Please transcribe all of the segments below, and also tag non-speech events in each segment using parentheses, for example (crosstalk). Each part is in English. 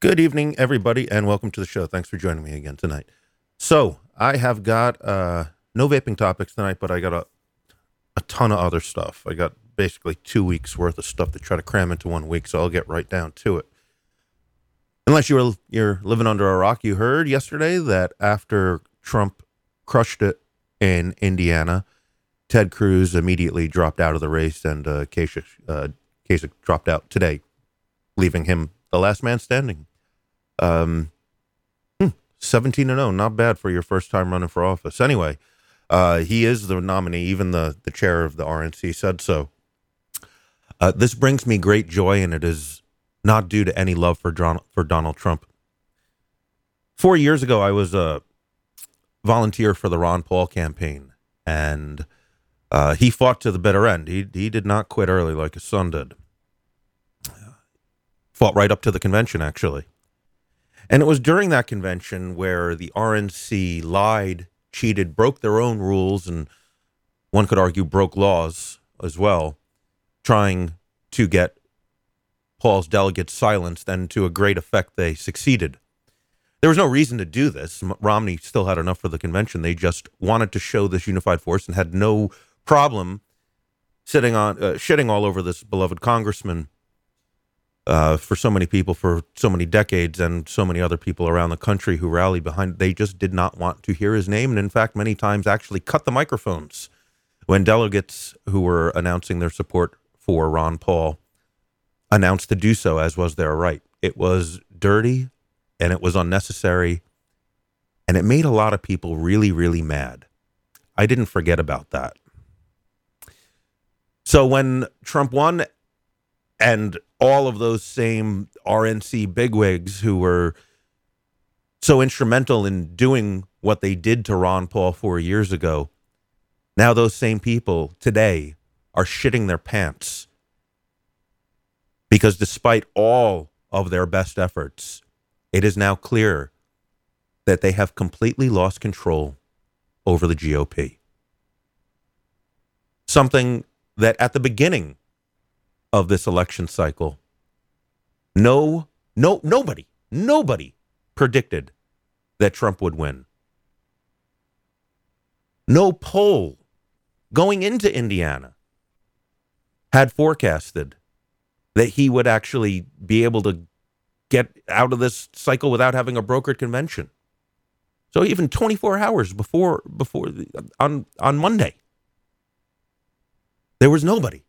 Good evening, everybody, and welcome to the show. Thanks for joining me again tonight. So, I have got uh, no vaping topics tonight, but I got a, a ton of other stuff. I got basically two weeks worth of stuff to try to cram into one week, so I'll get right down to it. Unless you're you're living under a rock, you heard yesterday that after Trump crushed it in Indiana, Ted Cruz immediately dropped out of the race, and uh, Kasich, uh, Kasich dropped out today, leaving him the last man standing. Um, hmm, 17 and 0, not bad for your first time running for office. Anyway, uh, he is the nominee. Even the, the chair of the RNC said so. Uh, this brings me great joy, and it is not due to any love for, for Donald Trump. Four years ago, I was a volunteer for the Ron Paul campaign, and uh, he fought to the bitter end. He, he did not quit early like his son did. Fought right up to the convention, actually. And it was during that convention where the RNC lied, cheated, broke their own rules, and one could argue broke laws as well, trying to get Paul's delegates silenced, and to a great effect, they succeeded. There was no reason to do this. Romney still had enough for the convention. They just wanted to show this unified force and had no problem sitting on uh, shitting all over this beloved congressman uh, for so many people for so many decades and so many other people around the country who rally behind. They just did not want to hear his name, and in fact, many times actually cut the microphones when delegates who were announcing their support for Ron Paul announced to do so, as was their right. It was dirty and it was unnecessary, and it made a lot of people really, really mad. I didn't forget about that. So when Trump won and all of those same RNC bigwigs who were so instrumental in doing what they did to Ron Paul four years ago, now those same people today are shitting their pants because despite all of their best efforts, it is now clear that they have completely lost control over the GOP. Something that at the beginning of this election cycle, no, no, nobody, nobody predicted that Trump would win. No poll going into Indiana had forecasted that he would actually be able to get out of this cycle without having a brokered convention. So even 24 hours before before on on Monday, there was nobody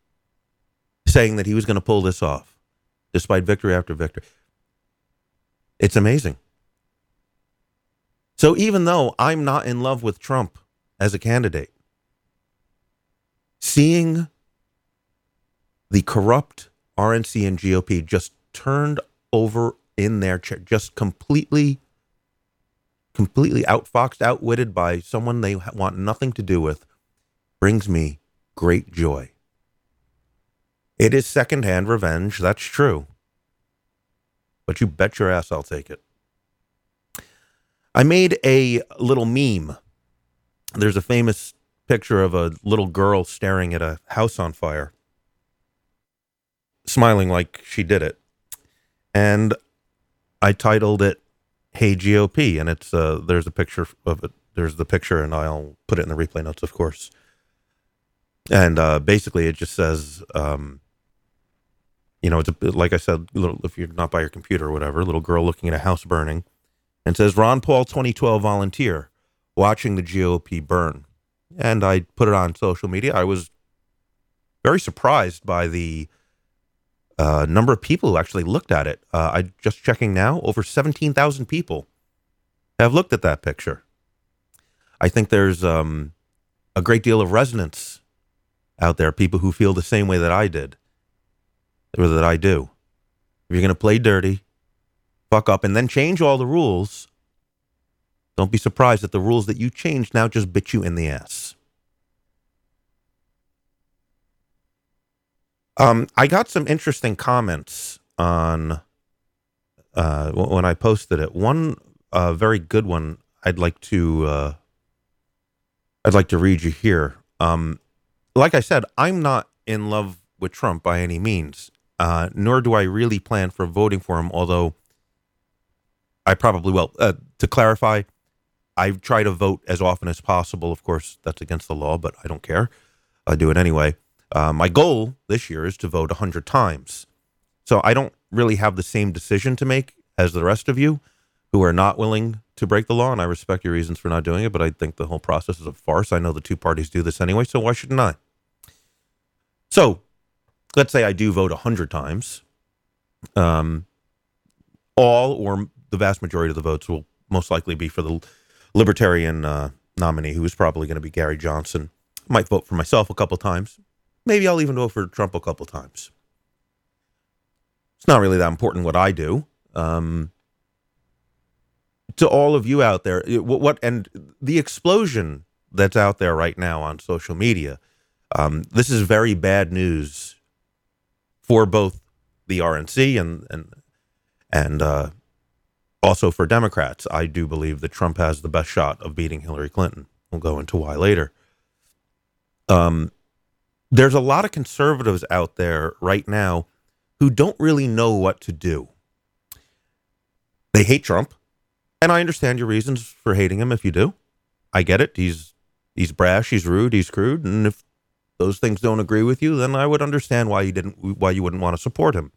saying that he was going to pull this off, despite victory after victory. It's amazing. So even though I'm not in love with Trump as a candidate, seeing the corrupt RNC and GOP just turned over in their chair, just completely, completely outfoxed, outwitted by someone they want nothing to do with, brings me great joy. It is secondhand revenge, that's true. But you bet your ass I'll take it. I made a little meme. There's a famous picture of a little girl staring at a house on fire, smiling like she did it and I titled it "Hey GOP," and it's uh, there's a picture of it. There's the picture, and I'll put it in the replay notes, of course. And uh, basically, it just says, um, you know, it's a, like I said, little, if you're not by your computer or whatever, little girl looking at a house burning, and says Ron Paul 2012 volunteer watching the GOP burn. And I put it on social media. I was very surprised by the uh, number of people who actually looked at it. Uh, I just checking now, over 17,000 people have looked at that picture. I think there's um, a great deal of resonance out there, people who feel the same way that I did, or that I do. If you're going to play dirty, fuck up, and then change all the rules, don't be surprised that the rules that you changed now just bit you in the ass. Um, I got some interesting comments on uh, when I posted it. One uh, very good one. I'd like to uh, I'd like to read you here. Um, like I said, I'm not in love with Trump by any means, uh, nor do I really plan for voting for him. Although I probably will. Uh, to clarify, I try to vote as often as possible. Of course, that's against the law, but I don't care. I do it anyway. Uh, my goal this year is to vote 100 times. So I don't really have the same decision to make as the rest of you who are not willing to break the law. And I respect your reasons for not doing it, but I think the whole process is a farce. I know the two parties do this anyway, so why shouldn't I? So let's say I do vote 100 times. Um, all or the vast majority of the votes will most likely be for the libertarian uh, nominee, who is probably going to be Gary Johnson. I might vote for myself a couple times. Maybe I'll even vote for Trump a couple times. It's not really that important what I do. Um, to all of you out there, what, what, and the explosion that's out there right now on social media, um, this is very bad news for both the RNC and and and uh, also for Democrats. I do believe that Trump has the best shot of beating Hillary Clinton. We'll go into why later. Um, there's a lot of conservatives out there right now who don't really know what to do. They hate Trump, and I understand your reasons for hating him if you do. I get it. He's he's brash, he's rude, he's crude, and if those things don't agree with you, then I would understand why you didn't why you wouldn't want to support him.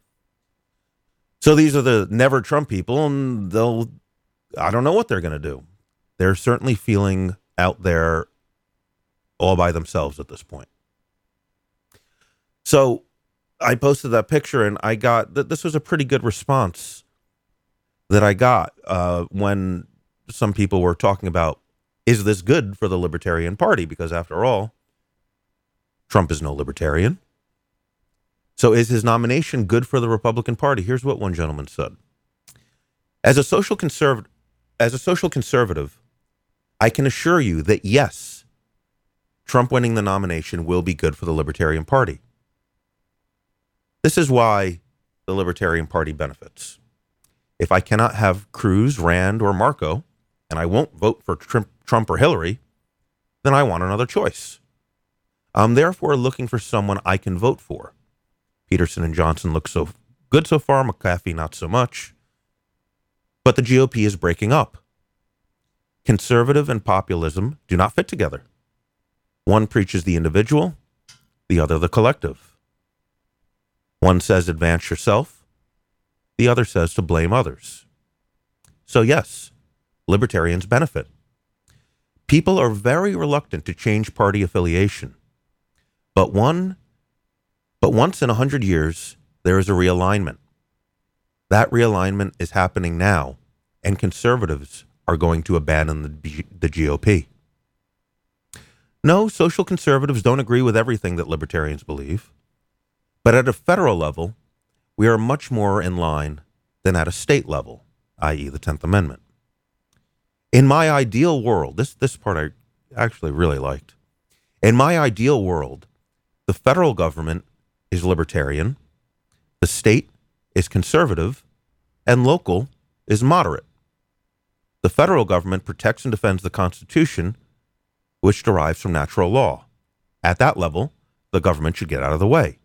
So these are the never Trump people, and they'll I don't know what they're going to do. They're certainly feeling out there all by themselves at this point. So I posted that picture and I got this was a pretty good response that I got uh, when some people were talking about is this good for the Libertarian Party? Because after all, Trump is no libertarian. So is his nomination good for the Republican Party? Here's what one gentleman said. As a social conservative as a social conservative, I can assure you that yes, Trump winning the nomination will be good for the Libertarian Party. This is why the Libertarian Party benefits. If I cannot have Cruz, Rand, or Marco, and I won't vote for Trump or Hillary, then I want another choice. I'm therefore looking for someone I can vote for. Petersen and Johnson look so good so far, McAfee not so much. But the GOP is breaking up. Conservative and populism do not fit together. One preaches the individual, the other the collective. One says advance yourself, the other says to blame others. So, yes, libertarians benefit. People are very reluctant to change party affiliation. But one but once in a hundred years, there is a realignment. That realignment is happening now, and conservatives are going to abandon the, the GOP. No, social conservatives don't agree with everything that libertarians believe. But at a federal level, we are much more in line than at a state level, i.e., the 10th Amendment. In my ideal world, this, this part I actually really liked. In my ideal world, the federal government is libertarian, the state is conservative, and local is moderate. The federal government protects and defends the Constitution, which derives from natural law. At that level, the government should get out of the way.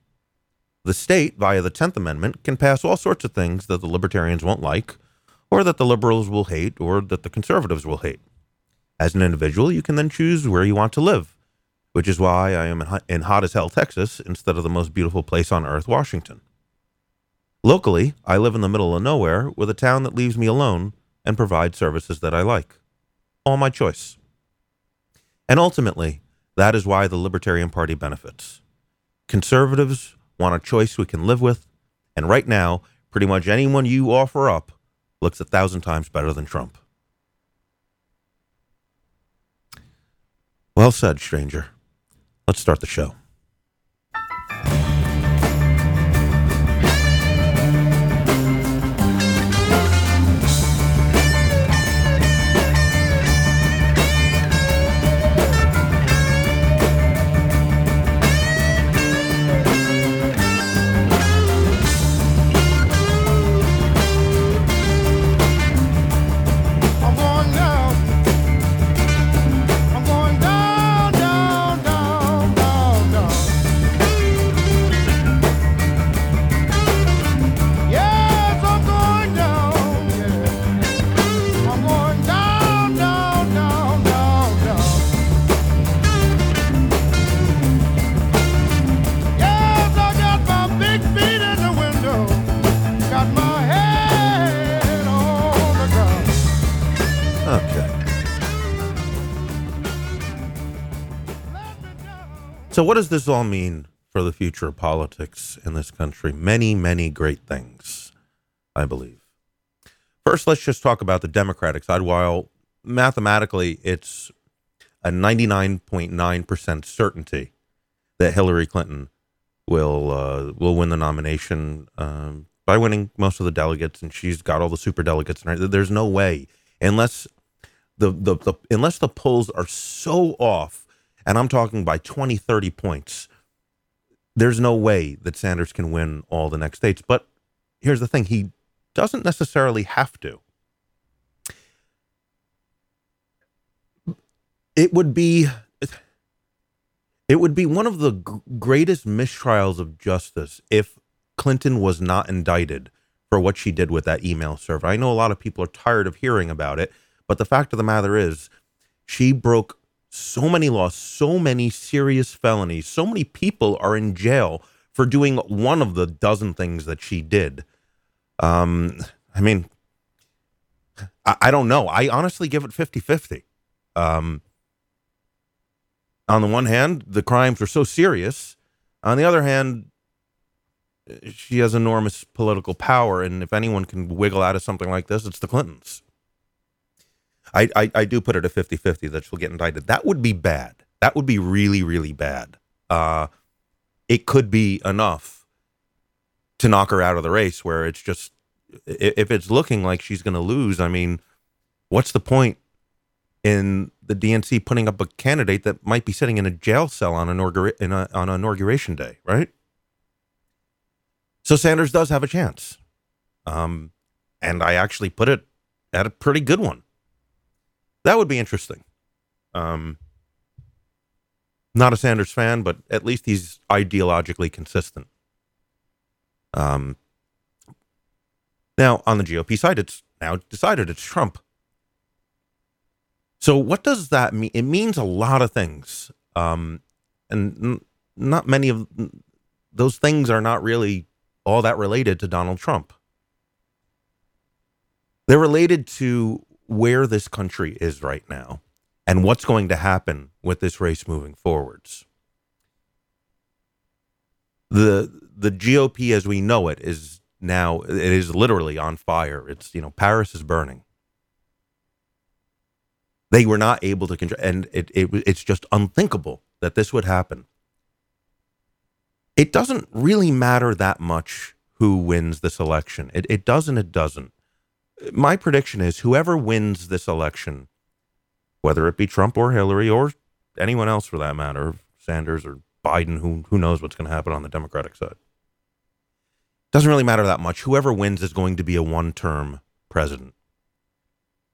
The state, via the 10th Amendment, can pass all sorts of things that the libertarians won't like, or that the liberals will hate, or that the conservatives will hate. As an individual, you can then choose where you want to live, which is why I am in hot as hell Texas instead of the most beautiful place on earth, Washington. Locally, I live in the middle of nowhere with a town that leaves me alone and provides services that I like. All my choice. And ultimately, that is why the Libertarian Party benefits. Conservatives want a choice we can live with. And right now, pretty much anyone you offer up looks a thousand times better than Trump. Well said, stranger. Let's start the show. What does this all mean for the future of politics in this country? Many, many great things, I believe. First, let's just talk about the Democratic side. While mathematically it's a 99.9% certainty that Hillary Clinton will uh, will win the nomination um, by winning most of the delegates, and she's got all the super delegates. And there's no way unless the, the, the unless the polls are so off, and I'm talking by 20, 30 points. There's no way that Sanders can win all the next states. But here's the thing: he doesn't necessarily have to. It would be it would be one of the g- greatest mistrials of justice if Clinton was not indicted for what she did with that email server. I know a lot of people are tired of hearing about it, but the fact of the matter is, she broke so many laws, so many serious felonies, so many people are in jail for doing one of the dozen things that she did. Um, I mean, I, I don't know. I honestly give it 50 50. Um, on the one hand, the crimes are so serious. On the other hand, she has enormous political power, and if anyone can wiggle out of something like this, it's the Clintons. I, I, I do put it at 50 50 that she'll get indicted. That would be bad. That would be really, really bad. Uh, it could be enough to knock her out of the race where it's just, if it's looking like she's going to lose, I mean, what's the point in the DNC putting up a candidate that might be sitting in a jail cell on inaugura- in a, on inauguration day, right? So Sanders does have a chance, um, and I actually put it at a pretty good one. That would be interesting. Um, not a Sanders fan, but at least he's ideologically consistent. Um, now on the GOP side, it's now decided it's Trump. So what does that mean? It means a lot of things, um, and n- not many of those things are not really all that related to Donald Trump. They're related to where this country is right now and what's going to happen with this race moving forwards. The the GOP as we know it is now it is literally on fire. It's you know Paris is burning. They were not able to control, and it, it it's just unthinkable that this would happen. It doesn't really matter that much who wins this election. It, it doesn't. It doesn't. My prediction is whoever wins this election, whether it be Trump or Hillary or anyone else for that matter, Sanders or Biden, who who knows what's going to happen on the Democratic side. Doesn't really matter that much. Whoever wins is going to be a one-term president.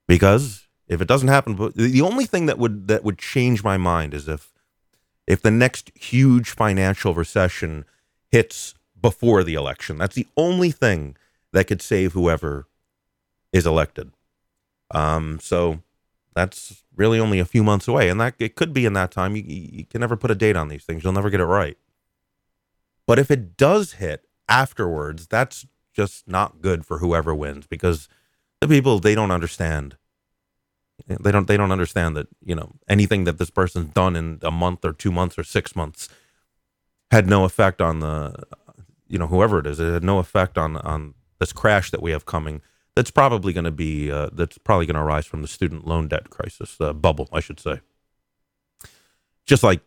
Because if it doesn't happen, the only thing that would that would change my mind is if if the next huge financial recession hits before the election. That's the only thing that could save whoever is elected. Um, so that's really only a few months away, and that it could be in that time. You, you can never put a date on these things; you'll never get it right. But if it does hit afterwards, that's just not good for whoever wins because the people they don't understand they don't they don't understand that you know anything that this person's done in a month or two months or six months had no effect on the you know whoever it is. It had no effect on on this crash that we have coming. That's probably going to be uh, that's probably going to arise from the student loan debt crisis uh, bubble, I should say. Just like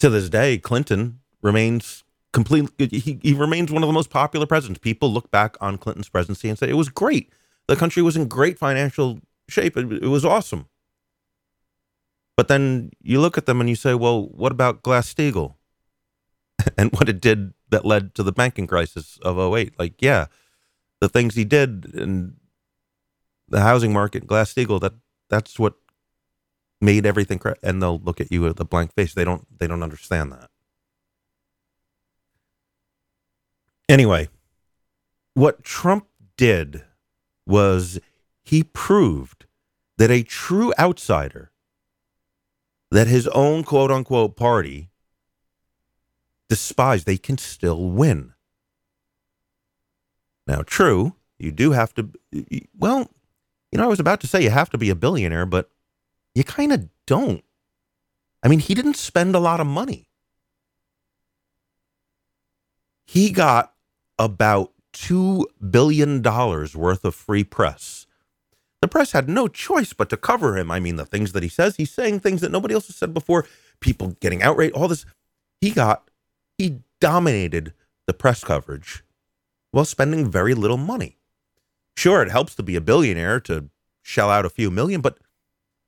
to this day, Clinton remains completely. He, he remains one of the most popular presidents. People look back on Clinton's presidency and say it was great. The country was in great financial shape. It, it was awesome. But then you look at them and you say, well, what about Glass Steagall (laughs) and what it did that led to the banking crisis of 08? Like, yeah, the things he did in the housing market, Glass Steagall, that that's what made everything. And they'll look at you with a blank face. They don't. They don't understand that. Anyway, what Trump did was he proved that a true outsider, that his own quote unquote party despised, they can still win. Now, true, you do have to, well, you know, I was about to say you have to be a billionaire, but you kind of don't. I mean, he didn't spend a lot of money. He got about $2 billion worth of free press. The press had no choice but to cover him. I mean, the things that he says, he's saying things that nobody else has said before, people getting outraged, all this. He got, he dominated the press coverage while spending very little money. Sure, it helps to be a billionaire to shell out a few million, but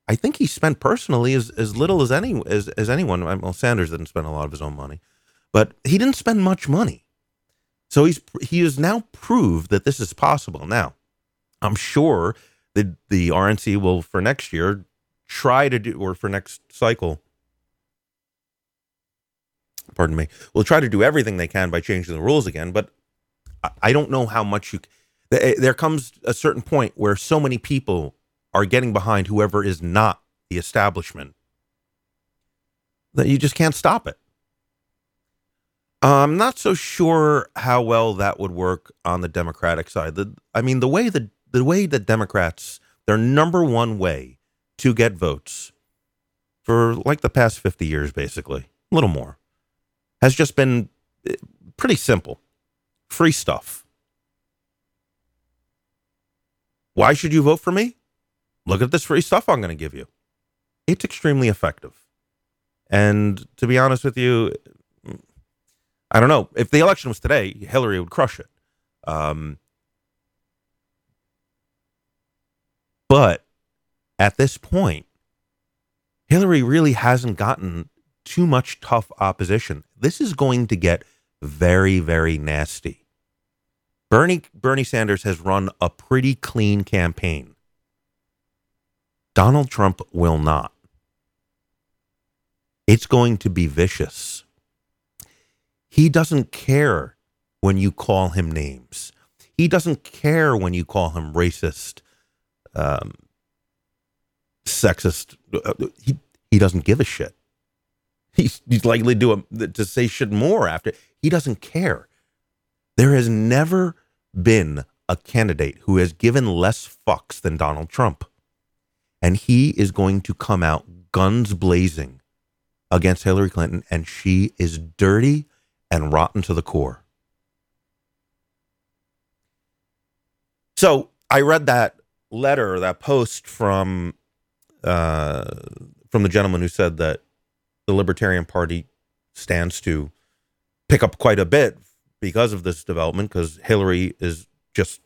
I think he spent personally as, as little as any as, as anyone. Well, Sanders didn't spend a lot of his own money, but he didn't spend much money. So he's he has now proved that this is possible. Now, I'm sure that the RNC will for next year try to do or for next cycle. Pardon me. Will try to do everything they can by changing the rules again, but I don't know how much you. There comes a certain point where so many people are getting behind whoever is not the establishment that you just can't stop it. I'm not so sure how well that would work on the Democratic side. The, I mean, the way the the way that Democrats, their number one way to get votes for like the past 50 years, basically, a little more, has just been eh, pretty simple free stuff. Why should you vote for me? Look at this free stuff I'm going to give you. It's extremely effective. And to be honest with you, I don't know. If the election was today, Hillary would crush it. Um, but at this point, Hillary really hasn't gotten too much tough opposition. This is going to get very, very nasty. Bernie Bernie Sanders has run a pretty clean campaign. Donald Trump will not. It's going to be vicious. He doesn't care when you call him names. He doesn't care when you call him racist, um, sexist. He he doesn't give a shit. (laughs) He's, he's likely to a, to say shit more after. He doesn't care. There has never been a candidate who has given less fucks than Donald Trump. And he is going to come out guns blazing against Hillary Clinton, and she is dirty and rotten to the core. So I read that letter, that post from uh, from the gentleman who said that the Libertarian Party stands to pick up quite a bit because of this development, because Hillary is just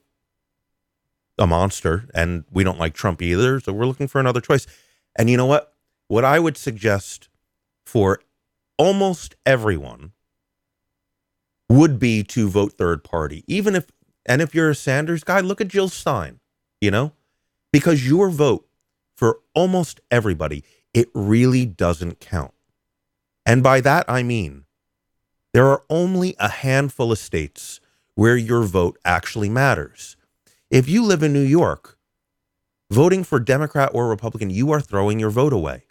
a monster and we don't like Trump either. So we're looking for another choice. And you know what? What I would suggest for almost everyone would be to vote third party. Even if, and if you're a Sanders guy, look at Jill Stein, you know, because your vote for almost everybody, it really doesn't count. And by that, I mean there are only a handful of states where your vote actually matters. If you live in New York, voting for Democrat or Republican, you are throwing your vote away.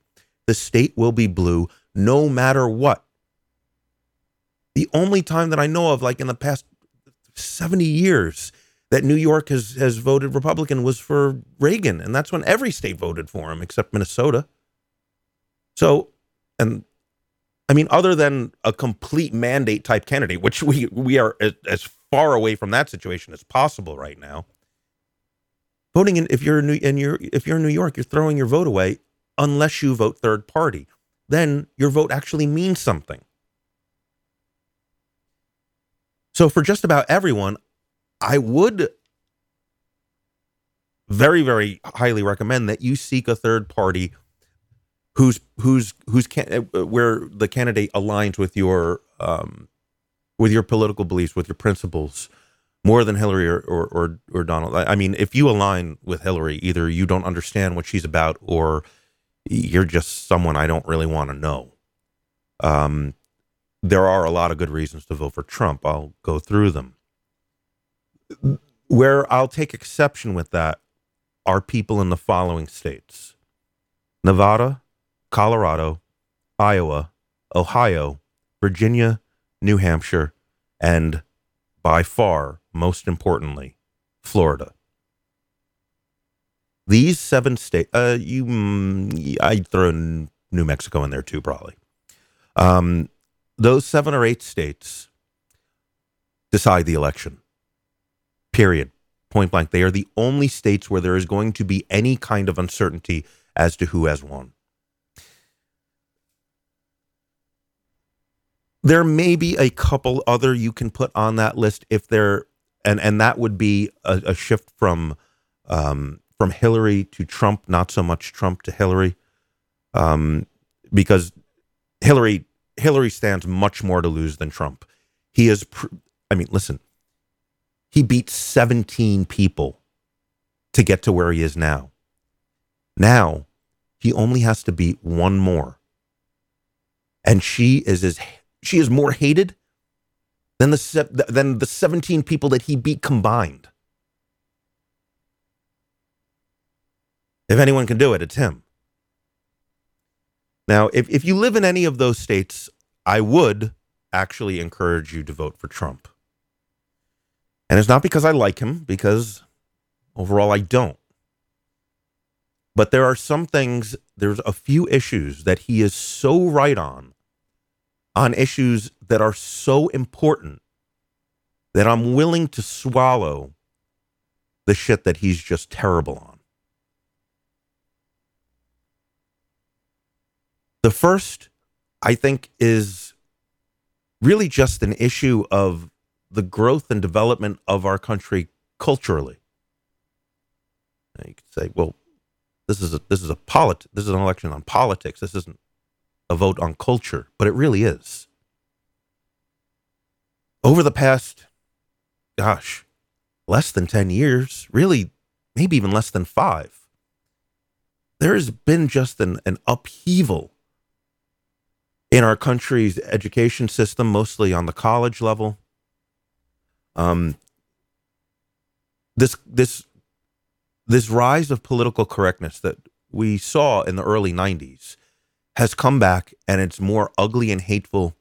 The state will be blue no matter what. The only time that I know of, like in the past 70 years, that New York has, has voted Republican was for Reagan. And that's when every state voted for him except Minnesota. So, and I mean, other than a complete mandate type candidate, which we we are as, far away from that situation as possible right now. Voting in if you're if you're in New York, you're throwing your vote away unless you vote third party. Then your vote actually means something. So for just about everyone, I would very very highly recommend that you seek a third party who's who's who's can, uh, where the candidate aligns with your um, with your political beliefs, with your principles, more than Hillary or, or or, or Donald. I mean, if you align with Hillary, either you don't understand what she's about, or you're just someone I don't really want to know. Um, there are a lot of good reasons to vote for Trump. I'll go through them. Where I'll take exception with that are people in the following states Nevada, Colorado, Iowa, Ohio, Virginia, New Hampshire, and by far, most importantly, Florida. these seven states, uh, you, mm, I'd throw New Mexico in there too, probably. Um, those seven or eight states decide the election. Period. Point blank. They are the only states where there is going to be any kind of uncertainty as to who has won. There may be a couple other you can put on that list if they're, and and that would be a, a shift from um, from Hillary to Trump, not so much Trump to Hillary, um, because Hillary Hillary stands much more to lose than Trump. He is, pr- I mean, listen, he beat 17 people to get to where he is now. Now, he only has to beat one more. And she is as she is more hated than the than the 17 people that he beat combined. If anyone can do it, it's him. Now, if, if you live in any of those states, I would actually encourage you to vote for Trump. And it's not because I like him, because overall I don't. But there are some things, there's a few issues that he is so right on, on issues that are so important that I'm willing to swallow the shit that he's just terrible on. The first, I think, is really just an issue of the growth and development of our country culturally. Now you could say, well, this is a this is a polit this is an election on politics. This isn't a vote on culture, but it really is. Over the past, gosh, less than 10 years, really, maybe even less than five, there has been just an, an upheaval in our country's education system, mostly on the college level. Um, this this this rise of political correctness that we saw in the early 90s has come back and it's more ugly and hateful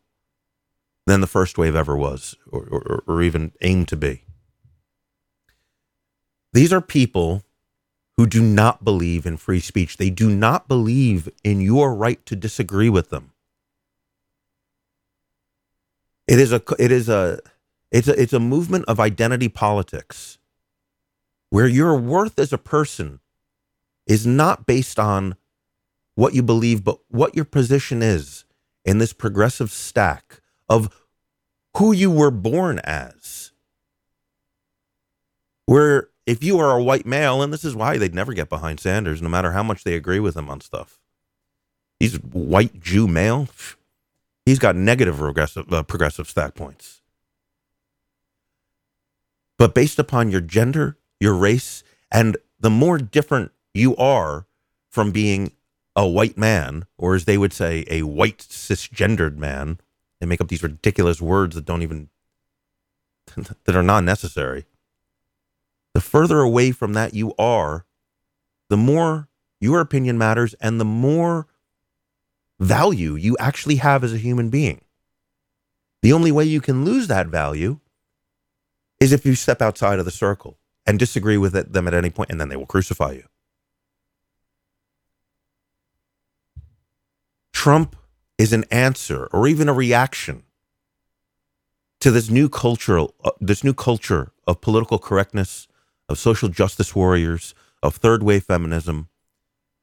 than the first wave ever was or, or, or even aimed to be. These are people who do not believe in free speech. They do not believe in your right to disagree with them. It is a it is a it's a it's a movement of identity politics where your worth as a person is not based on what you believe but what your position is in this progressive stack of who you were born as. Where if you are a white male, and this is why they'd never get behind Sanders, no matter how much they agree with him on stuff. He's white Jew male he's got negative progressive, uh, progressive stat points. But based upon your gender, your race, and the more different you are from being a white man, or as they would say, a white cisgendered man, they make up these ridiculous words that don't even, (laughs) that are not necessary. The further away from that you are, the more your opinion matters and the more value you actually have as a human being. The only way you can lose that value is if you step outside of the circle and disagree with it, them at any point, and then they will crucify you. Trump is an answer or even a reaction to this new cultural uh, this new culture of political correctness, of social justice warriors, of third wave feminism,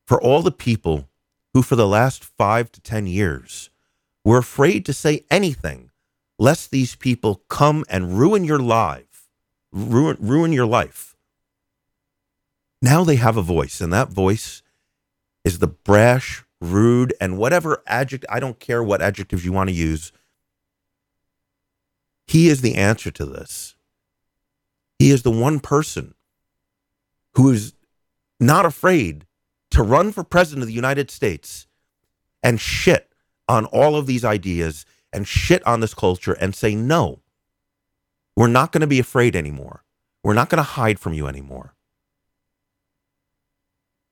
for all the people who for the last five to 10 years were afraid to say anything lest these people come and ruin your life, ruin, ruin your life. Now they have a voice, and that voice is the brash, rude, and whatever adjective, I don't care what adjectives you want to use. He is the answer to this. He is the one person who is not afraid to run for president of the United States and shit on all of these ideas and shit on this culture and say, no, we're not going to be afraid anymore. We're not going to hide from you anymore.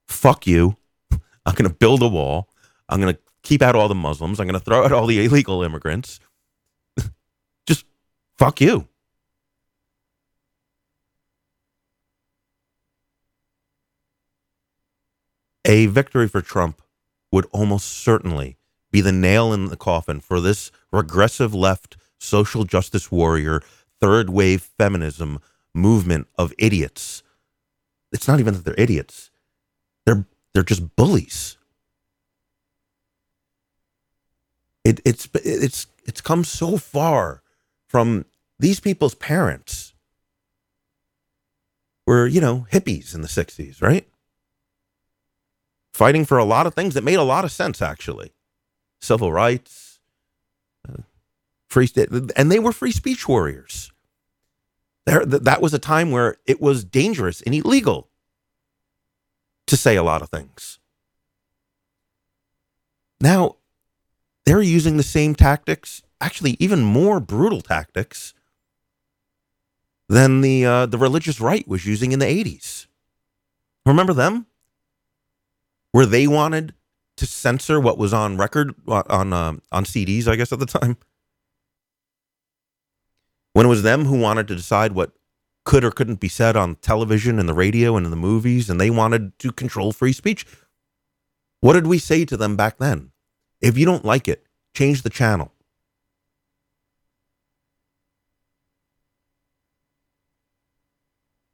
Fuck you. I'm going to build a wall. I'm going to keep out all the Muslims. I'm going to throw out all the illegal immigrants. (laughs) Just fuck you. a victory for Trump would almost certainly be the nail in the coffin for this regressive left social justice warrior, third wave feminism movement of idiots. It's not even that they're idiots. They're they're just bullies. It, it's it's it's come so far from these people's parents were, you know, hippies in the 60s, right? Fighting for a lot of things that made a lot of sense, actually. Civil rights, uh, free state, and they were free speech warriors. There, that was a time where it was dangerous and illegal to say a lot of things. Now, they're using the same tactics, actually, even more brutal tactics than the uh, the religious right was using in the 80s. Remember them? Where they wanted to censor what was on record on uh, on CDs, I guess at the time. When it was them who wanted to decide what could or couldn't be said on television and the radio and in the movies, and they wanted to control free speech. What did we say to them back then? If you don't like it, change the channel.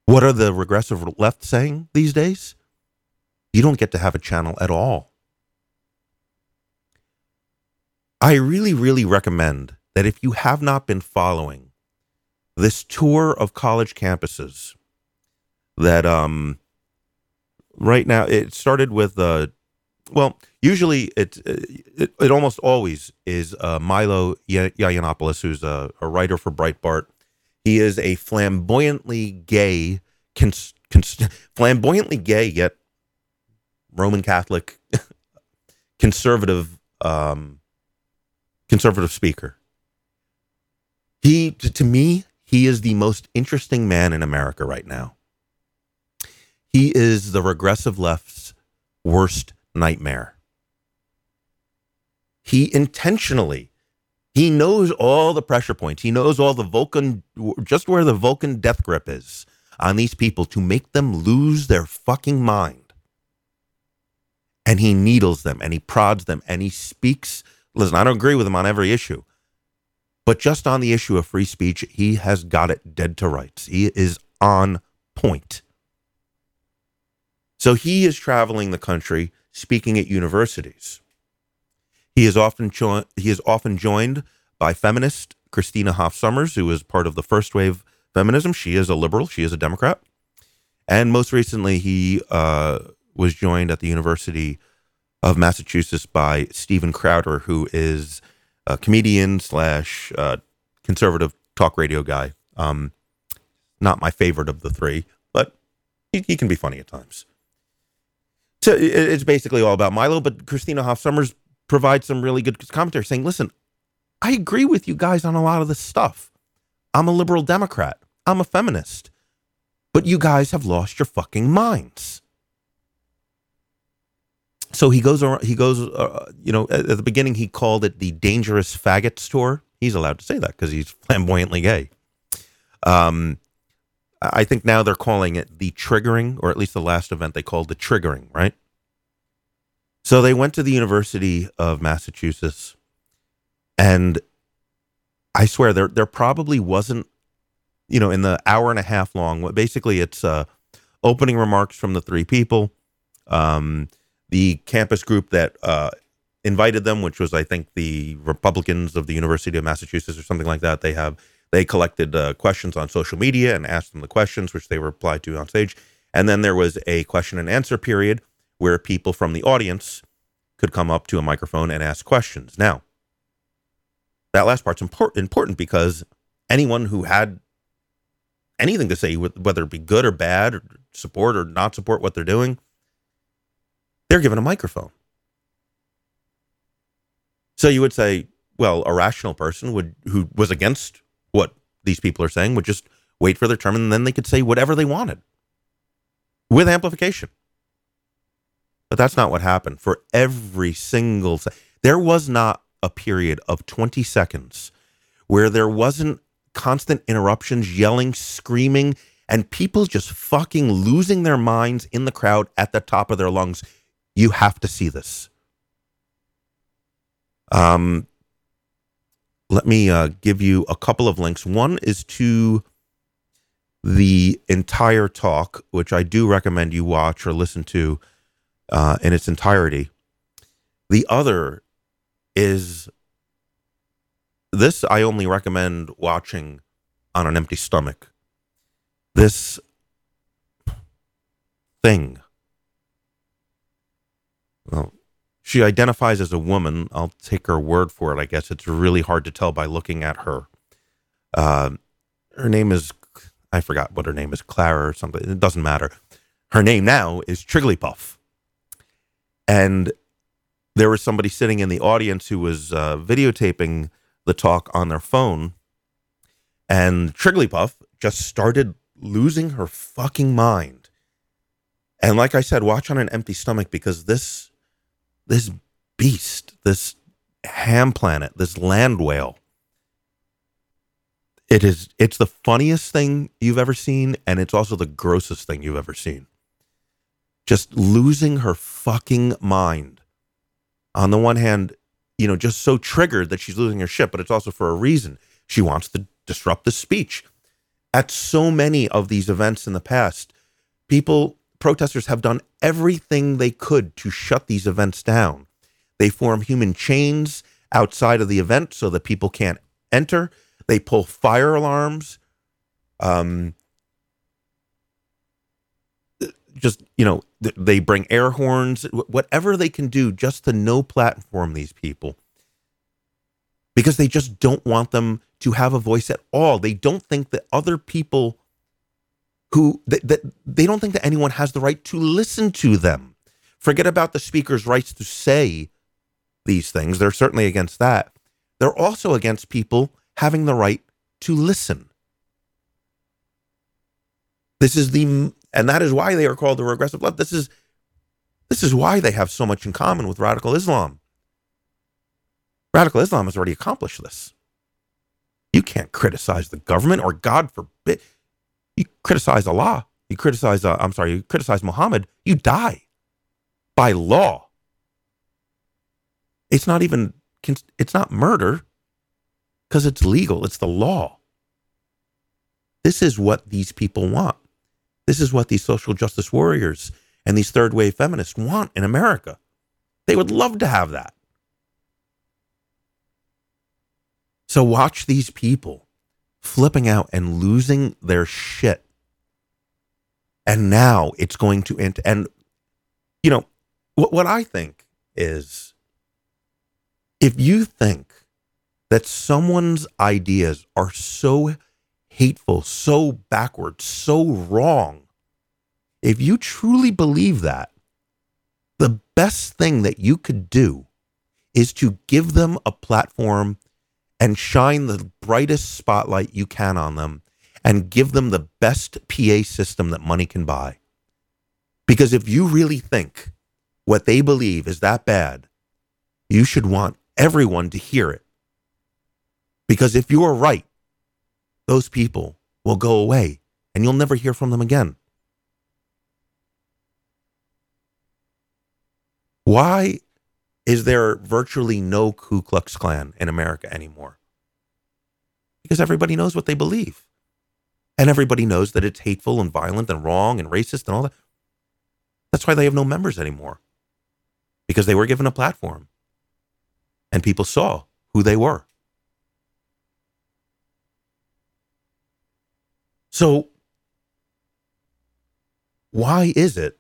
What are the regressive left saying these days? You don't get to have a channel at all. I really, really recommend that if you have not been following this tour of college campuses, that um, right now it started with uh, well, usually it, it, it almost always is uh, Milo Yiannopoulos, who's a, a, writer for Breitbart. He is a flamboyantly gay, cons, cons, (laughs) flamboyantly gay yet Roman Catholic (laughs) conservative um, conservative speaker. He to me he is the most interesting man in America right now. He is the regressive left's worst nightmare. He intentionally, he knows all the pressure points. He knows all the Vulcan, just where the Vulcan death grip is on these people to make them lose their fucking mind. And he needles them and he prods them and he speaks. Listen, I don't agree with him on every issue, but just on the issue of free speech, he has got it dead to rights. He is on point. So he is traveling the country speaking at universities. He is often jo- he is often joined by feminist Christina Hoff Sommers, who is part of the first wave feminism. She is a liberal. She is a Democrat. And most recently, he uh, was joined at the University of Massachusetts by Steven Crowder, who is a comedian slash uh, conservative talk radio guy. Um, not my favorite of the three, but he, he can be funny at times. So it's basically all about Milo, but Christina Hoff Sommers provides some really good commentary saying, listen, I agree with you guys on a lot of this stuff. I'm a liberal Democrat. I'm a feminist. But you guys have lost your fucking minds. So he goes around, he goes, uh, you know, at, at the beginning, he called it the dangerous faggot store. He's allowed to say that because he's flamboyantly gay. Um, I think now they're calling it the triggering, or at least the last event they called the triggering, right? So they went to the University of Massachusetts, and I swear there there probably wasn't, you know, in the hour and a half long. Basically, it's uh, opening remarks from the three people, um, the campus group that uh, invited them, which was I think the Republicans of the University of Massachusetts or something like that. They have they collected uh, questions on social media and asked them the questions, which they replied to on stage. And then there was a question and answer period where people from the audience could come up to a microphone and ask questions. Now, that last part's important important because anyone who had anything to say, whether it be good or bad, or support or not support what they're doing, they're given a microphone. So you would say, well, a rational person would who was against what these people are saying would just wait for their term and then they could say whatever they wanted with amplification. But that's not what happened. For every single se- there was not a period of 20 seconds where there wasn't constant interruptions, yelling, screaming, and people just fucking losing their minds in the crowd at the top of their lungs. You have to see this. Um, let me uh, give you a couple of links. One is to the entire talk, which I do recommend you watch or listen to uh, in its entirety. The other is this I only recommend watching on an empty stomach. This thing. Well, she identifies as a woman. I'll take her word for it. I guess it's really hard to tell by looking at her. Uh, her name is, I forgot what her name is, Clara or something. It doesn't matter. Her name now is Trigglypuff. And there was somebody sitting in the audience who was uh, videotaping the talk on their phone. And Trigglypuff just started losing her fucking mind. And like I said, watch on an empty stomach because this this beast, this ham planet, this land whale. It is it's the funniest thing you've ever seen and it's also the grossest thing you've ever seen. Just losing her fucking mind. On the one hand, you know, just so triggered that she's losing her shit, but it's also for a reason. She wants to disrupt the speech. At so many of these events in the past, people protesters have done everything they could to shut these events down. They form human chains outside of the event so that people can't enter. They pull fire alarms. Um, just you know, they bring air horns, whatever they can do, just to no platform these people, because they just don't want them to have a voice at all. They don't think that other people who that, that they don't think that anyone has the right to listen to them. Forget about the speaker's rights to say these things. They're certainly against that. They're also against people having the right to listen. This is the and that is why they are called the regressive left. This is this is why they have so much in common with radical Islam. Radical Islam has already accomplished this. You can't criticize the government or God forbid you criticize Allah, you criticize, uh, I'm sorry, you criticize Muhammad, you die by law. It's not even, it's not murder because it's legal, it's the law. This is what these people want. This is what these social justice warriors and these third wave feminists want in America. They would love to have that. So watch these people flipping out and losing their shit. And now it's going to end. And, you know, what, what I think is if you think that someone's ideas are so hateful, so backward, so wrong, if you truly believe that, the best thing that you could do is to give them a platform and shine the brightest spotlight you can on them and give them the best PA system that money can buy. Because if you really think what they believe is that bad, you should want everyone to hear it. Because if you are right, those people will go away and you'll never hear from them again. Why is there virtually no Ku Klux Klan in America anymore? Because everybody knows what they believe. And everybody knows that it's hateful and violent and wrong and racist and all that. That's why they have no members anymore. Because they were given a platform and people saw who they were. So, why is it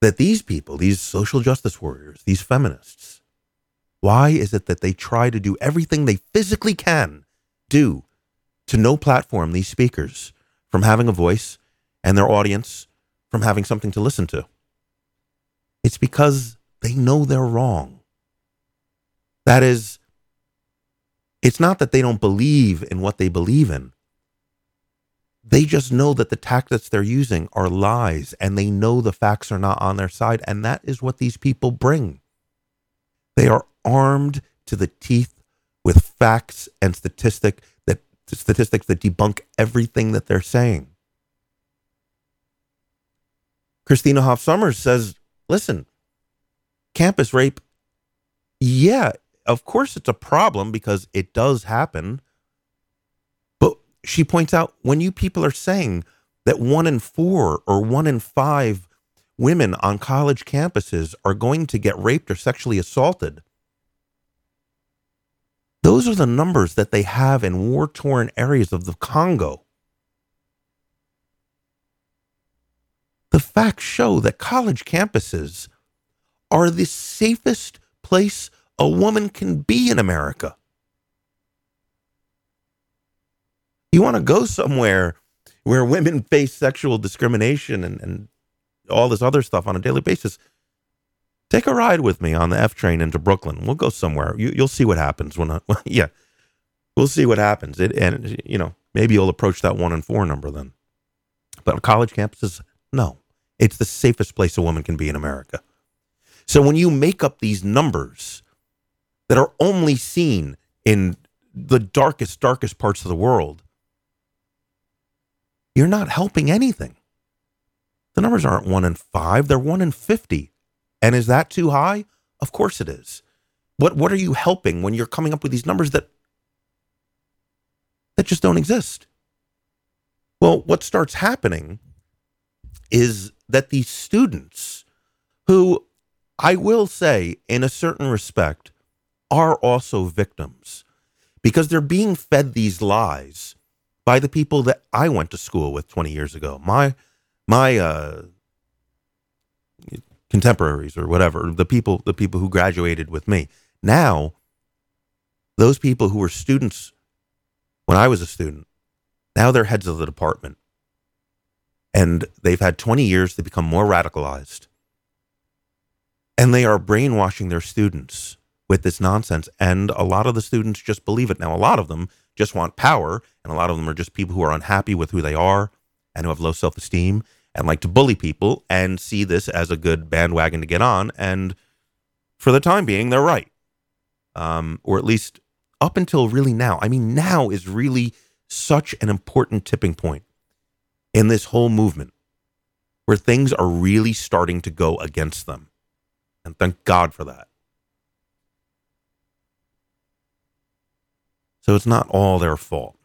that these people, these social justice warriors, these feminists, why is it that they try to do everything they physically can do to no platform these speakers from having a voice and their audience from having something to listen to? It's because they know they're wrong. That is, it's not that they don't believe in what they believe in. They just know that the tactics they're using are lies and they know the facts are not on their side. And that is what these people bring. They are armed to the teeth with facts and statistic that statistics that debunk everything that they're saying. Christina Hoff Sommers says listen, campus rape, yeah, of course it's a problem because it does happen. She points out when you people are saying that one in four or one in five women on college campuses are going to get raped or sexually assaulted, those are the numbers that they have in war torn areas of the Congo. The facts show that college campuses are the safest place a woman can be in America. You want to go somewhere where women (laughs) face sexual discrimination and, and all this other stuff on a daily basis. Take a ride with me on the F train into Brooklyn. We'll go somewhere. You, will see what happens when, I, (laughs) yeah, we'll see what happens. It, and, you know, maybe you'll approach that one in four number then. But college campuses, no. It's the safest place a woman can be in America. So when you make up these numbers that are only seen in the darkest, darkest parts of the world, you're not helping anything. The numbers aren't one in five, they're one in 50. And is that too high? Of course it is. What, what are you helping when you're coming up with these numbers that, that just don't exist? Well, what starts happening is that these students, who I will say, in a certain respect, are also victims because they're being fed these lies by the people that I went to school with 20 years ago. My my uh, contemporaries or whatever, the people the people who graduated with me. Now, those people who were students when I was a student, now they're heads of the department. And they've had 20 years to become more radicalized. And they are brainwashing their students with this nonsense. And a lot of the students just believe it. Now, a lot of them just want power, and a lot of them are just people who are unhappy with who they are and who have low self esteem and like to bully people and see this as a good bandwagon to get on. And for the time being, they're right. Um, or at least up until really now. I mean, now is really such an important tipping point in this whole movement where things are really starting to go against them. And thank God for that. So it's not all their fault.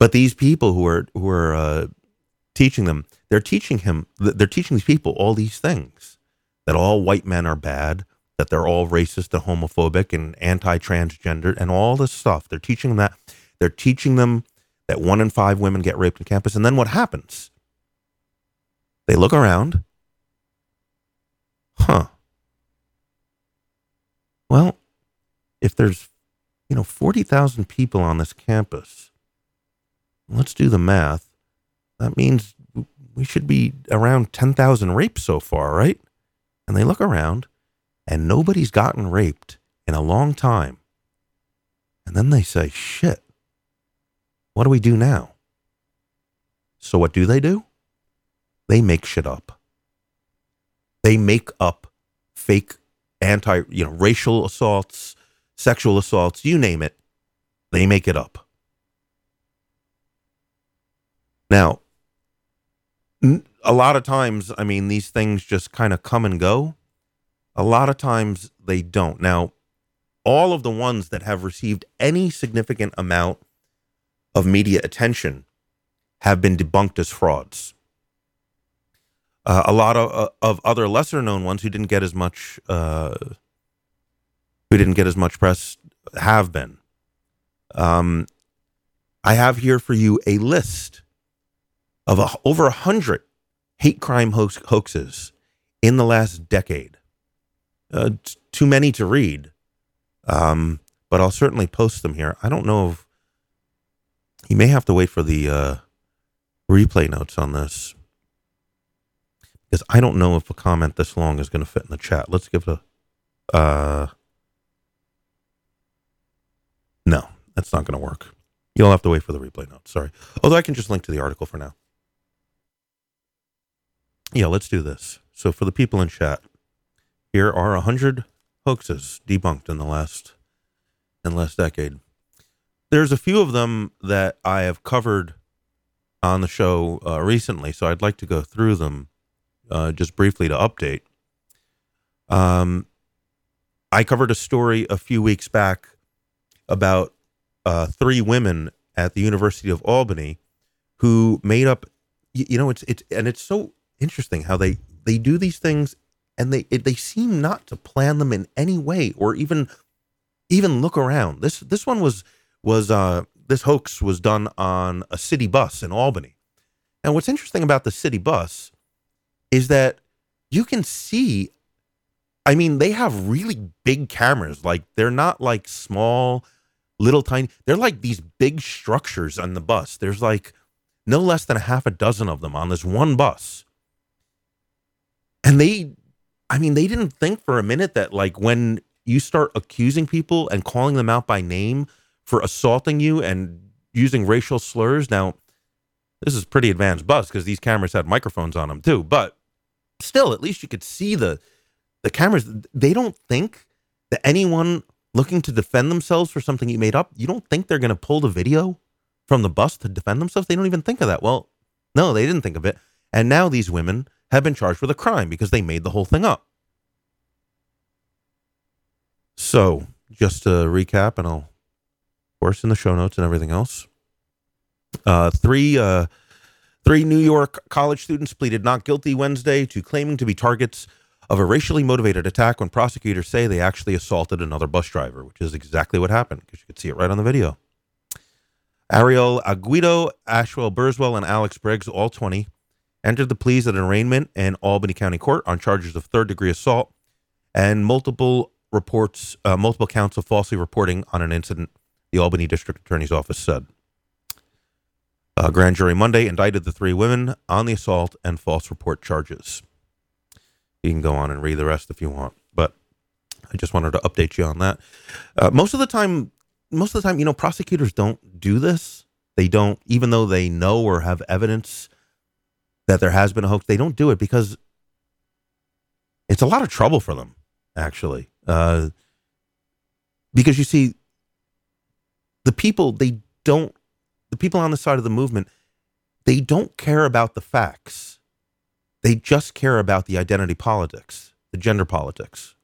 But these people who are who are uh, teaching them, they're teaching him, they're teaching these people all these things that all white men are bad, that they're all racist and homophobic and anti-transgender and all this stuff. They're teaching them that. They're teaching them that one in five women get raped on campus. And then what happens? They look around. Huh. Well, if there's, you know, 40,000 people on this campus, let's do the math. That means we should be around 10,000 rapes so far, right? And they look around and nobody's gotten raped in a long time. And then they say, shit, what do we do now? So what do they do? They make shit up. They make up fake anti, you know, racial assaults, sexual assaults, you name it, they make it up. Now, a lot of times, I mean, these things just kind of come and go. A lot of times they don't. Now, all of the ones that have received any significant amount of media attention have been debunked as frauds. Uh, a lot of, uh, of other lesser known ones who didn't get as much uh, who didn't get as much press have been. Um, I have here for you a list of a, over a hundred hate crime hoax, hoaxes in the last decade. Uh, t- too many to read, um, but I'll certainly post them here. I don't know if you may have to wait for the uh, replay notes on this because I don't know if a comment this long is going to fit in the chat. Let's give it a. Uh, no, that's not going to work. You'll have to wait for the replay notes. Sorry. Although I can just link to the article for now. Yeah, let's do this. So for the people in chat, here are a hundred hoaxes debunked in the last in the last decade. There's a few of them that I have covered on the show uh, recently, so I'd like to go through them uh, just briefly to update. Um, I covered a story a few weeks back about uh, three women at the University of Albany who made up. You, you know, it's it's and it's so interesting how they they do these things and they it, they seem not to plan them in any way or even even look around. This this one was was uh this hoax was done on a city bus in Albany. And what's interesting about the city bus is that you can see I mean, they have really big cameras. Like they're not like small, little tiny. They're like these big structures on the bus. There's like no less than a half a dozen of them on this one bus. And they I mean, they didn't think for a minute that like when you start accusing people and calling them out by name for assaulting you and using racial slurs. Now, this is pretty advanced bus because these cameras had microphones on them too, but still, at least you could see the the cameras. They don't think that anyone looking to defend themselves for something you made up, you don't think they're going to pull the video from the bus to defend themselves? They don't even think of that. Well, no, they didn't think of it. And now these women have been charged with a crime because they made the whole thing up. So, just to recap, and I'll, of course, in the show notes and everything else, uh, three uh, three New York college students pleaded not guilty Wednesday to claiming to be targets of a racially motivated attack when prosecutors say they actually assaulted another bus driver, which is exactly what happened because you could see it right on the video. Ariel Agudio, Ashwell Burswell, and Alex Briggs, all 20, entered the pleas at an arraignment in Albany County Court on charges of third degree assault and multiple reports uh, multiple counts of falsely reporting on an incident, the Albany District Attorney's Office said. A grand jury Monday indicted the three women on the assault and false report charges. You can go on and read the rest if you want, but I just wanted to update you on that. Uh, most of the time, most of the time, you know, prosecutors don't do this. They don't, even though they know or have evidence that there has been a hoax, they don't do it because it's a lot of trouble for them, actually. Uh, because you see, the people, they don't, the people on the side of the movement, they don't care about the facts. They just care about the identity politics, the gender politics.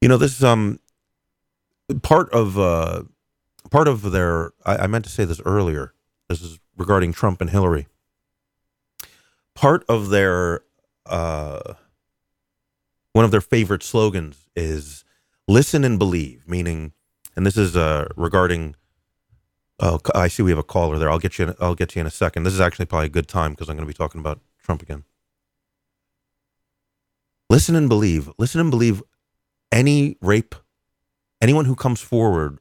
You know, this is um part of uh part of their I, I meant to say this earlier. This is regarding Trump and Hillary part of their uh, one of their favorite slogans is "Listen and believe," meaning, and this is uh, regarding. Oh, I see. We have a caller there. I'll get you. In, I'll get you in a second. This is actually probably a good time because I'm going to be talking about Trump again. Listen and believe. Listen and believe. Any rape, anyone who comes forward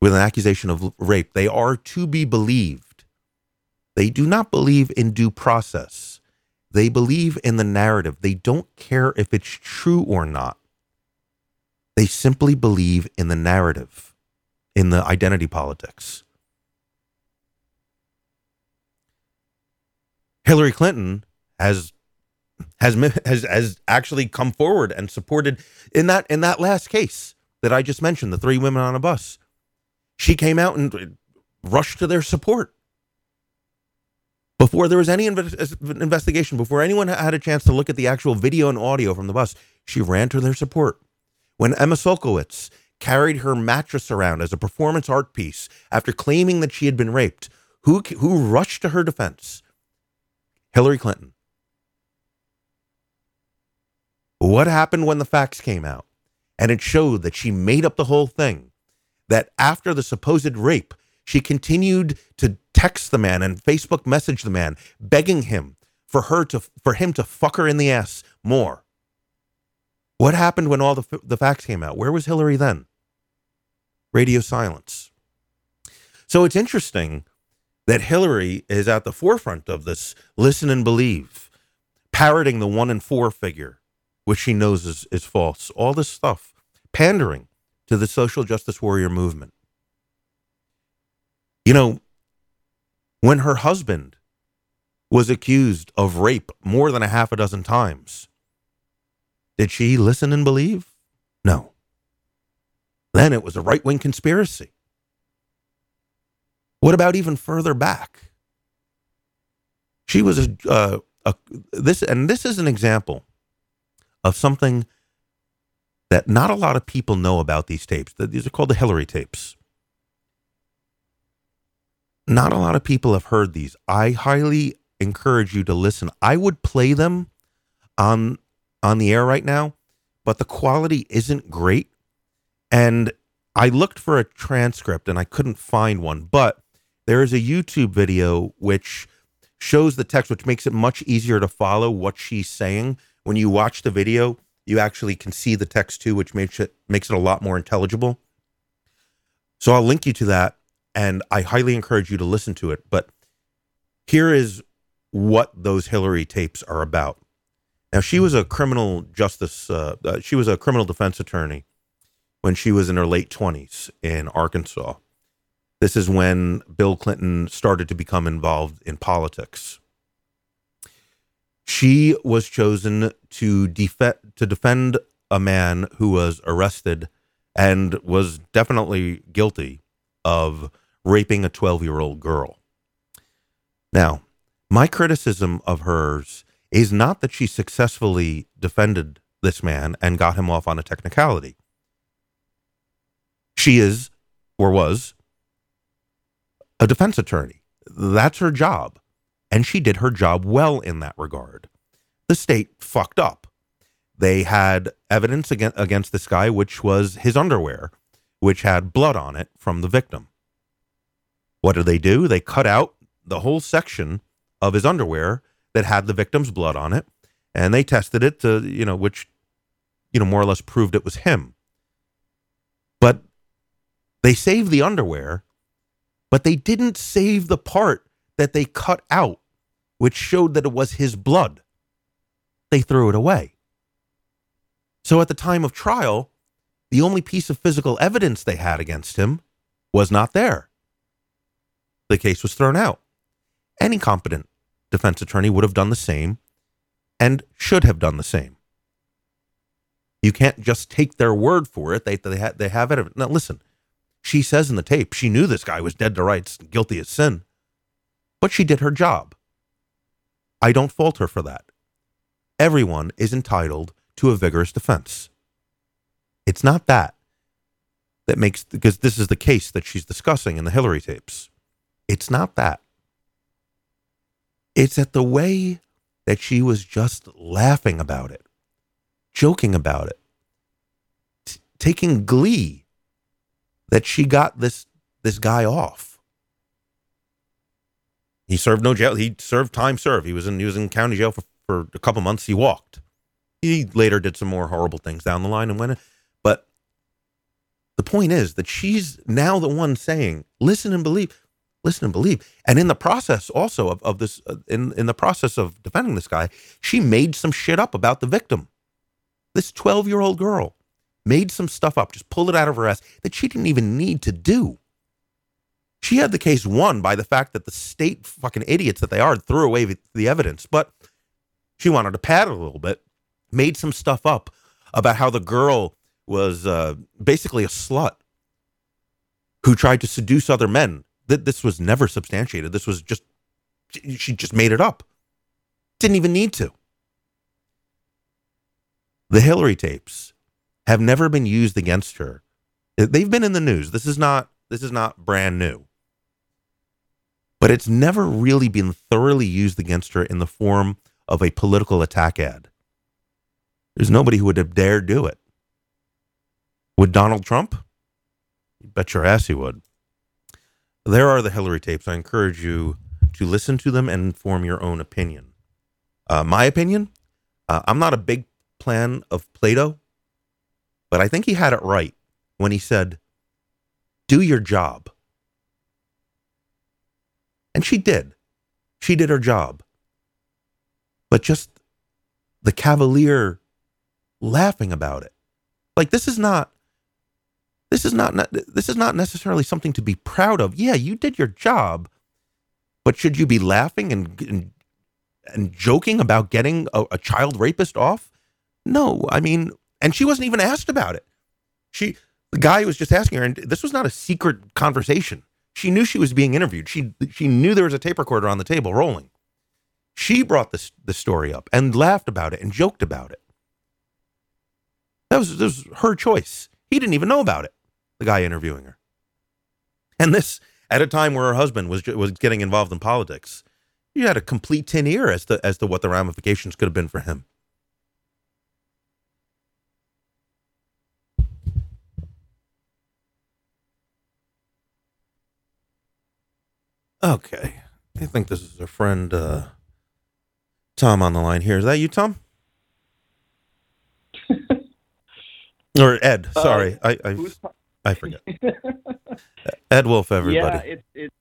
with an accusation of rape, they are to be believed they do not believe in due process. They believe in the narrative. They don't care if it's true or not. They simply believe in the narrative, in the identity politics. Hillary Clinton has has has has actually come forward and supported in that in that last case that I just mentioned, the three women on a bus. She came out and uh, rushed to their support before there was any inv- investigation, before anyone had a chance to look at the actual video and audio from the bus, she ran to their support. When Emma Sulkowicz carried her mattress around as a performance art piece after claiming that she had been raped, who, who rushed to her defense? Hillary Clinton. What happened when the facts came out? And it showed that she made up the whole thing. That after the supposed rape, she continued to text the man and Facebook message the man, begging him for her to for him to fuck her in the ass more. What happened when all the the facts came out? Where was Hillary then? Radio silence. So it's interesting that Hillary is at the forefront of this listen and believe, parroting the one in four figure, which she knows is, is false. All this stuff, pandering to the social justice warrior movement. You know, when her husband was accused of rape more than a half a dozen times, did she listen and believe? No. Then it was a right wing conspiracy. What about even further back? She was a, uh, a this, and this is an example of something that not a lot of people know about these tapes. These are called the Hillary tapes. Not a lot of people have heard these. I highly encourage you to listen. I would play them on on the air right now, but the quality isn't great. And I looked for a transcript and I couldn't find one, but there is a YouTube video which shows the text, which makes it much easier to follow what she's saying. When you watch the video, you actually can see the text too, which makes it makes it a lot more intelligible. So I'll link you to that, and I highly encourage you to listen to it. But here is what those Hillary tapes are about. Now, she was a criminal justice, uh, uh, she was a criminal defense attorney when she was in her late 20s in Arkansas. This is when Bill Clinton started to become involved in politics. She was chosen to, def- to defend a man who was arrested and was definitely guilty of raping a 12 year old girl. Now, my criticism of hers is not that she successfully defended this man and got him off on a technicality. She is, or was, a defense attorney. That's her job. And she did her job well in that regard. The state fucked up. They had evidence against, this guy, which was his underwear, which had blood on it from the victim. What did they do? They cut out the whole section of his underwear that had the victim's blood on it, and they tested it to, you know, which, you know, more or less proved it was him. But they saved the underwear, but they didn't save the part that they cut out, which showed that it was his blood. They threw it away. So at the time of trial, the only piece of physical evidence they had against him was not there. The case was thrown out. Any competent defense attorney would have done the same and should have done the same. You can't just take their word for it. They, they, ha- they have it. Now, listen, she says in the tape she knew this guy was dead to rights, guilty as sin, but she did her job. I don't fault her for that. Everyone is entitled to a vigorous defense. It's not that that makes, because this is the case that she's discussing in the Hillary tapes. It's not that. It's at the way that she was just laughing about it, joking about it, t- taking glee that she got this this guy off. He served no jail. He served time served. He was in he was in county jail for, for a couple months. He walked. He later did some more horrible things down the line and went. In. But the point is that she's now the one saying, "Listen and believe." Listen and believe. And in the process also of, of this, uh, in, in the process of defending this guy, she made some shit up about the victim. This 12 year old girl made some stuff up, just pulled it out of her ass that she didn't even need to do. She had the case won by the fact that the state fucking idiots that they are threw away the evidence, but she wanted to pad it a little bit, made some stuff up about how the girl was uh, basically a slut who tried to seduce other men that this was never substantiated. This was just, she just made it up. Didn't even need to. The Hillary tapes have never been used against her. They've been in the news. This is not this is not brand new. But it's never really been thoroughly used against her in the form of a political attack ad. There's nobody who would have dared do it. Would Donald Trump? You bet your ass he would there are the Hillary tapes. I encourage you to listen to them and form your own opinion. Uh, my opinion, uh, I'm not a big fan of Plato, but I think he had it right when he said, do your job. And she did. She did her job. But just the cavalier laughing about it. Like, this is not this is not this is not necessarily something to be proud of. Yeah, you did your job, but should you be laughing and and, and joking about getting a, a child rapist off? No, I mean, and she wasn't even asked about it. She The guy was just asking her, and this was not a secret conversation. She knew she was being interviewed. She she knew there was a tape recorder on the table rolling. She brought this the story up and laughed about it and joked about it. That was, that was her choice. He didn't even know about it. The guy interviewing her, and this at a time where her husband was was getting involved in politics. You had a complete tin ear as to as to what the ramifications could have been for him. Okay. I think this is our friend uh, Tom on the line here. Is that you, Tom? (laughs) or Ed? Uh, Sorry, I I, Who's I forget. (laughs) Ed Wolf, everybody. yeah, it's it's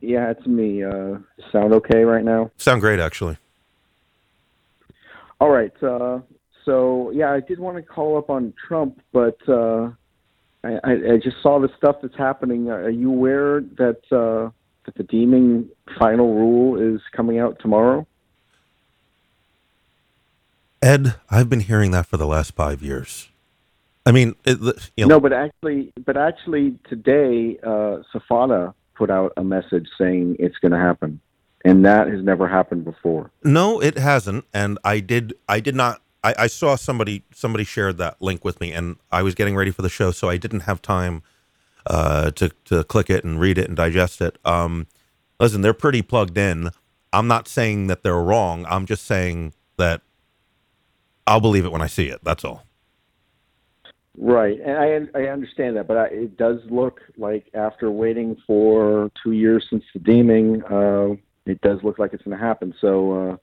yeah, it's me. Uh, sound okay right now? Sound great, actually. All right. Uh, so yeah, I did want to call up on Trump, but uh, I, I, I just saw the stuff that's happening. Are you aware that uh, that the deeming final rule is coming out tomorrow? Ed, I've been hearing that for the last five years. I mean, it, you know, No, but actually, but actually today, uh, SFATA put out a message saying it's going to happen, and that has never happened before. No, it hasn't. And I did. I did not. I, I saw somebody. Somebody shared that link with me, and I was getting ready for the show, so I didn't have time uh, to to click it and read it and digest it. Um, listen, they're pretty plugged in. I'm not saying that they're wrong. I'm just saying that I'll believe it when I see it. That's all. Right, and I I understand that, but I, it does look like after waiting for two years since the deeming, uh, it does look like it's going to happen. So, uh,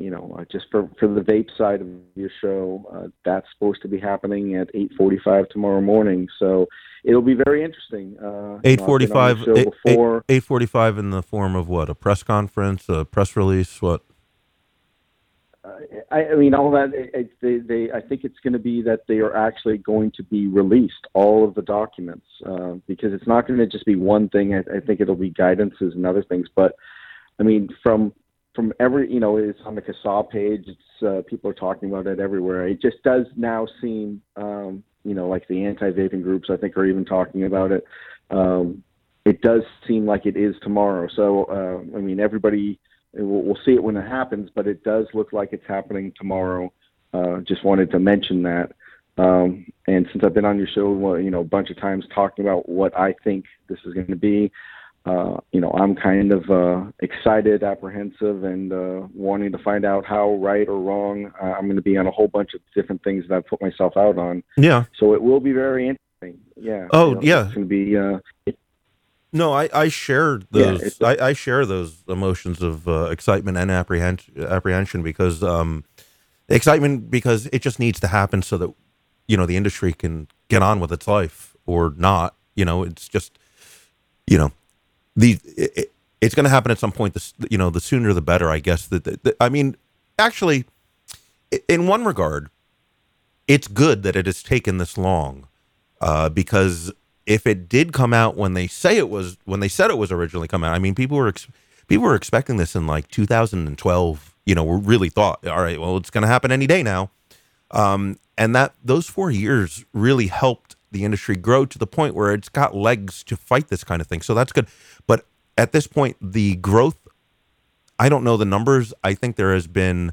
you know, uh, just for for the vape side of your show, uh, that's supposed to be happening at eight forty-five tomorrow morning. So it'll be very interesting. Uh, you Eight know, I've been on forty-five. the show before. Eight forty-five in the form of what? A press conference, a press release. What? I, I mean, all that. It, they, they, I think it's going to be that they are actually going to be released, all of the documents, uh, because it's not going to just be one thing. I, I think it'll be guidances and other things. But I mean, from from every, you know, it's on the CASAA page. It's uh, people are talking about it everywhere. It just does now seem, um, you know, like the anti-vaping groups. I think are even talking about it. Um, it does seem like it is tomorrow. So uh, I mean, everybody we'll, we'll see it when it happens, but it does look like it's happening tomorrow. Uh, just wanted to mention that. Um, and since I've been on your show, well, you know, a bunch of times talking about what I think this is going to be, uh, you know, I'm kind of uh, excited, apprehensive, and uh, wanting to find out how right or wrong. Uh, I'm going to be on a whole bunch of different things that I've put myself out on. Yeah. So it will be very interesting. Yeah. Oh, You know, yeah. It's going to be. No, I, I share those. it's- I, I share those emotions of uh, excitement and apprehension, apprehension because um, excitement because it just needs to happen so that you know the industry can get on with its life or not. You know, it's just you know the it, it- it's going to happen at some point. This you know the sooner the better. I guess that, that, that- I mean actually in one regard, it's good that it has taken this long uh, because if it did come out when they say it was when they said it was originally come out, I mean, people were ex- people were expecting this in like 2012. You know, we really thought, all right, well, it's going to happen any day now, um, and that those four years really helped the industry grow to the point where it's got legs to fight this kind of thing. So that's good. But at this point, the growth, I don't know the numbers. I think there has been,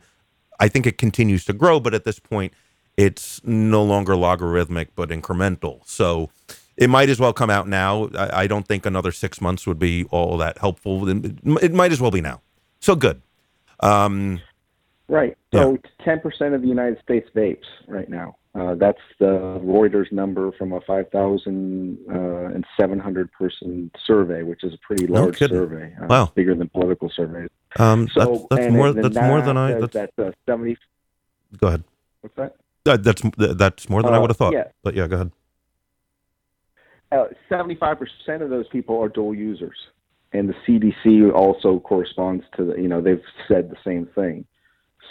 I think it continues to grow, but at this point, it's no longer logarithmic but incremental. So it might as well come out now. I, I don't think another six months would be all that helpful. It, it might as well be now. So good. Um, Right. So ten percent of the United States vapes right now. Uh, that's the Reuters number from a 5,700 person survey, which is a pretty large kidding. survey. Uh, Wow. bigger than political surveys. um, So that's that's more. That's more than I. That's, That's uh, 70. go ahead. What's that? That, that's that's more than I Uh, would have thought. yeah. But yeah, go ahead. Uh, 75% of those people are dual users. And the CDC also corresponds to the, you know, they've said the same thing.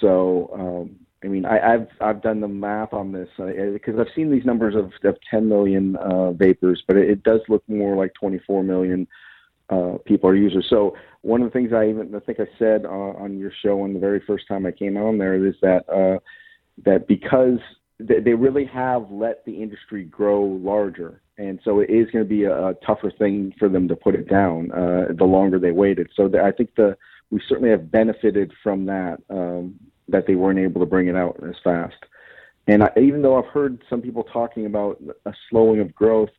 So, um, I mean, I, I've I've done the math on this because I've seen these numbers of, of 10 million uh, vapors, but it, it does look more like 24 million uh, people are users. So one of the things I even I think I said uh, on your show on the very first time I came on there is that uh, that because they really have let the industry grow larger, and so it is going to be a, a tougher thing for them to put it down uh, the longer they waited. So the, I think the we certainly have benefited from that um, that they weren't able to bring it out as fast. And I, even though I've heard some people talking about a slowing of growth,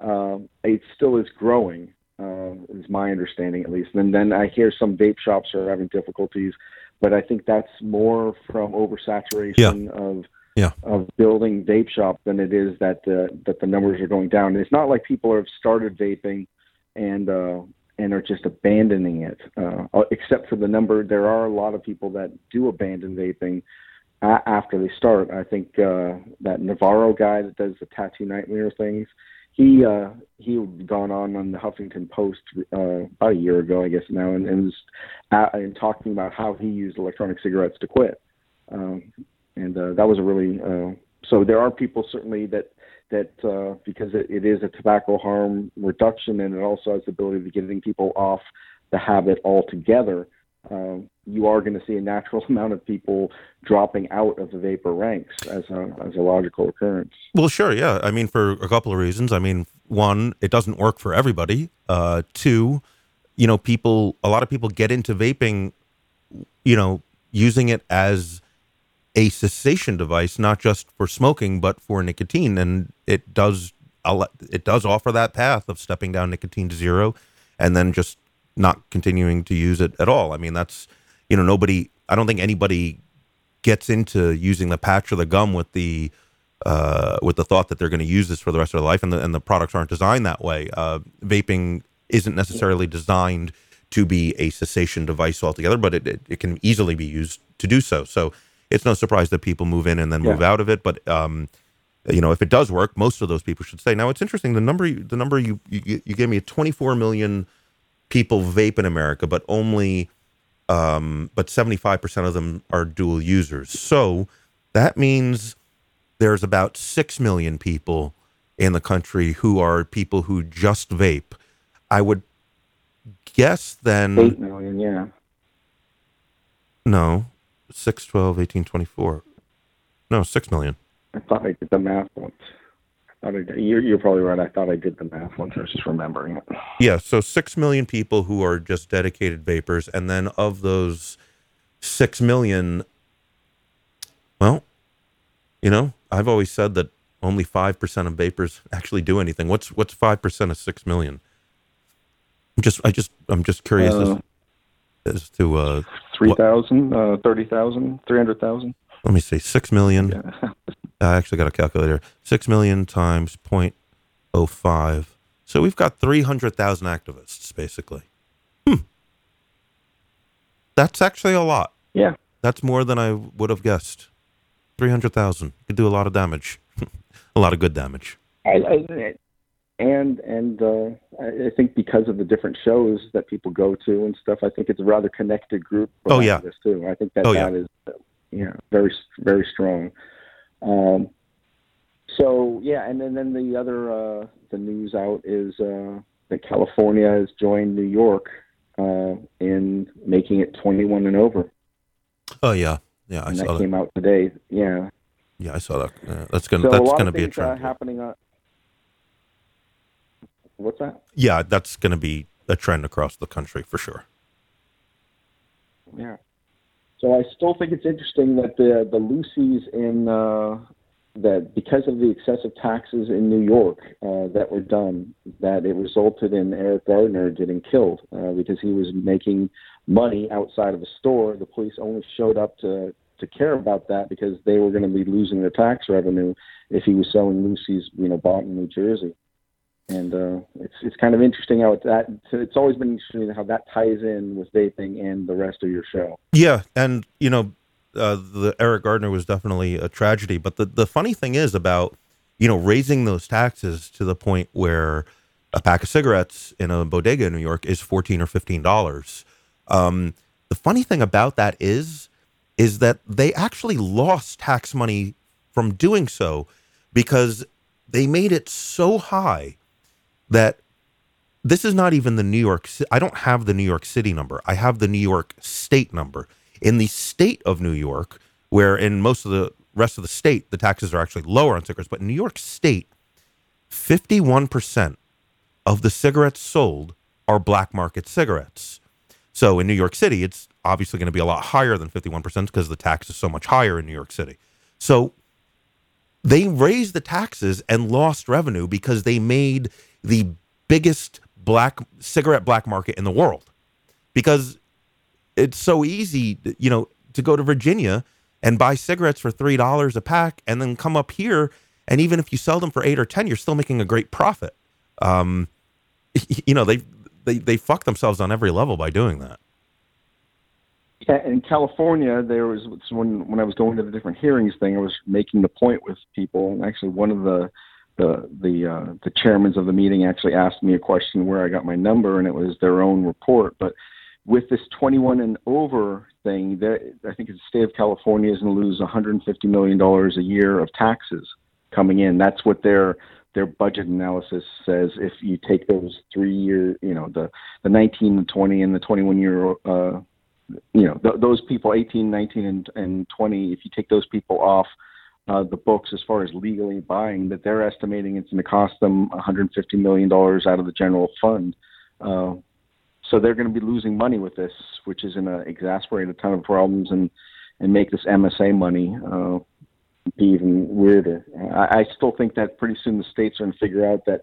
um, it still is growing. Uh, is my understanding at least. And then I hear some vape shops are having difficulties, but I think that's more from oversaturation Yeah. of Yeah. of building vape shop than it is that the that the numbers are going down. It's not like people have started vaping and uh, and are just abandoning it. Uh, except for the number, there are a lot of people that do abandon vaping a- after they start. I think uh, that Navarro guy that does the tattoo nightmare things. He uh, he gone on on the Huffington Post uh, about a year ago, I guess now, and, and was uh, and talking about how he used electronic cigarettes to quit. Um, and uh, that was a really uh, so there are people certainly that that uh, because it, it is a tobacco harm reduction and it also has the ability of getting people off the habit altogether. Uh, you are going to see a natural (laughs) amount of people dropping out of the vapor ranks as a as a logical occurrence. Well, sure, yeah. I mean, for a couple of reasons. I mean, one, it doesn't work for everybody. Uh, two, you know, people, a lot of people get into vaping, you know, using it as a cessation device, not just for smoking, but for nicotine, and it does, it does offer that path of stepping down nicotine to zero, and then just not continuing to use it at all. I mean, that's, you know, nobody. I don't think anybody gets into using the patch or the gum with the uh, with the thought that they're going to use this for the rest of their life, and the, and the products aren't designed that way. Uh, vaping isn't necessarily designed to be a cessation device altogether, but it, it, it can easily be used to do so. So it's no surprise that people move in and then move Yeah. out of it. But um, you know, if it does work, most of those people should stay. Now, it's interesting. The number, you- the number you you, you gave me, 24 million people vape in America, but only um, but 75% of them are dual users. So that means there's about 6 million people in the country who are people who just vape. I would guess then, Eight million, yeah. no, 6, 12, 18, 24. No, 6 million. I thought I did the math once. I thought I did. You're, you're probably right. I thought I did the math once. I was just remembering it. Yeah, so 6 million people who are just dedicated vapors. And then of those 6 million, well, you know, I've always said that only 5% of vapors actually do anything. What's what's 5% of 6 million? I'm just I just I'm just curious Uh, as, as to uh 3,000, uh, 30,000, 300,000. let me see 6 million. Yeah. (laughs) I actually got a calculator. 6 million times 0.05. So we've got 300,000 activists basically. Hmm. That's actually a lot. yeah. That's more than I would have guessed. 300,000 could do a lot of damage. (laughs) a lot of good damage. I, I, and and uh, I I think because of the different shows that people go to and stuff, I think it's a rather connected group. Oh, yeah. this too. I think that Oh, yeah. that is, uh, yeah, very very strong. Um, so yeah, and then then the other uh, the news out is uh, that California has joined New York uh, in making it 21 and over, Oh yeah. Yeah, I and saw that that. came out today. Yeah, Yeah, I saw that. Yeah, that's gonna a that's going to be a trend. happening. On, what's that? yeah, that's going to be a trend across the country for sure. Yeah. So I still think it's interesting that the the loosies in uh, that because of the excessive taxes in New York uh, that were done, that it resulted in Eric Gardner getting killed uh, because he was making money outside of the store. The police only showed up to to care about that because they were going to be losing their tax revenue if he was selling loosies, you know, bought in New Jersey. And uh, it's it's kind of interesting how it, that it's always been interesting how that ties in with vaping and the rest of your show. Yeah, and you know, uh, the Eric Gardner was definitely a tragedy. But the the funny thing is about you know raising those taxes to the point where a pack of cigarettes in a bodega in New York is fourteen or fifteen dollars. Um, the funny thing about that is is that they actually lost tax money from doing so because they made it so high that this is not even the New York. I don't have the New York City number. I have the New York State number. In the state of New York, where in most of the rest of the state, the taxes are actually lower on cigarettes. But in New York State, 51% of the cigarettes sold are black market cigarettes. So in New York City, it's obviously going to be a lot higher than 51% because the tax is so much higher in New York City. So they raised the taxes and lost revenue because they made the biggest black cigarette black market in the world. Because it's so easy, you know, to go to Virginia and buy cigarettes for three dollars a pack, and then come up here, and even if you sell them for eight or ten, you're still making a great profit. Um, (laughs) you know, they they they fuck themselves on every level by doing that. Yeah, In California, there was when when I was going to the different hearings thing, I was making the point with people, and actually one of the the the uh, the chairmans of the meeting actually asked me a question where I got my number, and it was their own report. But with this 21 and over thing, I think the state of California is going to lose 150 million dollars a year of taxes coming in. That's what their their budget analysis says. If you take those three year, you know, the the 19, the 20, and the 21 year, uh, you know, th- those people, 18, 19, and and 20, if you take those people off uh, the books as far as legally buying, that they're estimating it's going to cost them 150 million dollars out of the general fund. Uh, so they're going to be losing money with this, which is going to exasperate a ton of problems and and make this MSA money uh, be even weirder. I, I still think that pretty soon the states are going to figure out that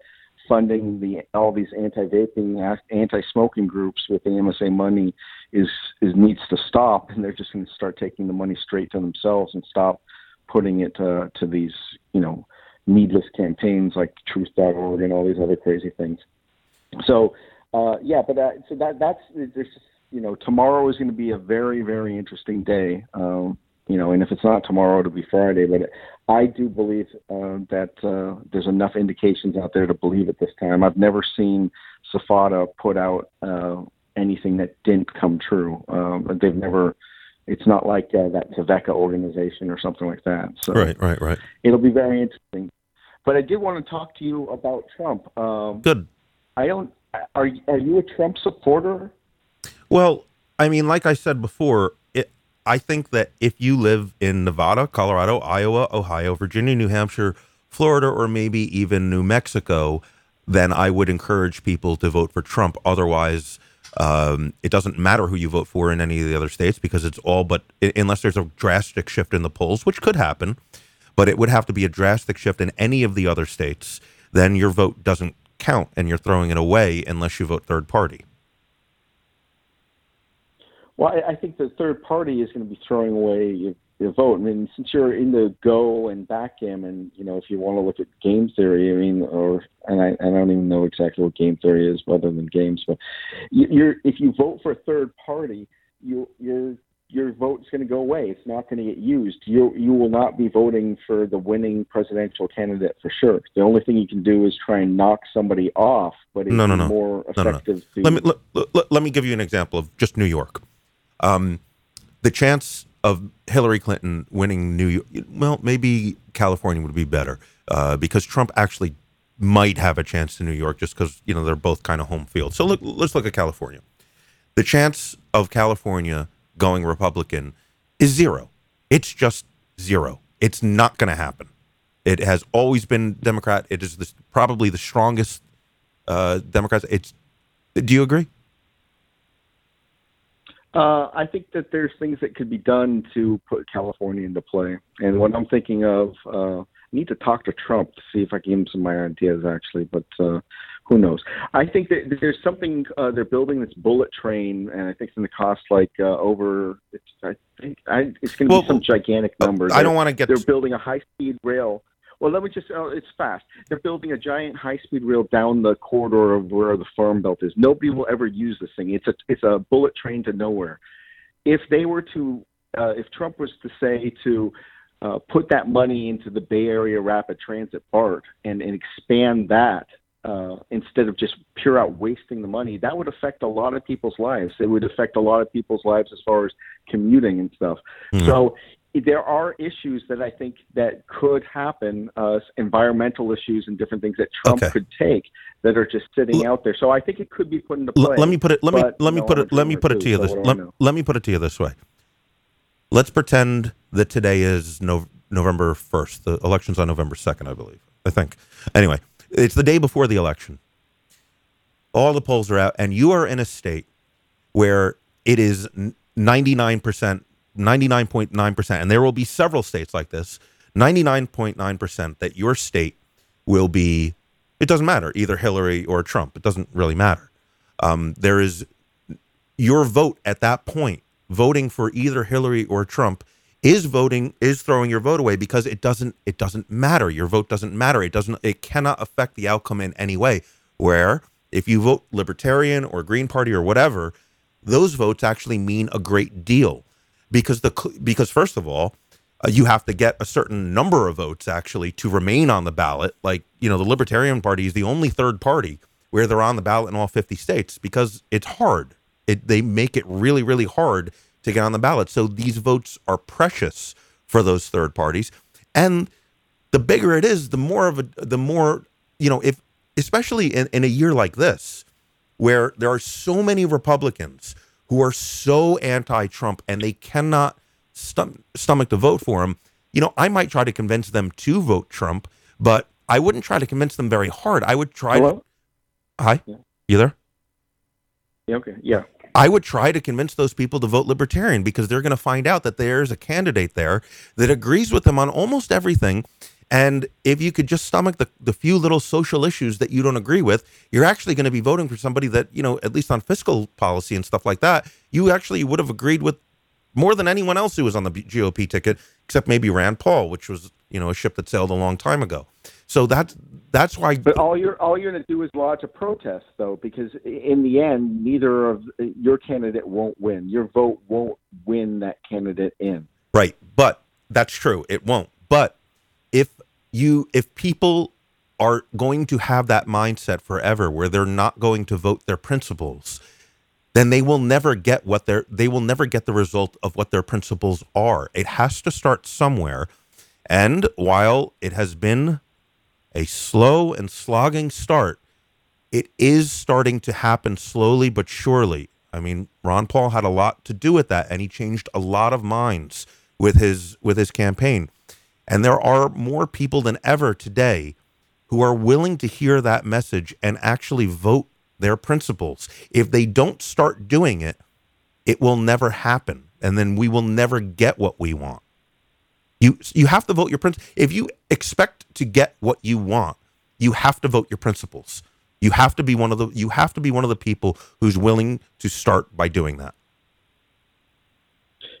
funding the all these anti-vaping, anti-smoking groups with the MSA money is is needs to stop, and they're just going to start taking the money straight to themselves and stop putting it to, to these, you know, needless campaigns like Truth.org and all these other crazy things. So, uh, yeah, but that, so that that's there's you know tomorrow is going to be a very very interesting day. Um, you know, and if it's not tomorrow, it'll be Friday. But I do believe uh, that uh, there's enough indications out there to believe it this time. I've never seen SFATA put out uh, anything that didn't come true. Um, they've never it's not like uh, that TVECA organization or something like that. So right, right, right. It'll be very interesting. But I did want to talk to you about Trump. Um, Good. I don't. Are are you a Trump supporter? Well, I mean, like I said before, it, I think that if you live in Nevada, Colorado, Iowa, Ohio, Virginia, New Hampshire, Florida, or maybe even New Mexico, then I would encourage people to vote for Trump. Otherwise, um, it doesn't matter who you vote for in any of the other states because it's all but unless there's a drastic shift in the polls, which could happen, but it would have to be a drastic shift in any of the other states. Then your vote doesn't count and you're throwing it away unless you vote third party. Well, I, think the third party is going to be throwing away your vote. I mean, since you're in the Go and backgammon, you know, if you want to look at game theory, I mean, or and I, I don't even know exactly what game theory is, other than games, but you're if you vote for a third party, you your your vote's going to go away. It's not going to get used. You you will not be voting for the winning presidential candidate for sure. The only thing you can do is try and knock somebody off, but it's no, no, no. more effective. No, no, no. Let me let, let, me give you an example of just New York. Um, the chance of Hillary Clinton winning New York, well, maybe California would be better uh, because Trump actually might have a chance in New York just because you know they're both kind of home field. So look, let's look at California. The chance of California going Republican is zero. It's just zero. It's not going to happen. It has always been Democrat. It is the, probably the strongest uh, Democrats. It's. Do you agree? Uh, I think that there's things that could be done to put California into play. And what I'm thinking of, uh, I need to talk to Trump to see if I can give him some of my ideas, actually. But uh, who knows? I think that there's something uh, they're building this bullet train, and I think it's going to cost like uh, over. It's, I think I, it's going to well, be some gigantic number. I don't want to get. They're building a high-speed rail well, let me just, uh, it's fast. They're building a giant high speed rail down the corridor of where the farm belt is. Nobody will ever use this thing. It's a, it's a bullet train to nowhere. If they were to, uh, if Trump was to say to uh, put that money into the Bay Area Rapid Transit BART and, and expand that uh, instead of just pure out wasting the money, that would affect a lot of people's lives. It would affect a lot of people's lives as far as commuting and stuff. Mm-hmm. So there are issues that I think that could happen, uh, environmental issues and different things that Trump okay. could take that are just sitting L- out there. So I think it could be put into play. L- let me put it. Let but, me let me put it. Let me put it to you this. Let, let me put it to you this way. Let's pretend that today is no, November 1st. The election's on November 2nd, I believe. I think. Anyway, it's the day before the election. All the polls are out, and you are in a state where it is 99%, 99.9%, and there will be several states like this 99.9% that your state will be, it doesn't matter, either Hillary or Trump. It doesn't really matter. Um, there is your vote at that point, voting for either Hillary or Trump is voting is throwing your vote away because it doesn't it doesn't matter your vote doesn't matter it doesn't it cannot affect the outcome in any way where if you vote libertarian or green party or whatever those votes actually mean a great deal because the because first of all uh, you have to get a certain number of votes actually to remain on the ballot like you know the libertarian party is the only third party where they're on the ballot in all 50 states because it's hard it, they make it really really hard to get on the ballot. So these votes are precious for those third parties. And the bigger it is, the more of a, the more, you know, if, especially in, in a year like this, where there are so many Republicans who are so anti Trump and they cannot stom- stomach to vote for him, you know, I might try to convince them to vote Trump, but I wouldn't try to convince them very hard. I would try Hello? to. Hi? Yeah. You there? Yeah, okay. Yeah. I would try to convince those people to vote libertarian because they're going to find out that there's a candidate there that agrees with them on almost everything. And if you could just stomach the, the few little social issues that you don't agree with, you're actually going to be voting for somebody that, you know, at least on fiscal policy and stuff like that, you actually would have agreed with more than anyone else who was on the GOP ticket, except maybe Rand Paul, which was, you know, a ship that sailed a long time ago. So that's that's why. But all you're all you're going to do is lodge a protest, though, because in the end, neither of your candidate won't win. Your vote won't win that candidate in. Right, but that's true. It won't. But you if people are going to have that mindset forever, where they're not going to vote their principles, then they will never get what their they will never get the result of what their principles are. It has to start somewhere. And while it has been a slow and slogging start, it is starting to happen slowly but surely. I mean, Ron Paul had a lot to do with that, and he changed a lot of minds with his with his campaign. And there are more people than ever today who are willing to hear that message and actually vote their principles. If they don't start doing it, it will never happen, and then we will never get what we want. You you have to vote your principles. If you expect to get what you want, you have to vote your principles. You have to be one of the you have to be one of the people who's willing to start by doing that.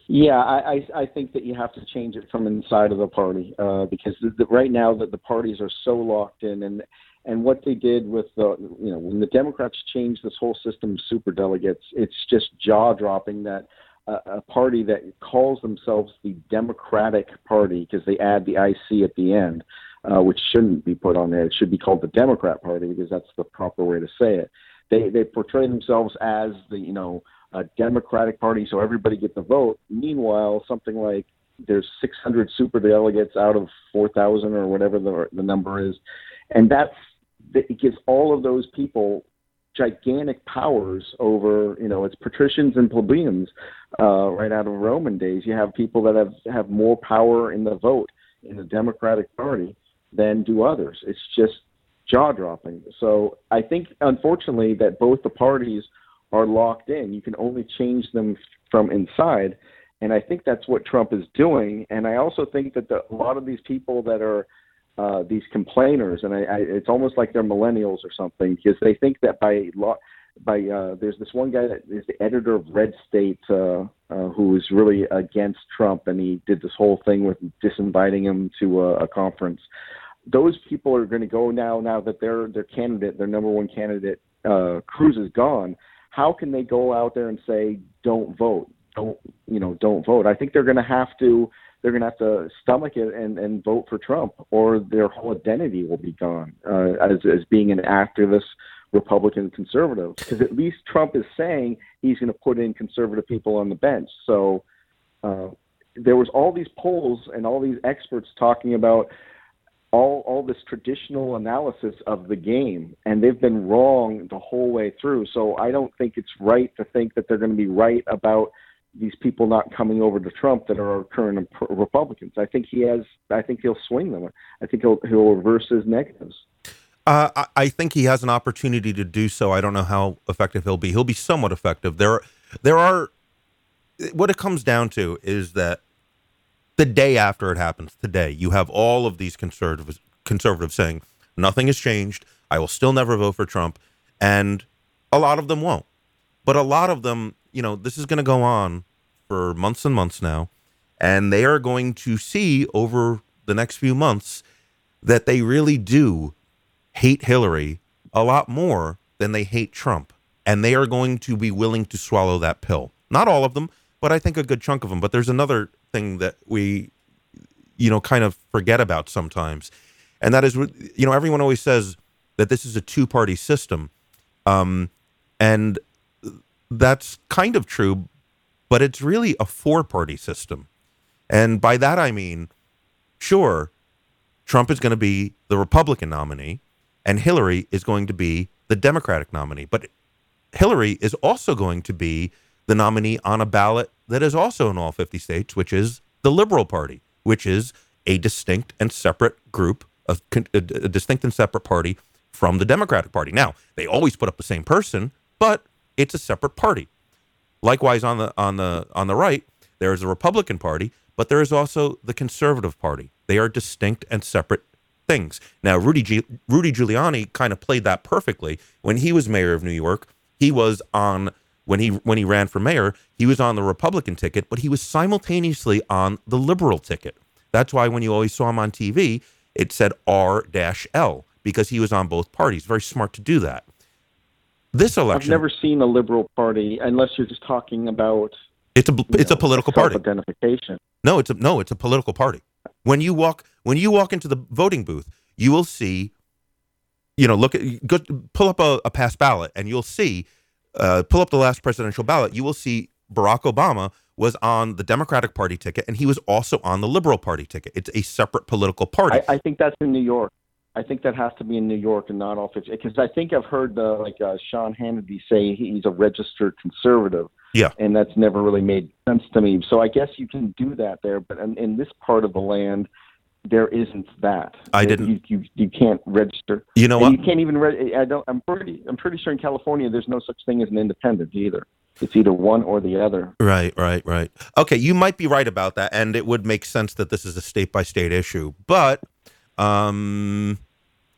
Yeah, I, I think that you have to change it from inside of the party uh, because the, the, right now that the parties are so locked in and and what they did with the you know when the Democrats changed this whole system of super delegates, it's just jaw dropping that a, party that calls themselves the Democratic Party because they add the IC at the end, uh, which shouldn't be put on there. It should be called the Democrat Party because that's the proper way to say it. They they portray themselves as the you know a Democratic Party, so everybody gets a vote. Meanwhile, something like there's 600 super delegates out of 4,000 or whatever the the number is, and that's it gives all of those people gigantic powers over you know it's patricians and plebeians uh, right out of Roman days. You have people that have have more power in the vote in the Democratic Party than do others. It's just jaw dropping. So I think unfortunately that both the parties are locked in. You can only change them from inside. And I think that's what Trump is doing. And I also think that the, a lot of these people that are uh, these complainers, and I, I, it's almost like they're millennials or something, because they think that by law, by uh, there's this one guy that is the editor of Red State, uh, uh, who is really against Trump, and he did this whole thing with disinviting him to a, a conference. Those people are going to go now. Now that their their candidate, their number one candidate, uh, Cruz is gone. How can they go out there and say don't vote? Don't you know? Don't vote. I think they're going to have to they're going to have to stomach it and, and vote for Trump, or their whole identity will be gone uh, as, as being an activist Republican conservative. Because at least Trump is saying he's going to put in conservative people on the bench. So uh, there was all these polls and all these experts talking about all all this traditional analysis of the game, and they've been wrong the whole way through. So I don't think it's right to think that they're going to be right about these people not coming over to Trump that are current Republicans. I think he has. I think he'll swing them. I think he'll he'll reverse his negatives. Uh, I think he has an opportunity to do so. I don't know how effective he'll be. He'll be somewhat effective. There, there are. What it comes down to is that the day after it happens, today, you have all of these conservatives conservatives saying nothing has changed. I will still never vote for Trump, and a lot of them won't. But a lot of them, you know, this is going to go on for months and months now, and they are going to see over the next few months that they really do hate Hillary a lot more than they hate Trump. And they are going to be willing to swallow that pill. Not all of them, but I think a good chunk of them. But there's another thing that we, you know, kind of forget about sometimes. And that is, you know, everyone always says that this is a two party system. Um, and that's kind of true, but it's really a four party system. And by that I mean, sure, Trump is going to be the Republican nominee, and Hillary is going to be the Democratic nominee. But Hillary is also going to be the nominee on a ballot that is also in all 50 states, which is the Liberal Party, which is a distinct and separate group, of, a distinct and separate party from the Democratic Party. Now, they always put up the same person, but it's a separate party. Likewise, on the on the on the right, there is a Republican Party, but there is also the Conservative Party. They are distinct and separate things. Now, Rudy G- Rudy Giuliani kind of played that perfectly when he was mayor of New York. He was on when he when he ran for mayor, he was on the Republican ticket, but he was simultaneously on the liberal ticket. That's why when you always saw him on TV, it said R-L because he was on both parties. Very smart to do that. This election, I've never seen a liberal party unless you're just talking about. It's a it's know, a political party. Identification. No, it's a no, it's a political party. When you walk when you walk into the voting booth, you will see. You know, look at go, pull up a, a past ballot, and you'll see. Uh, pull up the last presidential ballot. You will see Barack Obama was on the Democratic Party ticket, and he was also on the Liberal Party ticket. It's a separate political party. I, I think that's in New York. I think that has to be in New York and not all 50. Because I think I've heard uh, like uh, Sean Hannity say he's a registered conservative. Yeah. And that's never really made sense to me. So I guess you can do that there, but in, in this part of the land, there isn't that. I didn't. You you, you can't register. You know and what? You can't even. Re- I don't. I'm pretty. I'm pretty sure in California there's no such thing as an independent either. It's either one or the other. Right, right, right. Okay, you might be right about that, and it would make sense that this is a state by state issue. But um,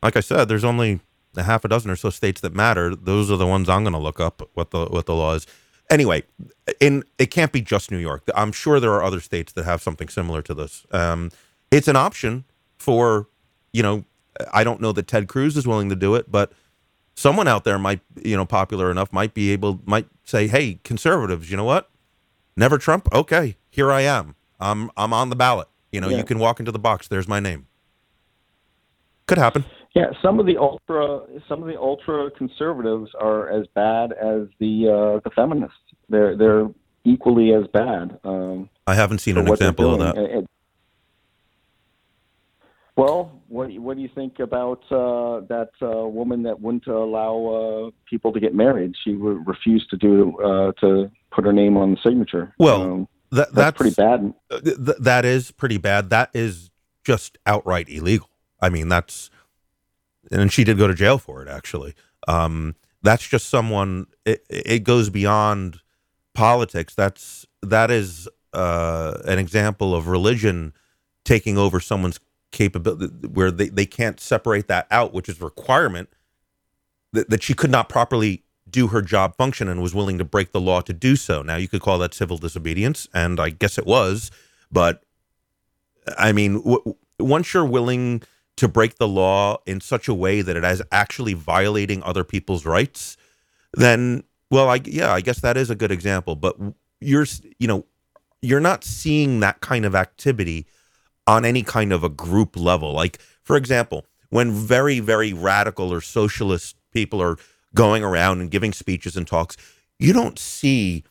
like I said, there's only a half a dozen or so states that matter. Those are the ones I'm going to look up what the what the law is. Anyway, in it can't be just New York. I'm sure there are other states that have something similar to this. Um, it's an option for, you know, I don't know that Ted Cruz is willing to do it, but someone out there might, you know, popular enough might be able might say, "Hey, conservatives, you know what? Never Trump. Okay, here I am. I'm I'm on the ballot. You know, yeah. you can walk into the box. There's my name." Could happen. Yeah, some of the ultra some of the ultra conservatives are as bad as the uh, the feminists. They're they're equally as bad. Um, I haven't seen an example of that. It, well, what what do you think about uh, that uh, woman that wouldn't allow uh, people to get married? She refused to do uh, to put her name on the signature. Well, um, that, that's, that's, pretty bad. Uh, th- that is pretty bad. That is just outright illegal. I mean, that's and she did go to jail for it. Actually, um, that's just someone. It, it goes beyond politics. That's that is uh, an example of religion taking over someone's capability, where they, they can't separate that out, which is requirement that, that she could not properly do her job function and was willing to break the law to do so. Now you could call that civil disobedience, and I guess it was, but I mean, w- once you're willing to break the law in such a way that it is actually violating other people's rights, then well, I yeah, I guess that is a good example. But you're you know you're not seeing that kind of activity on any kind of a group level. Like for example, when very very radical or socialist people are going around and giving speeches and talks, you don't see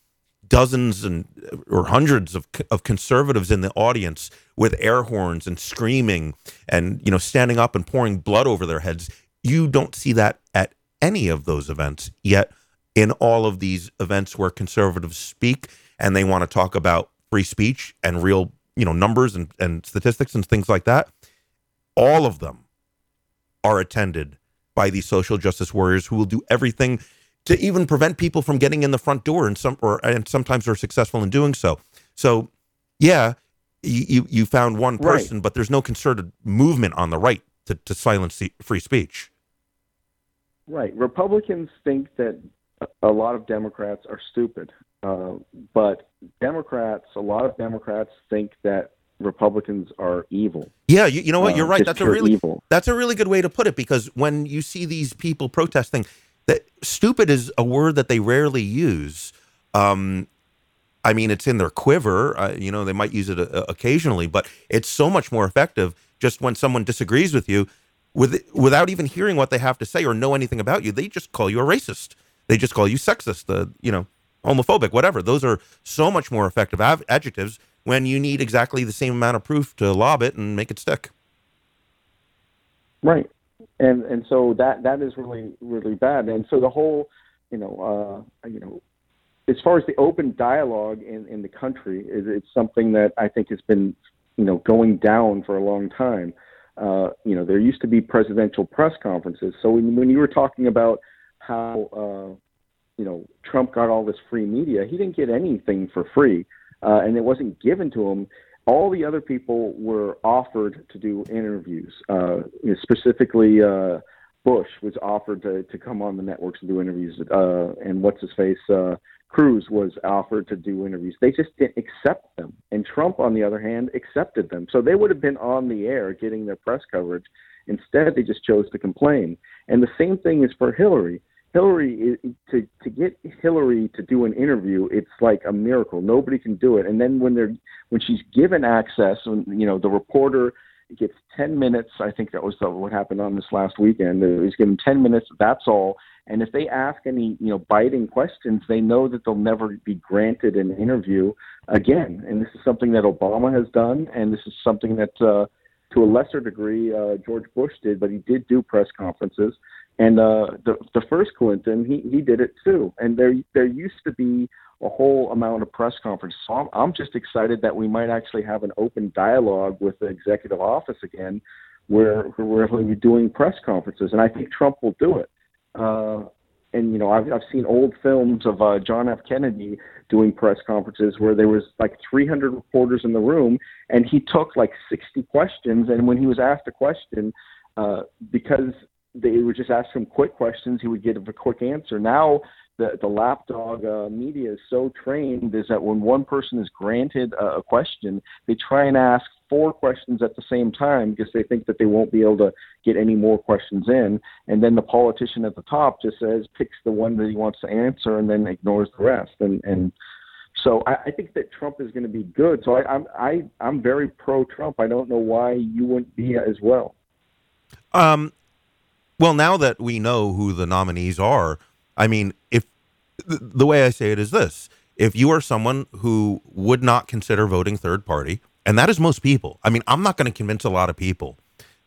dozens and or hundreds of of conservatives in the audience with air horns and screaming and you know standing up and pouring blood over their heads. You don't see that at any of those events. Yet in all of these events where conservatives speak, and they want to talk about free speech and real, you know, numbers and, and statistics and things like that, all of them are attended by these social justice warriors who will do everything to even prevent people from getting in the front door and some or and sometimes are successful in doing so. So yeah, you you found one person, right. but there's no concerted movement on the right to, to silence free speech. Right. Republicans think that a lot of Democrats are stupid, uh, but Democrats, a lot of Democrats think that Republicans are evil. Yeah, you, you know what? You're uh, right. That's a really evil. that's a really good way to put it because when you see these people protesting, that stupid is a word that they rarely use. Um, I mean, it's in their quiver. Uh, you know, they might use it uh, occasionally, but it's so much more effective just when someone disagrees with you, with without even hearing what they have to say or know anything about you. They just call you a racist. They just call you sexist. The you know, homophobic, whatever. Those are so much more effective adjectives when you need exactly the same amount of proof to lob it and make it stick. Right, and and so that that is really really bad. And so the whole, you know, uh, you know, as far as the open dialogue in, in the country, is it's something that I think has been, you know, going down for a long time. Uh, you know, there used to be presidential press conferences. So when, when you were talking about how, uh, you know, Trump got all this free media, he didn't get anything for free, uh, and it wasn't given to him. All the other people were offered to do interviews, uh, specifically. Uh, Bush was offered to, to come on the networks and do interviews, uh, and what's his face, uh, Cruz was offered to do interviews. They just didn't accept them. And Trump, on the other hand, accepted them. So they would have been on the air getting their press coverage. Instead, they just chose to complain. And the same thing is for Hillary. Hillary to to get Hillary to do an interview, it's like a miracle. Nobody can do it. And then when they're when she's given access, when you know the reporter gets 10 minutes. I think that was the, what happened on this last weekend. Was given 10 minutes. That's all. And if they ask any, you know, biting questions, they know that they'll never be granted an interview again. And this is something that Obama has done, and this is something that, uh, to a lesser degree, uh, George Bush did, but he did do press conferences. And uh, the the first Clinton, he he did it too. And there there used to be a whole amount of press conferences. So I'm, I'm just excited that we might actually have an open dialogue with the executive office again, where, be doing press conferences. And I think Trump will do it. Uh, and you know, I've I've seen old films of uh, John F. Kennedy doing press conferences where there was like 300 reporters in the room, and he took like 60 questions. And when he was asked a question, uh, because they would just ask him quick questions, he would give a quick answer. Now the the lapdog uh, media is so trained is that when one person is granted a, a question, they try and ask four questions at the same time because they think that they won't be able to get any more questions in, and then the politician at the top just says picks the one that he wants to answer and then ignores the rest, and and so I, I think that Trump is going to be good. So I, I'm I I'm very pro Trump. I don't know why you wouldn't be as well. Um, well, now that we know who the nominees are I mean, if the way I say it is this if you are someone who would not consider voting third party, and that is most people. I mean, I'm not going to convince a lot of people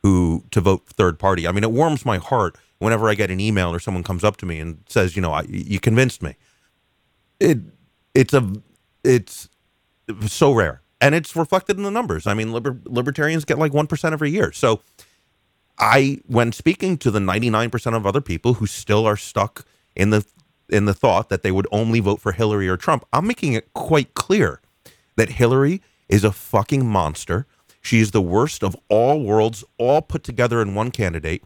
who to vote third party. I mean, it warms my heart whenever I get an email or someone comes up to me and says, you know, I, you convinced me. It it's a it's so rare, and it's reflected in the numbers. I mean, liber, libertarians get like one percent every year. So, I when speaking to the 99 percent of other people who still are stuck in the in the thought that they would only vote for Hillary or Trump. I'm making it quite clear that Hillary is a fucking monster. She is the worst of all worlds, all put together in one candidate.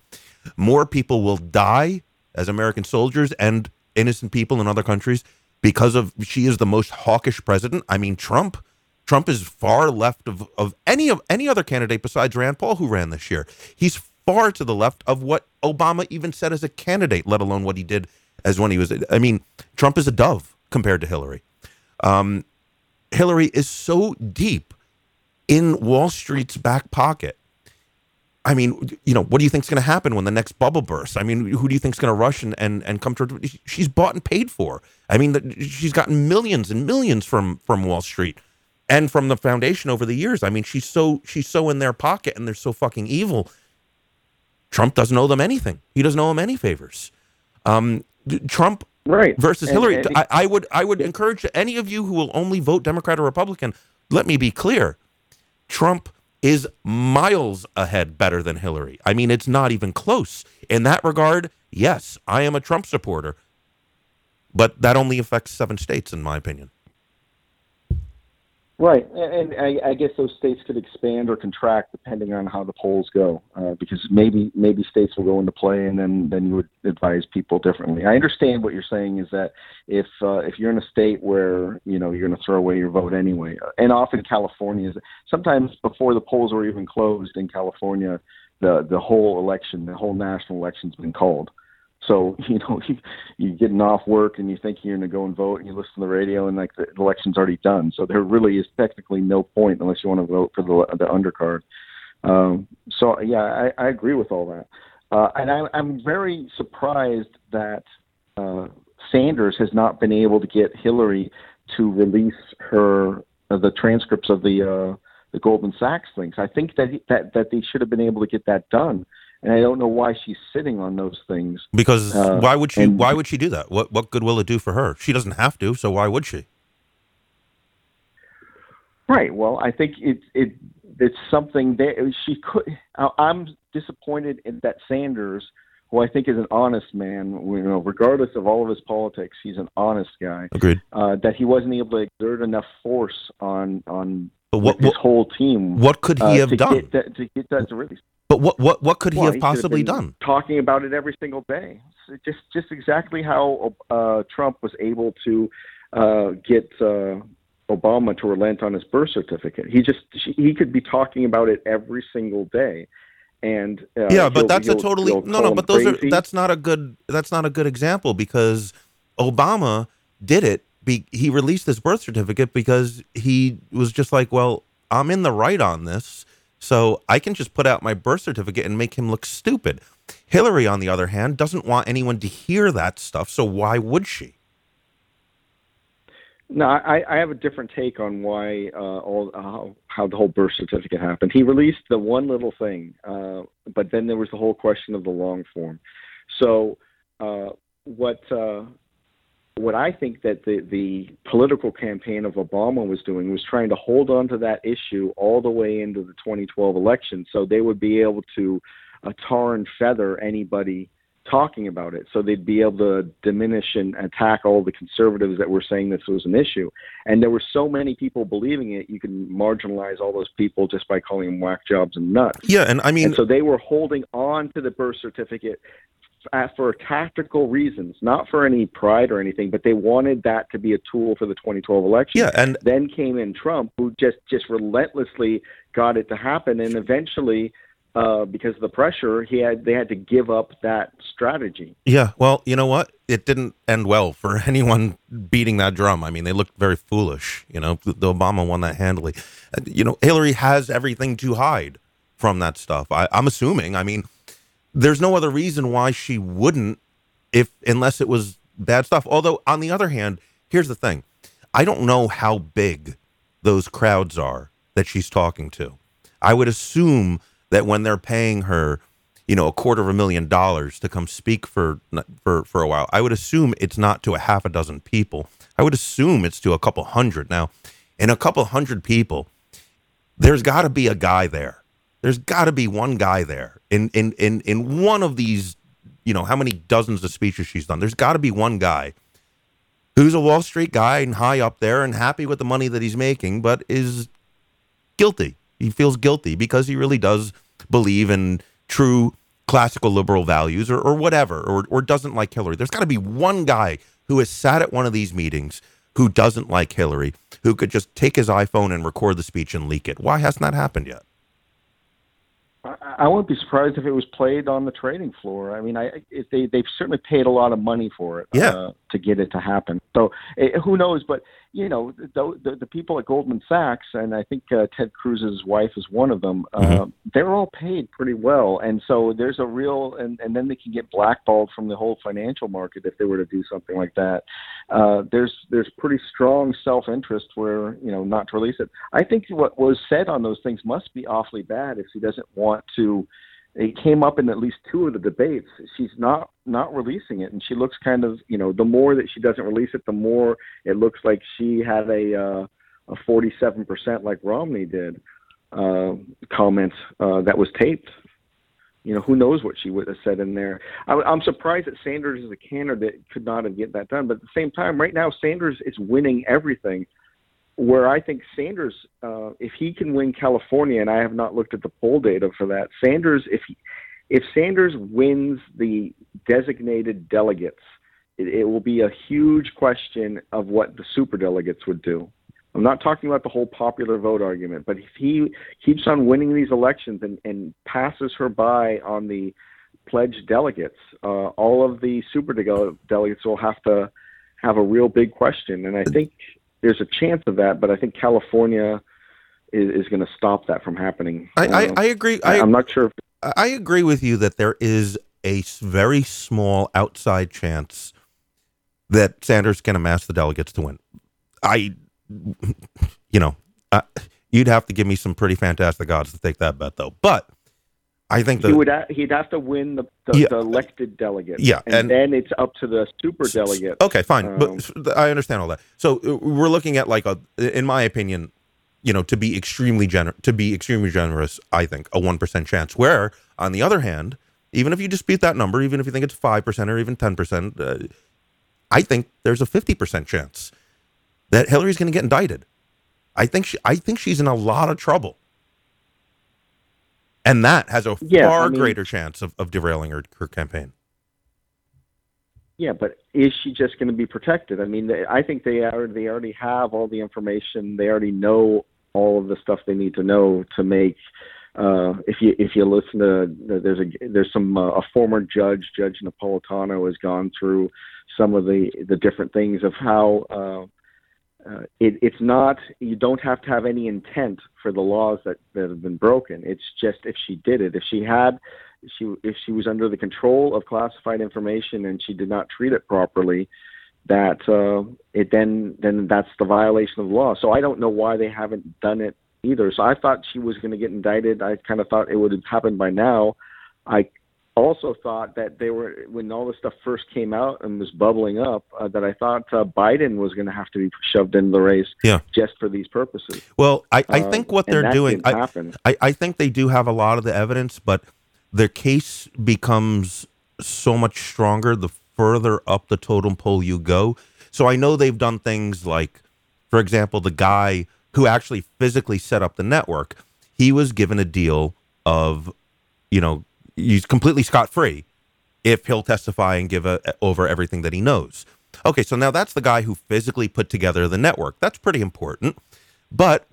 More people will die as American soldiers and innocent people in other countries because of she is the most hawkish president. I mean, Trump. Trump is far left of, of any of any other candidate besides Rand Paul who ran this year. He's far to the left of what Obama even said as a candidate, let alone what he did as when he was. I mean, Trump is a dove compared to Hillary. Um, Hillary is so deep in Wall Street's back pocket. I mean, you know, what do you think is going to happen when the next bubble bursts? I mean, who do you think is going to rush and, and, and come to? She's bought and paid for. I mean, she's gotten millions and millions from from Wall Street and from the foundation over the years. I mean, she's so she's so in their pocket and they're so fucking evil. Trump doesn't owe them anything. He doesn't owe them any favors. Um, Trump right versus And- Hillary. and- I, I would I would encourage any of you who will only vote Democrat or Republican. Let me be clear: Trump is miles ahead better than Hillary. I mean, it's not even close. In that regard, yes, I am a Trump supporter, but that only affects seven states, in my opinion. Right, and, I, I guess those states could expand or contract depending on how the polls go, uh, because maybe maybe states will go into play, and then then you would advise people differently. I understand what you're saying is that if uh, if you're in a state where you know you're going to throw away your vote anyway, and often California is sometimes before the polls are even closed in California, the the whole election, the whole national election's been called. So (laughs) you know you, you're getting off work and you think you're going to go and vote, and you listen to the radio, and like the election's already done. So there really is technically no point unless you want to vote for the the undercard. Um, so yeah, I, I agree with all that, uh, and I, I'm very surprised that uh, Sanders has not been able to get Hillary to release her uh, the transcripts of the uh, the Goldman Sachs things. I think that that that they should have been able to get that done, and I don't know why she's sitting on those things. Because Uh, why would she? and- Why would she do that? What what good will it do for her? She doesn't have to, so why would she? Right. Well, I think it it it's something that she could. I'm disappointed in that Sanders, who I think is an honest man, you know, regardless of all of his politics, he's an honest guy. Agreed. Uh, that he wasn't able to exert enough force on on But what his what, whole team. what could he uh, have to done? Get that, to get that to release. But what what what could he Well, have should have possibly done? Talking about it every single day. So just just exactly how uh, Trump was able to uh, get uh, Obama to relent on his birth certificate. He just he could be talking about it every single day. And uh, yeah, but that's a totally no, no. But those crazy. are that's not a good that's not a good example because Obama did it. Be, he released his birth certificate because he was just like, well, I'm in the right on this, so I can just put out my birth certificate and make him look stupid. Hillary, on the other hand, doesn't want anyone to hear that stuff, so why would she? No, I, I have a different take on why uh, all how, how the whole birth certificate happened. He released the one little thing, uh, but then there was the whole question of the long form. So, uh, what uh, what I think that the the political campaign of Obama was doing was trying to hold on to that issue all the way into the 2012 election, so they would be able to uh, tar and feather anybody talking about it. So they'd be able to diminish and attack all the conservatives that were saying this was an issue. And there were so many people believing it, you can marginalize all those people just by calling them whack jobs and nuts. Yeah, and I mean, and so they were holding on to the birth certificate f- for tactical reasons, not for any pride or anything, but they wanted that to be a tool for the 2012 election. yeah, and Then came in Trump, who just just relentlessly got it to happen, and eventually, uh, because of the pressure, he had they had to give up that strategy. Yeah, well, you know what? It didn't end well for (laughs) anyone beating that drum. I mean, they looked very foolish. You know, the the Obama won that handily. Uh, You know, Hillary has everything to hide from that stuff. I, I'm assuming. I mean, there's no other reason why she wouldn't, if unless it was bad stuff. Although, on the other hand, here's the thing: I don't know how big those crowds are that she's talking to. I would assume that when they're paying her, you know, a quarter of a million dollars to come speak for for for a while, I would assume it's not to a half a dozen people. I would assume it's to a couple hundred. Now, in a couple hundred people, there's got to be a guy there. There's got to be one guy there in in in in one of these. You know how many dozens of speeches she's done. There's got to be one guy who's a Wall Street guy and high up there and happy with the money that he's making, but is guilty. He feels guilty because he really does believe in true classical liberal values or, or whatever, or, or doesn't like Hillary. There's got to be one guy who has sat at one of these meetings who doesn't like Hillary, who could just take his iPhone and record the speech and leak it. Why hasn't that happened yet? I, I wouldn't be surprised if it was played on the trading floor. I mean, I if they they've certainly paid a lot of money for it Yeah. uh, to get it to happen. So eh, who knows? But you know, the, the, the people at Goldman Sachs, and I think uh, Ted Cruz's wife is one of them. Uh, Mhm. they're all paid pretty well, and so there's a real, and and then they can get blackballed from the whole financial market if they were to do something like that. Uh, there's there's pretty strong self interest where you know not to release it. I think what was said on those things must be awfully bad if he doesn't want to it came up in at least two of the debates. She's not not releasing it, and she looks kind of you know the more that she doesn't release it, the more it looks like she had a uh, a 47% like Romney did uh, comment uh, that was taped. You know, who knows what she would have said in there. I, I'm surprised that Sanders as a candidate could not have get that done. But at the same time, right now Sanders is winning everything where I think Sanders, uh, if he can win California, and I have not looked at the poll data for that, Sanders, if he, if Sanders wins the designated delegates, it, it will be a huge question of what the super delegates would do. I'm not talking about the whole popular vote argument, but if he keeps on winning these elections and, and passes her by on the pledged delegates, uh, all of the super delegates will have to have a real big question. And I think there's a chance of that, but I think California is, is going to stop that from happening. I, I, uh, I agree. I, am not sure. If, I agree with you that there is a very small outside chance that Sanders can amass the delegates to win. I, you know, uh, you'd have to give me some pretty fantastic odds to take that bet, though. But I think the, he would he'd have to win the, the, yeah, the elected delegate. Yeah, and, and, then it's up to the super delegate. Okay, fine, um, but I understand all that. So uh, we're looking at like a, in my opinion, you know, to be extremely gener- to be extremely generous, I think a one percent chance. Where on the other hand, even if you dispute that number, even if you think it's five percent or even ten percent, uh, I think there's a fifty percent chance that Hillary's going to get indicted. I think she, I think she's in a lot of trouble and that has a yeah, far I mean, greater chance of, of derailing her, her campaign. Yeah, but is she just going to be protected? I mean, they, I think they already they already have all the information. They already know all of the stuff they need to know to make. Uh, if you if you listen to there's a there's some uh, a former judge Judge Napolitano has gone through some of the the different things of how uh, uh, it, it's not you don't have to have any intent for the laws that, that have been broken. It's just if she did it. If she had she if she was under the control of classified information and she did not treat it properly that uh, it then then that's the violation of the law. So i don't know why they haven't done it either. So i thought she was going to get indicted. I kind of thought it would have happened by now. I also thought that they were when all this stuff first came out and was bubbling up uh, that I thought uh, Biden was going to have to be shoved into the race yeah. just for these purposes. Well, I, I think what they're doing, I, I, I think they do have a lot of the evidence, but their case becomes so much stronger the further up the totem pole you go. So I know they've done things like, for example, the guy who actually physically set up the network, he was given a deal of, you know, he's completely scot free if he'll testify and give a, over everything that he knows. Okay, so now that's the guy who physically put together the network. That's pretty important. But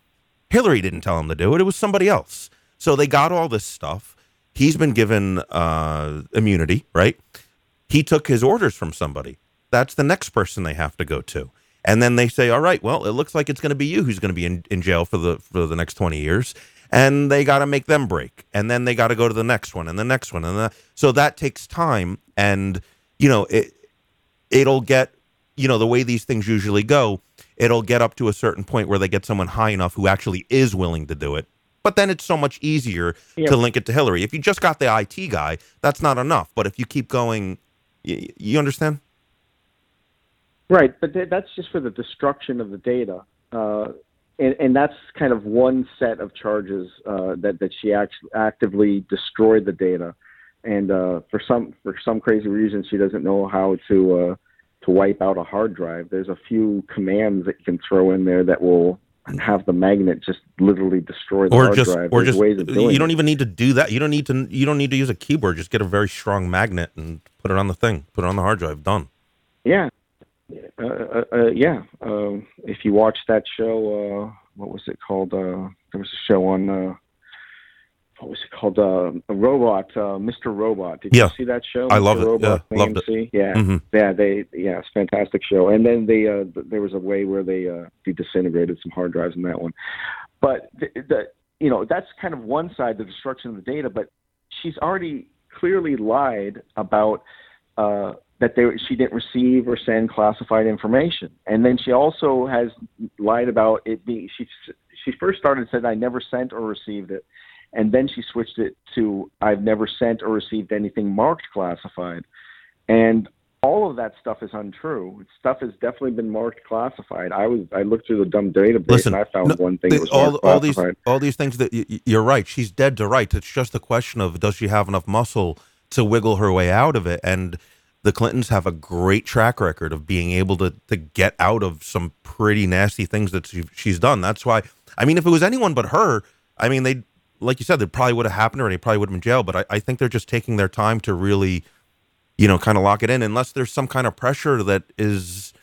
Hillary didn't tell him to do it, it was somebody else. So they got all this stuff. He's been given uh, immunity, right? He took his orders from somebody. That's the next person they have to go to. And then they say, all right, well, it looks like it's going to be you who's going to be in, in jail for the for the next 20 years and they got to make them break. And then they got to go to the next one and the next one and the, so that takes time. And you know it it'll get you know the way these things usually go it'll get up to a certain point where they get someone high enough who actually is willing to do it. But then it's so much easier to link it to Hillary. If you just got the IT guy that's not enough. But if you keep going you, you understand? Right. But th- that's just for the destruction of the data. Uh, and, and that's kind of one set of charges uh, that that she actually actively destroyed the data, and uh, for some for some crazy reason she doesn't know how to uh, to wipe out a hard drive. There's a few commands that you can throw in there that will have the magnet just literally destroy the or hard just, drive. Or There's just ways of doing you don't even need to do that. You don't need to you don't need to use a keyboard. Just get a very strong magnet and put it on the thing. Put it on the hard drive. Done. Yeah, uh, uh, uh, yeah. Um, if you watch that show, uh, what was it called? Uh, there was a show on. Uh, what was it called? Uh, a robot, uh, Mr. Robot. Did yeah. you see that show? I love it. Yeah, loved it. Yeah, mm-hmm. yeah. They, yeah, it's a fantastic show. And then they, uh, there was a way where they, uh, they disintegrated some hard drives in that one. But the, the, you know, that's kind of one side, the destruction of the data. But she's already clearly lied about uh, that they, she didn't receive or send classified information. And then she also has lied about it being, she, she first started said, I never sent or received it. and then she switched it to I've never sent or received anything marked classified, and all of that stuff is untrue. Stuff has definitely been marked classified. I was I looked through the dumb database Listen, and I found no, one thing the- that was all, all these all these things that y- you're right. She's dead to rights. It's just a question of does she have enough muscle to wiggle her way out of it? And the Clintons have a great track record of being able to to get out of some pretty nasty things that she, she's done. That's why. I mean, if it was anyone but her, I mean, they like you said, it probably would have happened, or they probably would have been jailed. But I, I think they're just taking their time to really, you know, kind of lock it in, unless there's some kind of pressure that is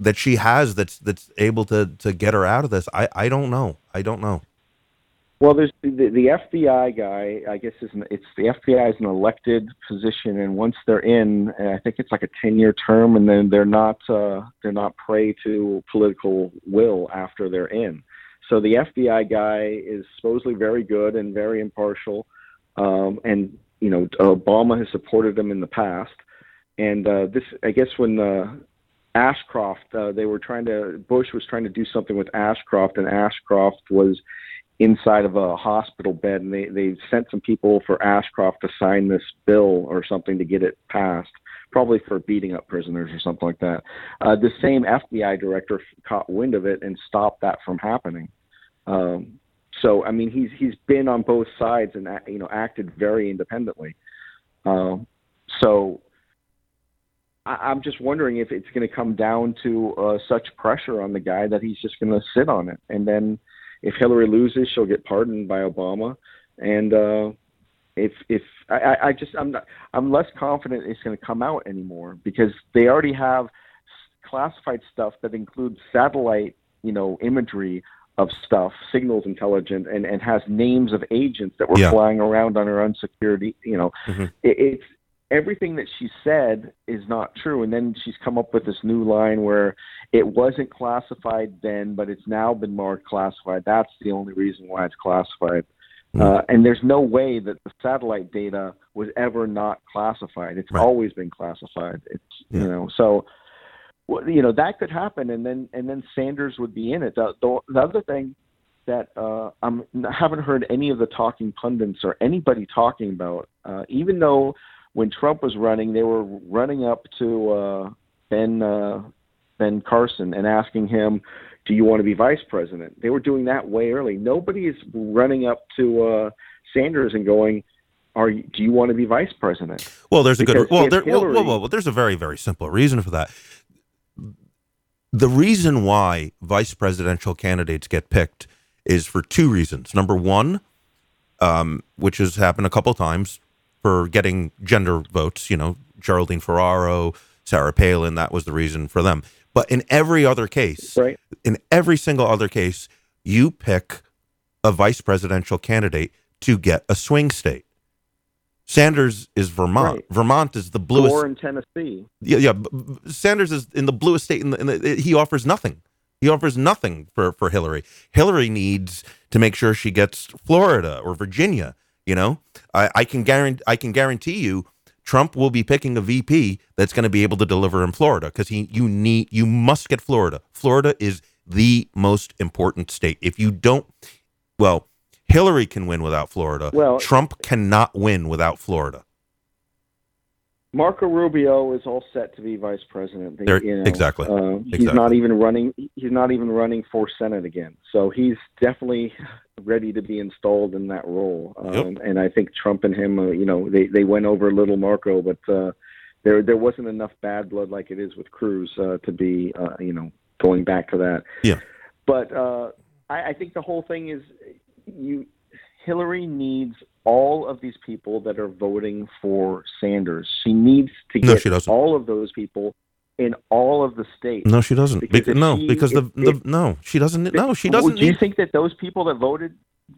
that she has that's that's able to to get her out of this. I I don't know. I don't know. Well, there's the, the FBI guy. I guess is an, it's the FBI is an elected position, and once they're in, I think it's like a ten-year term, and then they're not uh, they're not prey to political will after they're in. So the FBI guy is supposedly very good and very impartial, um, and you know Obama has supported him in the past, and uh, this I guess when uh, Ashcroft uh, they were trying to Bush was trying to do something with Ashcroft, and Ashcroft was inside of a hospital bed and they they sent some people for Ashcroft to sign this bill or something to get it passed probably for beating up prisoners or something like that. Uh the same FBI director caught wind of it and stopped that from happening. Um so i mean he's he's been on both sides and you know acted very independently. Um so I, I'm just wondering if it's going to come down to uh, such pressure on the guy that he's just going to sit on it, and then if Hillary loses, she'll get pardoned by Obama, and uh, if if I, I- just I'm not I'm less confident it's going to come out anymore because they already have s- classified stuff that includes satellite you know imagery of stuff, signals intelligent, and and has names of agents that were Yeah. flying around on her unsecured e- you know Mhm. it, it's everything that she said is not true. And then she's come up with this new line where it wasn't classified then but it's now been marked classified. That's the only reason why it's classified. Uh, and there's no way that the satellite data was ever not classified. It's Right. always been classified. It's Yeah. you know so you know that could happen. And then and then sanders would be in it. The, the, the other thing that uh, I'm, I haven't heard any of the talking pundits or anybody talking about, uh, even though when Trump was running, they were running up to uh, Ben uh, Ben Carson and asking him, "Do you want to be vice president?" They were doing that way early. Nobody is running up to uh, Sanders and going, "Are you, do you want to be vice president?" Well, there's a good. Well, there, well, well, well, well, there's a very, very simple reason for that. The reason why vice presidential candidates get picked is for two reasons. Number one, um, which has happened a couple times, for getting gender votes. You know, Geraldine Ferraro, Sarah Palin. That was the reason for them. But in every other case, Right? in every single other case, you pick a vice presidential candidate to get a swing state. Sanders is Vermont. Right. Vermont is the bluest. Gore in Tennessee. Yeah, yeah. Sanders is in the bluest state, in the, in the, he offers nothing. He offers nothing for for Hillary. Hillary needs to make sure she gets Florida or Virginia. You know, I, I can guarantee I can guarantee you, Trump will be picking a VP that's going to be able to deliver in Florida because he you need you must get Florida. Florida is the most important state. If you don't, well, Hillary can win without Florida. Well- Trump cannot win without Florida. Marco Rubio is all set to be vice president. There- you know, exactly. Uh, he's Exactly. not even running. He's not even running for senate again. So he's definitely ready to be installed in that role. Um, And I think Trump and him, uh, you know, they they went over little Marco, but uh, there there wasn't enough bad blood like it is with Cruz uh, to be, uh, you know, going back to that. Yeah. But uh, I, I think the whole thing is you. Hillary needs all of these people that are voting for Sanders. She needs to No, get she doesn't. all of those people in all of the states. No, she doesn't. Because Bec- if no, she- because the, if- the if- no, she doesn't. No, she doesn't. Do you think that those people that voted?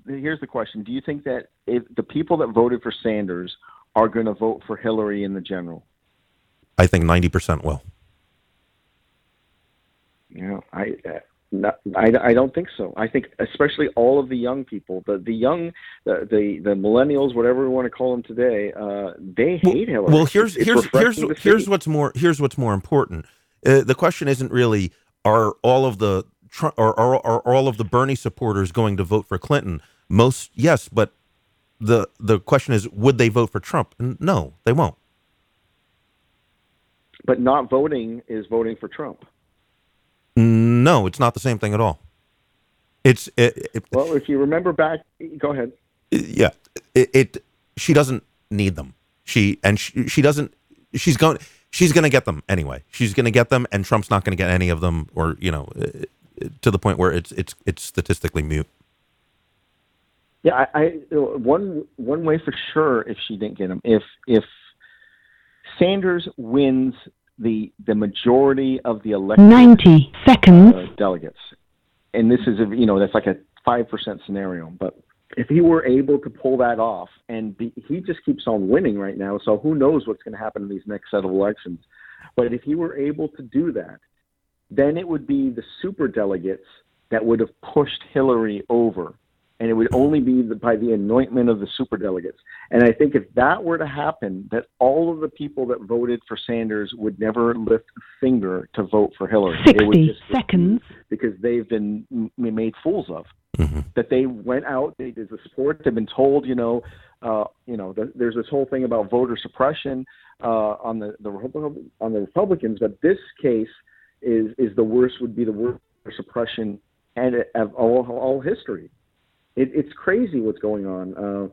Here's the question: Do you think that if the people that voted for Sanders are going to vote for Hillary in the general? I think ninety percent will. You know, I. Uh, I, I don't think so. I think especially all of the young people, the the young, the the, the millennials, whatever we want to call them today, uh, they hate Hillary. Well, here's It's- here's it's here's refreshing here's what's more here's what's more important. Uh, the question isn't really are all of the Tru- or are, are all of the Bernie supporters going to vote for Clinton? Most yes, but the the question is, would they vote for Trump? And no, they won't. But not voting is voting for Trump. No, it's not the same thing at all. It's it, it, well, if you remember back, go ahead. Yeah, it, it she doesn't need them. She and she, she doesn't. She's going. She's going to get them anyway. She's going to get them, and Trump's not going to get any of them, or you know, uh, to the point where it's it's it's statistically mute. Yeah, I, I one one way for sure if she didn't get them if if Sanders wins the the majority of the elected 90 seconds uh, delegates, and this is a, you know that's like a five percent scenario, but if he were able to pull that off, and be, he just keeps on winning right now, so who knows what's going to happen in these next set of elections. But if he were able to do that, then it would be the super delegates that would have pushed Hillary over and it would only be the, by the anointment of the superdelegates. And I think if that were to happen, that all of the people that voted for Sanders would never lift a finger to vote for Hillary. 60 seconds. Because they've been made fools of. Mm-hmm. That they went out, they did the support, they've been told, you know, uh, you know, the, there's this whole thing about voter suppression uh, on the, the on the Republicans, but this case is is the worst would be the worst suppression and of all, all history it, it's crazy what's going on. Uh,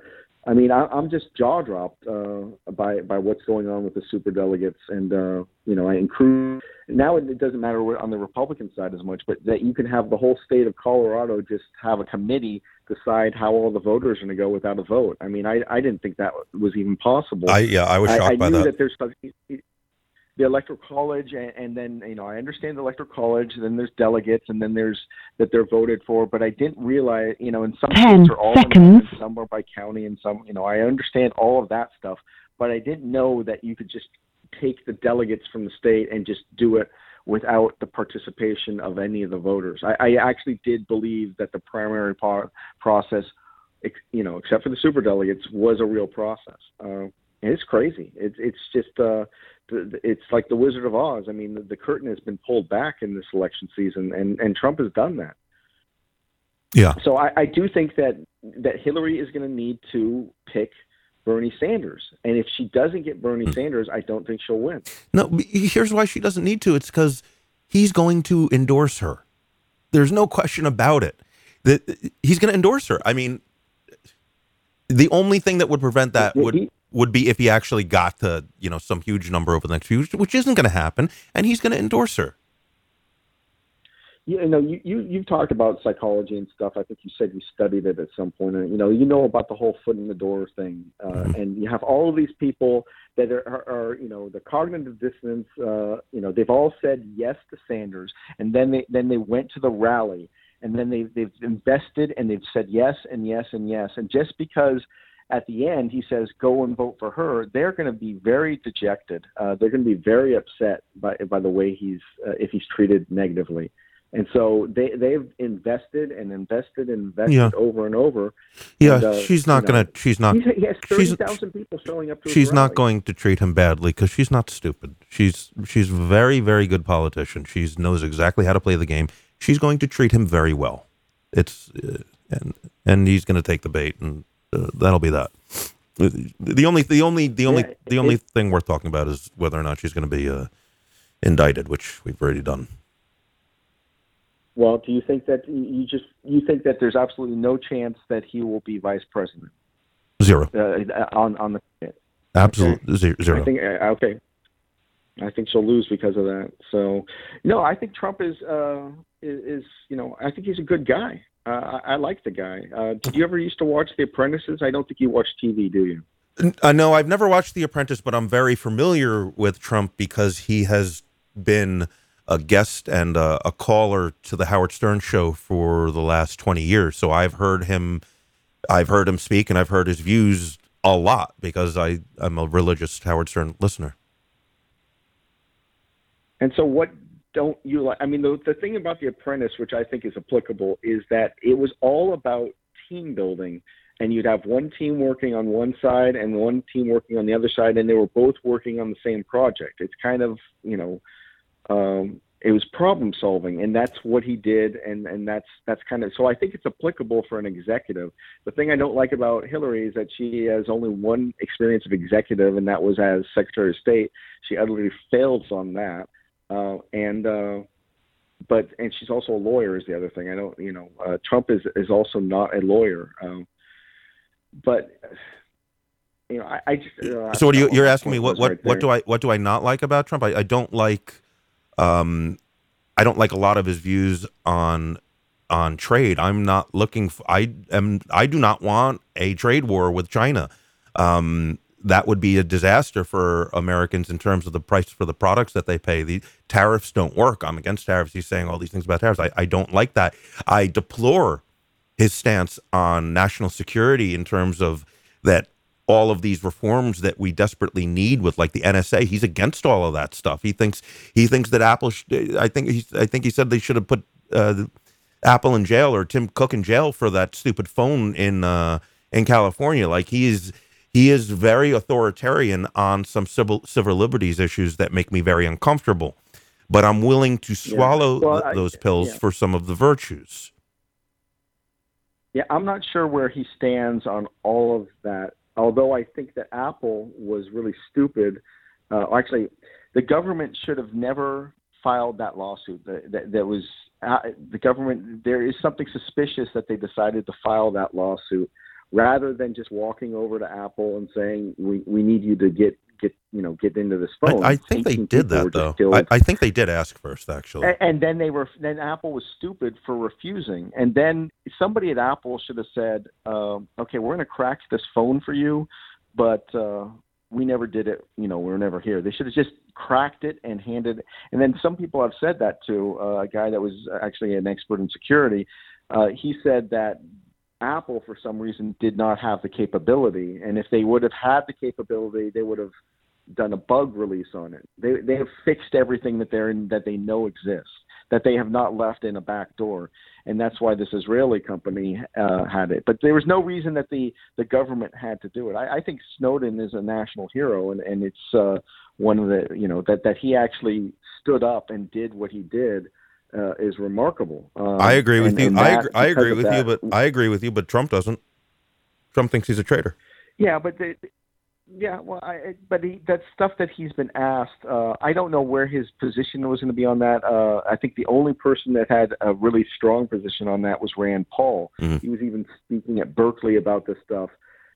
I mean, I, I'm just jaw dropped uh, by by what's going on with the super delegates, and uh, you know, I include now it, it doesn't matter on the Republican side as much, but that you can have the whole state of Colorado just have a committee decide how all the voters are going to go without a vote. I mean, I I didn't think that was even possible. I yeah, I was shocked I, I by knew that. that there's the electoral college and, and then you know i understand the electoral college and then there's delegates and then there's that they're voted for but i didn't realize you know in some Ten states are all seconds. some are by county and some you know i understand all of that stuff but i didn't know that you could just take the delegates from the state and just do it without the participation of any of the voters i, I actually did believe that the primary par- process you know except for the super delegates was a real process uh, it's crazy it's it's just uh it's like the Wizard of Oz. I mean, the, the curtain has been pulled back in this election season, and and Trump has done that. Yeah. So I, I do think that that Hillary is going to need to pick Bernie Sanders, and if she doesn't get Bernie mm. Sanders, I don't think she'll win. No, here's why she doesn't need to. It's because he's going to endorse her. There's no question about it. That he's going to endorse her. I mean, the only thing that would prevent that would. He, would be if he actually got to you know some huge number over the next few, years, which isn't going to happen, and he's going to endorse her. You know, you, you you've talked about psychology and stuff. I think you said you studied it at some point. And, you know, you know about the whole foot in the door thing, uh, mm-hmm. and you have all of these people that are, are, are you know the cognitive dissonance. Uh, you know, they've all said yes to Sanders, and then they then they went to the rally, and then they they've invested and they've said yes and yes and yes, and just because at the end he says go and vote for her. They're going to be very dejected. Uh, they're going to be very upset by by the way he's uh, if he's treated negatively. And so they they've invested and invested and invested yeah. over and over. Yeah and, uh, she's not going to she's not he has 30,000 people showing up to she's not going to treat him badly because she's not stupid. She's she's very very good politician. She knows exactly how to play the game. She's going to treat him very well. It's uh, and and he's going to take the bait and uh, that'll be that. The only, the only, the only, yeah, the only thing worth talking about is whether or not she's going to be uh, indicted, which we've already done. Well, do you think that you just you think that there's absolutely no chance that he will be vice president? Zero. Uh, on on the absolutely okay. zero. I think uh, okay. I think she'll lose because of that. So, no, I think Trump is uh, is, is you know I think he's a good guy. Uh, I, I like the guy. Uh, did you ever used to watch The Apprentices? I don't think you watch TV, do you? Uh, no, I've never watched The Apprentice, but I'm very familiar with Trump because he has been a guest and a, a, caller to the Howard Stern show for the last 20 years. So I've heard him, I've heard him speak, and I've heard his views a lot because I I'm a religious Howard Stern listener. And so, what don't you like? I mean, the, the thing about The Apprentice, which I think is applicable, is that it was all about team building. And you'd have one team working on one side and one team working on the other side, and they were both working on the same project. It's kind of, you know, um, it was problem solving, and that's what he did, and and that's that's kind of so I think it's applicable for an executive. The thing I don't like about Hillary is that she has only one experience of executive, and that was as Secretary of State. She utterly fails on that, uh, and. Uh, but and she's also a lawyer is the other thing. I don't, you know, uh, Trump is is also not a lawyer. Um, but you know, I, I just. Uh, so what you, you're asking me what what, right what do I what do I not like about Trump? I, I don't like, um, I don't like a lot of his views on on trade. I'm not looking. For, I am. I do not want a trade war with China. Um, that would be a disaster for Americans in terms of the price for the products that they pay. The tariffs don't work. I'm against tariffs. He's saying all these things about tariffs. I, I don't like that. I deplore his stance on national security in terms of that all of these reforms that we desperately need with like the NSA. He's against all of that stuff. He thinks he thinks that Apple. I think he I think he said they should have put uh, Apple in jail or Tim Cook in jail for that stupid phone in uh, in California. Like he is he is very authoritarian on some civil civil liberties issues that make me very uncomfortable. But I'm willing to swallow yeah. well, th- those pills yeah. for some of the virtues. Yeah, I'm not sure where he stands on all of that. Although I think that Apple was really stupid. Uh, actually, the government should have never filed that lawsuit. That, that, that was uh, the government. There is something suspicious that they decided to file that lawsuit rather than just walking over to Apple and saying we, we need you to get get you know get into this phone. I, I think they did that though. I, I, think they did ask first actually. And, and, then they were then Apple was stupid for refusing. And then somebody at Apple should have said, uh, "Okay, we're going to crack this phone for you, but." Uh, we never did it, you know, we were never here. They should have just cracked it and handed. And then some people have said that to uh, a guy that was actually an expert in security. Uh, he said that Apple, for some reason, did not have the capability. And if they would have had the capability, they would have done a bug release on it. They they have fixed everything that they're in, that they know exists, that they have not left in a back door, and that's why this Israeli company uh, had it. But there was no reason that the the government had to do it. I, I think Snowden is a national hero, and and it's uh, one of the you know that that he actually stood up and did what he did uh, is remarkable. Um, I agree with and, you. And I agree, I agree with that, you, but I agree with you. But Trump doesn't. Trump thinks he's a traitor. Yeah, but the, yeah, well, I, but he, that stuff that he's been asked, uh, I don't know where his position was going to be on that. Uh, I think the only person that had a really strong position on that was Rand Paul. Mm-hmm. He was even speaking at Berkeley about this stuff,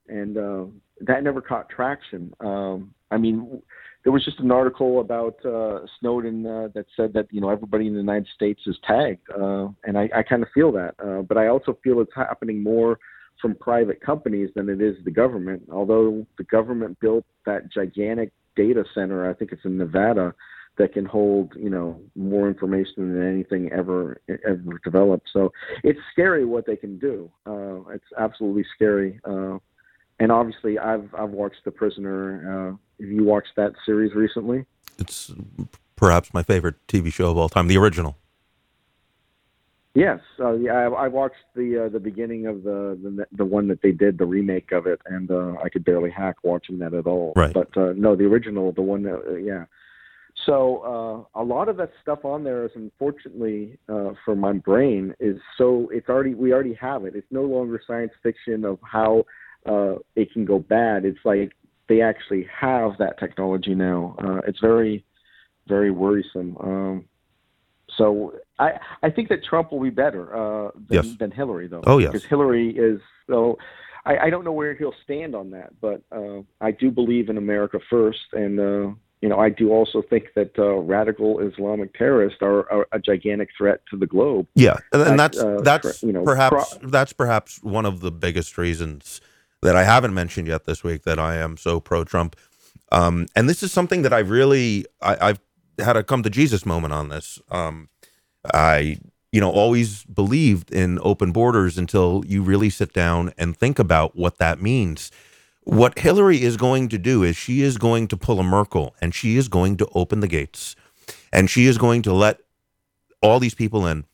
and uh, that never caught traction. Um, I mean, there was just an article about uh, Snowden uh, that said that you know everybody in the United States is tagged, uh, and I, I kind of feel that. Uh, but I also feel it's happening more from private companies than it is the government. Although the government built that gigantic data center, I think it's in Nevada, that can hold you know more information than anything ever ever developed. So it's scary what they can do. Uh, it's absolutely scary. Uh, and obviously, I've I've watched The Prisoner. Uh, have you watched that series recently? It's perhaps my favorite TV show of all time, the original. Yes, uh, yeah, I, I watched the uh, the beginning of the, the the one that they did, the remake of it, and uh, I could barely hack watching that at all. Right. But uh, no, the original, the one that, uh, yeah. So uh, a lot of that stuff on there is unfortunately uh, for my brain is so it's already we already have it. It's no longer science fiction of how uh, it can go bad. It's like they actually have that technology now. Uh, it's very, very worrisome. Um, so I I think that Trump will be better uh, than, yes. than Hillary though. Oh yes, because Hillary is so. I, I don't know where he'll stand on that, but uh, I do believe in America first, and uh, you know I do also think that uh, radical Islamic terrorists are, are, a gigantic threat to the globe. Yeah, and, that's uh, that's you know perhaps pro- that's perhaps one of the biggest reasons that I haven't mentioned yet this week that I am so pro Trump. Um, and this is something that I really I, have had a come to Jesus moment on this. Um, I you know always believed in open borders until you really sit down and think about what that means. What Hillary is going to do is she is going to pull a Merkel and she is going to open the gates and she is going to let all these people in.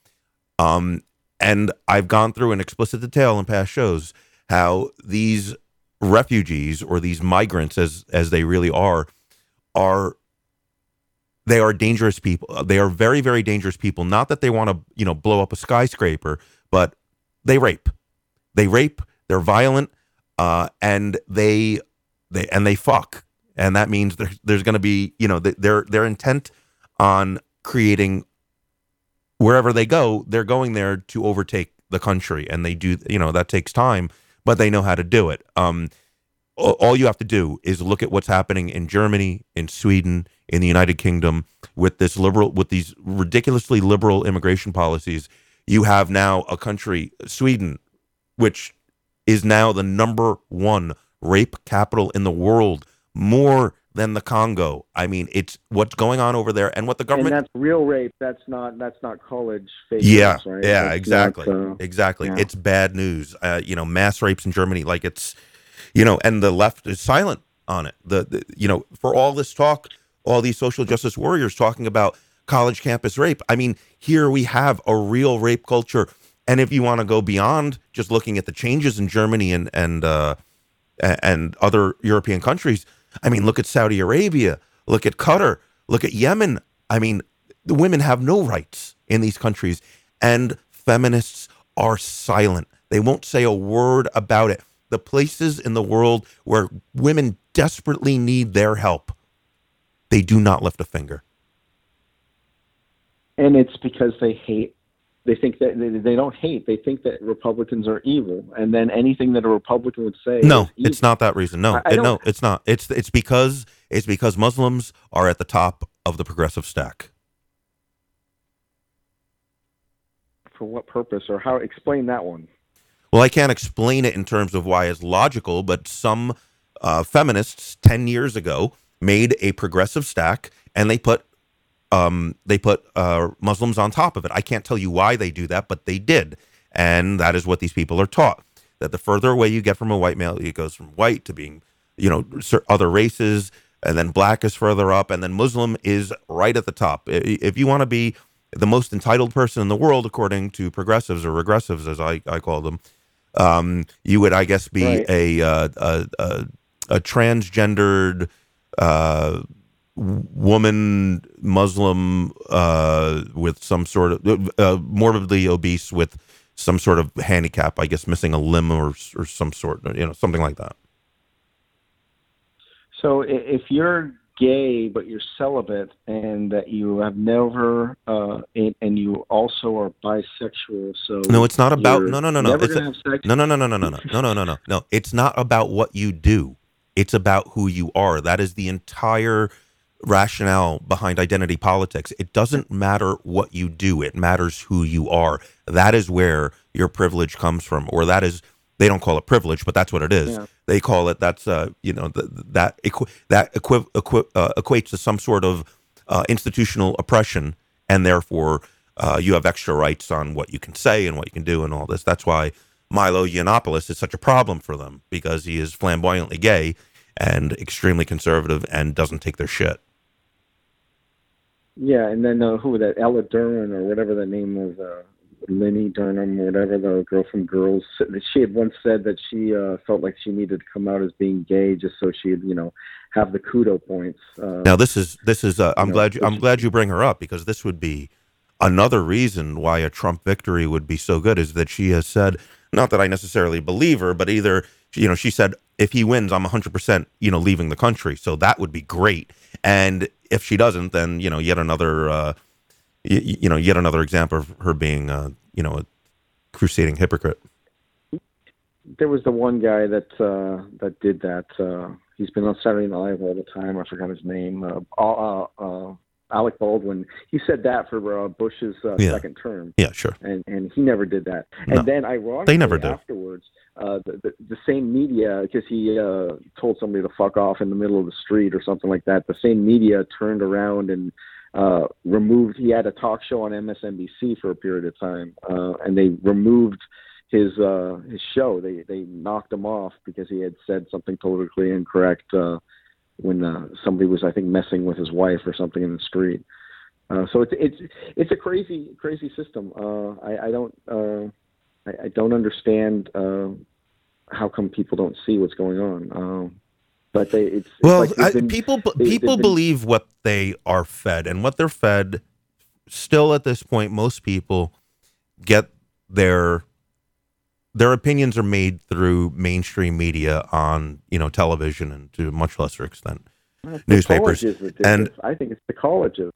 Um, and I've gone through in explicit detail in past shows how these refugees or these migrants as as they really are are they are dangerous people. They are very, very dangerous people. Not that they want to, you know, blow up a skyscraper, but they rape. They rape. They're violent, uh, and they they and they fuck. And that means there's there's going to be, you know, their their intent on creating wherever they go, they're going there to overtake the country, and they do. You know, that takes time, but they know how to do it. Um, all you have to do is look at what's happening in Germany, in Sweden, in the United Kingdom with this liberal, with these ridiculously liberal immigration policies. You have now a country, Sweden, which is now the number one rape capital in the world, more than the Congo. I mean, it's what's going on over there, and what the government. And that's real rape. That's not. That's not college. Fake yeah, right? yeah, that's exactly, not, uh, exactly. yeah. It's bad news. Uh, you know, mass rapes in Germany, like it's, you know, and the left is silent on it. The, the you know, for all this talk, all these social justice warriors talking about college campus rape. I mean, here we have a real rape culture. And if you want to go beyond just looking at the changes in Germany and and uh, and other European countries, I mean, look at Saudi Arabia, look at Qatar, look at Yemen. I mean, the women have no rights in these countries, and feminists are silent. They won't say a word about it. The places in the world where women desperately need their help, they do not lift a finger. And it's because they hate. They think that they, they don't hate. They think that Republicans are evil, and then anything that a Republican would say. No, it's not that reason. No, I- I it- no, it's not. It's it's because it's because Muslims are at the top of the progressive stack. For what purpose or how? Explain that one. Well, I can't explain it in terms of why it's logical, but some uh, feminists ten years ago made a progressive stack, and they put um, they put uh, Muslims on top of it. I can't tell you why they do that, but they did, and that is what these people are taught. That the further away you get from a white male, it goes from white to being, you know, other races, and then black is further up, and then Muslim is right at the top. If you want to be the most entitled person in the world, according to progressives or regressives, as I, I call them, um, you would, I guess, be Right. a, uh, a, a a transgendered uh, woman Muslim uh, with some sort of uh, morbidly obese with some sort of handicap, I guess, missing a limb or or some sort, you know, something like that. So if you're gay but you're celibate and that you have never uh, and, and you also are bisexual, so No, it's not about no no no no. It's a- have sex. No, no, no, no, no, no, no, no, no, no, no, no. It's not about what you do. It's about who you are. That is the entire rationale behind identity politics. It doesn't matter what you do. It matters who you are. That is where your privilege comes from, or that is they don't call it privilege, but that's what it is. Yeah. They call it that's uh you know th- that that equi- equi- uh, equates to some sort of uh, institutional oppression, and therefore uh, you have extra rights on what you can say and what you can do and all this. That's why Milo Yiannopoulos is such a problem for them because he is flamboyantly gay and extremely conservative and doesn't take their shit. Yeah, and then uh, who that Ella Durnan or whatever the name was, uh, Lenny Durham or whatever the girl from Girls. She had once said that she uh, felt like she needed to come out as being gay just so she'd you know have the kudo points. Uh, Now this is this is uh, I'm glad you, I'm glad you bring her up because this would be another reason why a Trump victory would be so good is that she has said not that I necessarily believe her but either you know she said if he wins I'm 100% you know leaving the country so that would be great and if she doesn't then you know yet another uh you, you know yet another example of her being uh you know a crusading hypocrite there was the one guy that uh, that did that. Uh, he's been on Saturday Night Live all the time. I forgot his name. Uh, uh, uh, Alec Baldwin. He said that for uh, Bush's uh, Yeah. second term, yeah sure and and he never did that. No. And then ironically, They never do. afterwards. Uh, the, the, the same media, because he uh, told somebody to fuck off in the middle of the street or something like that. The same media turned around and uh, removed. He had a talk show on MSNBC for a period of time, uh, and they removed his uh, his show. They they knocked him off because he had said something politically incorrect uh, when uh, somebody was, I think, messing with his wife or something in the street. Uh, so it's it's it's a crazy crazy system. Uh, I, I don't uh, I, I don't understand uh, how come people don't see what's going on. Um, But they, it's, it's Well, like they've I, been- people they- people been- believe what they are fed, and what they're fed. Still, at this point, most people get their their opinions are made through mainstream media on you know television and to a much lesser extent newspapers. colleges that did and- I think it's the colleges.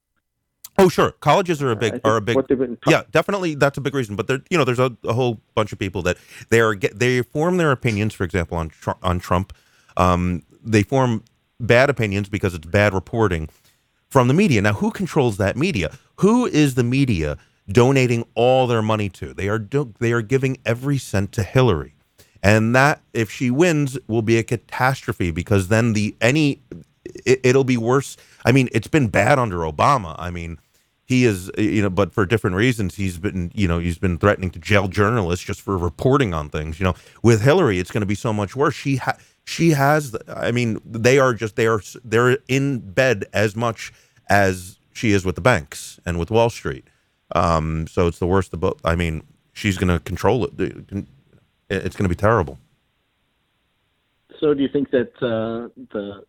Oh, sure, colleges are a big are a big yeah, definitely that's a big reason. But there, you know, there's a, a whole bunch of people that they are get they form their opinions. For example, on Tr- on Trump, um, they form bad opinions because it's bad reporting from the media. Now, who controls that media? Who is the media donating all their money to? They are do- they are giving every cent to Hillary, and that if she wins will be a catastrophe because then the any it, it'll be worse. I mean, it's been bad under Obama. I mean, he is you know, but for different reasons. He's been you know he's been threatening to jail journalists just for reporting on things. You know, with Hillary, it's going to be so much worse. She ha- she has. I mean, they are just they are they're in bed as much as she is with the banks and with Wall Street. Um, so it's the worst of both. I mean, she's going to control it. It's going to be terrible. So, do you think that uh, the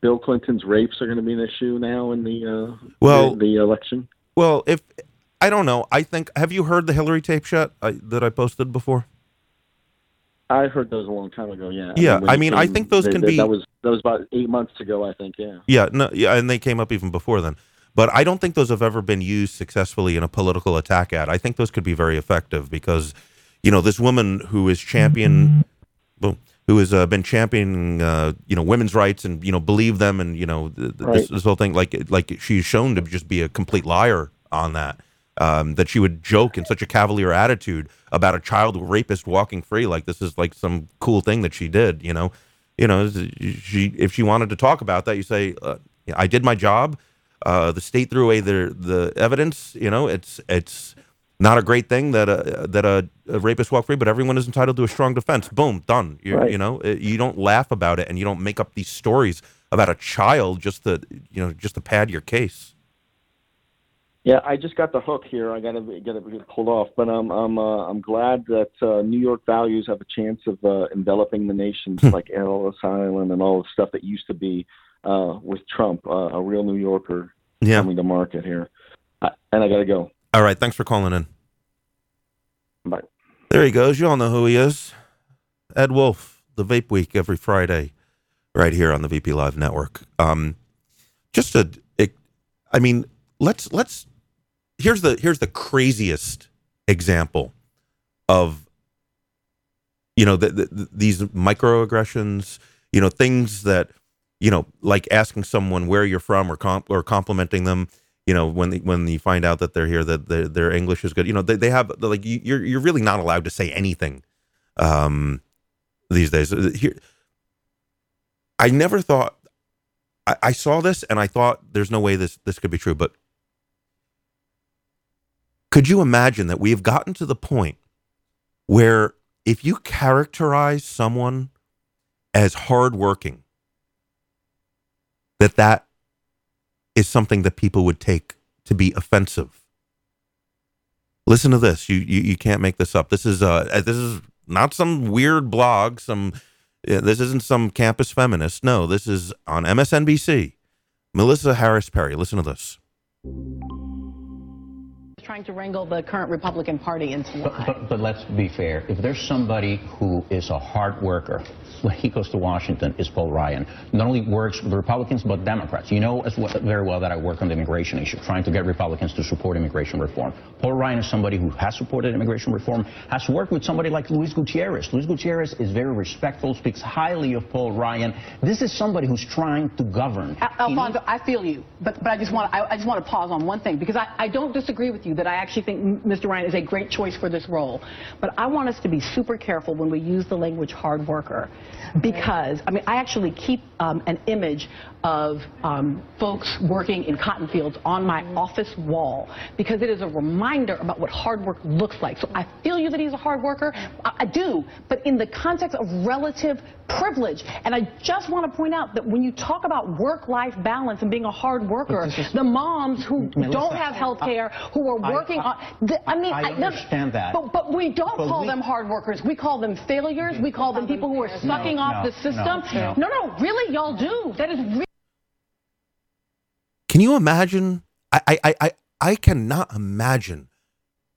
Bill Clinton's rapes are going to be an issue now in the uh, Well- the, the election? Well, if I don't know, I think have you heard the Hillary tape yet I, that I posted before? I heard those a long time ago. Yeah. Yeah, I mean, I came- think those they- can they- be- That was that was about eight months ago. I think. Yeah. Yeah, no, yeah, and they came up even before then. But I don't think those have ever been used successfully in a political attack ad. I think those could be very effective because, you know, this woman who is champion, who has uh, been championing, uh, you know, women's rights and you know believe them and you know th- th- this, Right. this whole thing, like like she's shown to just be a complete liar on that. Um, that she would joke in such a cavalier attitude about a child rapist walking free, like this is like some cool thing that she did. You know, you know, she if she wanted to talk about that, you say, uh, I did my job. Uh, the state threw away the the evidence. You know, it's it's not a great thing that a that a, a rapist walked free, but everyone is entitled to a strong defense. Boom, done. You Right. you know, uh, you don't laugh about it, and you don't make up these stories about a child just to you know just to pad your case. Yeah, I just got the hook here. I gotta get it pulled off, but I'm I'm uh, I'm glad that uh, New York values have a chance of uh, enveloping the nations like Ellis Island and all the stuff that used to be uh, with Trump, uh, a real New Yorker Yeah. coming to market here. I, and I gotta go. All right. Thanks for calling in. Bye. There he goes. You all know who he is. Ed Wolf, the Vape Week every Friday, right here on the VP Live Network. Um, just a, it, I mean, let's let's. Here's the here's the craziest example of, you know, the, the, these microaggressions. You know, things that, you know, like asking someone where you're from or comp or complimenting them you know when when you find out that they're here that their, their english is good you know they, they have like you- you're you're really not allowed to say anything um these days. Uh, here i never thought I, I saw this and i thought there's no way this this could be true but could you imagine that we have gotten to the point where if you characterize someone as hardworking that that is something that people would take to be offensive. Listen to this. You you, you can't make this up. This is uh this is not some weird blog. Some uh, this isn't some campus feminist. No, this is on MSNBC. Melissa Harris Perry. Listen to this. Trying to wrangle the current Republican Party into But, line. but, but let's be fair. If there's somebody who is a hard worker, (laughs) when he goes to Washington, is Paul Ryan. Not only works with Republicans, but Democrats. You know as well, very well that I work on the immigration issue, trying to get Republicans to support immigration reform. Paul Ryan is somebody who has supported immigration reform, has worked with somebody like Luis Gutierrez. Luis Gutierrez is very respectful, speaks highly of Paul Ryan. This is somebody who's trying to govern. Al- Alfonso, I feel you, but but I just want I, I just want to pause on one thing because I, I don't disagree with you that I actually think Mr. Ryan is a great choice for this role, but I want us to be super careful when we use the language hard worker, because I mean I actually keep um, an image of um, folks working in cotton fields on my office wall because it is a reminder about what hard work looks like. So I feel you that he's a hard worker, I, I do, but in the context of relative privilege, and I just want to point out that when you talk about work-life balance and being a hard worker, the moms who Melissa, don't have health care, who are working I- on. The, I mean, I no, understand that. But, but we don't But call we- them hard workers. We call them failures. We call them people who are sucking off no, the system. no, no, no, really, y'all do. That is really. Can you imagine? I, I, I, I, cannot imagine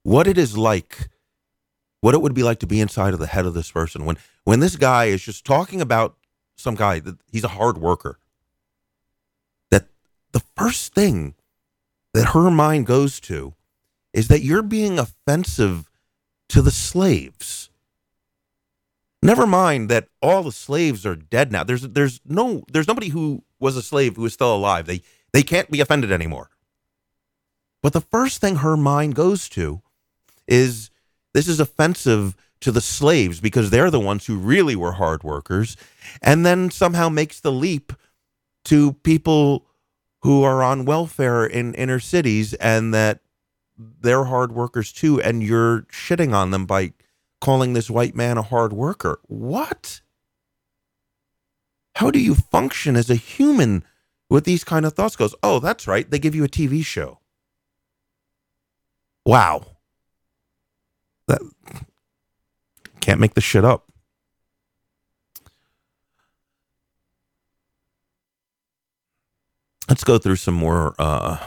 what it is like, what it would be like to be inside of the head of this person when, when this guy is just talking about some guy that he's a hard worker. That the first thing that her mind goes to is that you're being offensive to the slaves. Never mind that all the slaves are dead now. There's there's no there's nobody who was a slave who is still alive. They they can't be offended anymore. But the first thing her mind goes to is this is offensive to the slaves because they're the ones who really were hard workers, and then somehow makes the leap to people who are on welfare in inner cities and that they're hard workers too, and you're shitting on them by calling this white man a hard worker. What? How do you function as a human with these kind of thoughts? Goes, oh, that's right. They give you a TV show. Wow. That can't make this shit up. Let's go through some more. Uh,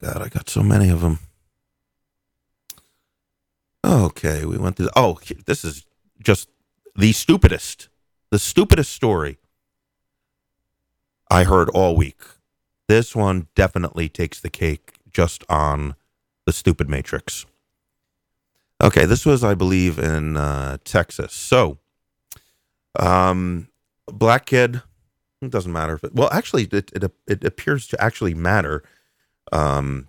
God, I got so many of them. Okay, we went through. Oh, this is just the stupidest, the stupidest story I heard all week. This one definitely takes the cake just on the stupid matrix. Okay, this was, I believe, in uh, Texas. So, um, black kid. It doesn't matter if it. Well, actually, it it, it appears to actually matter. Um,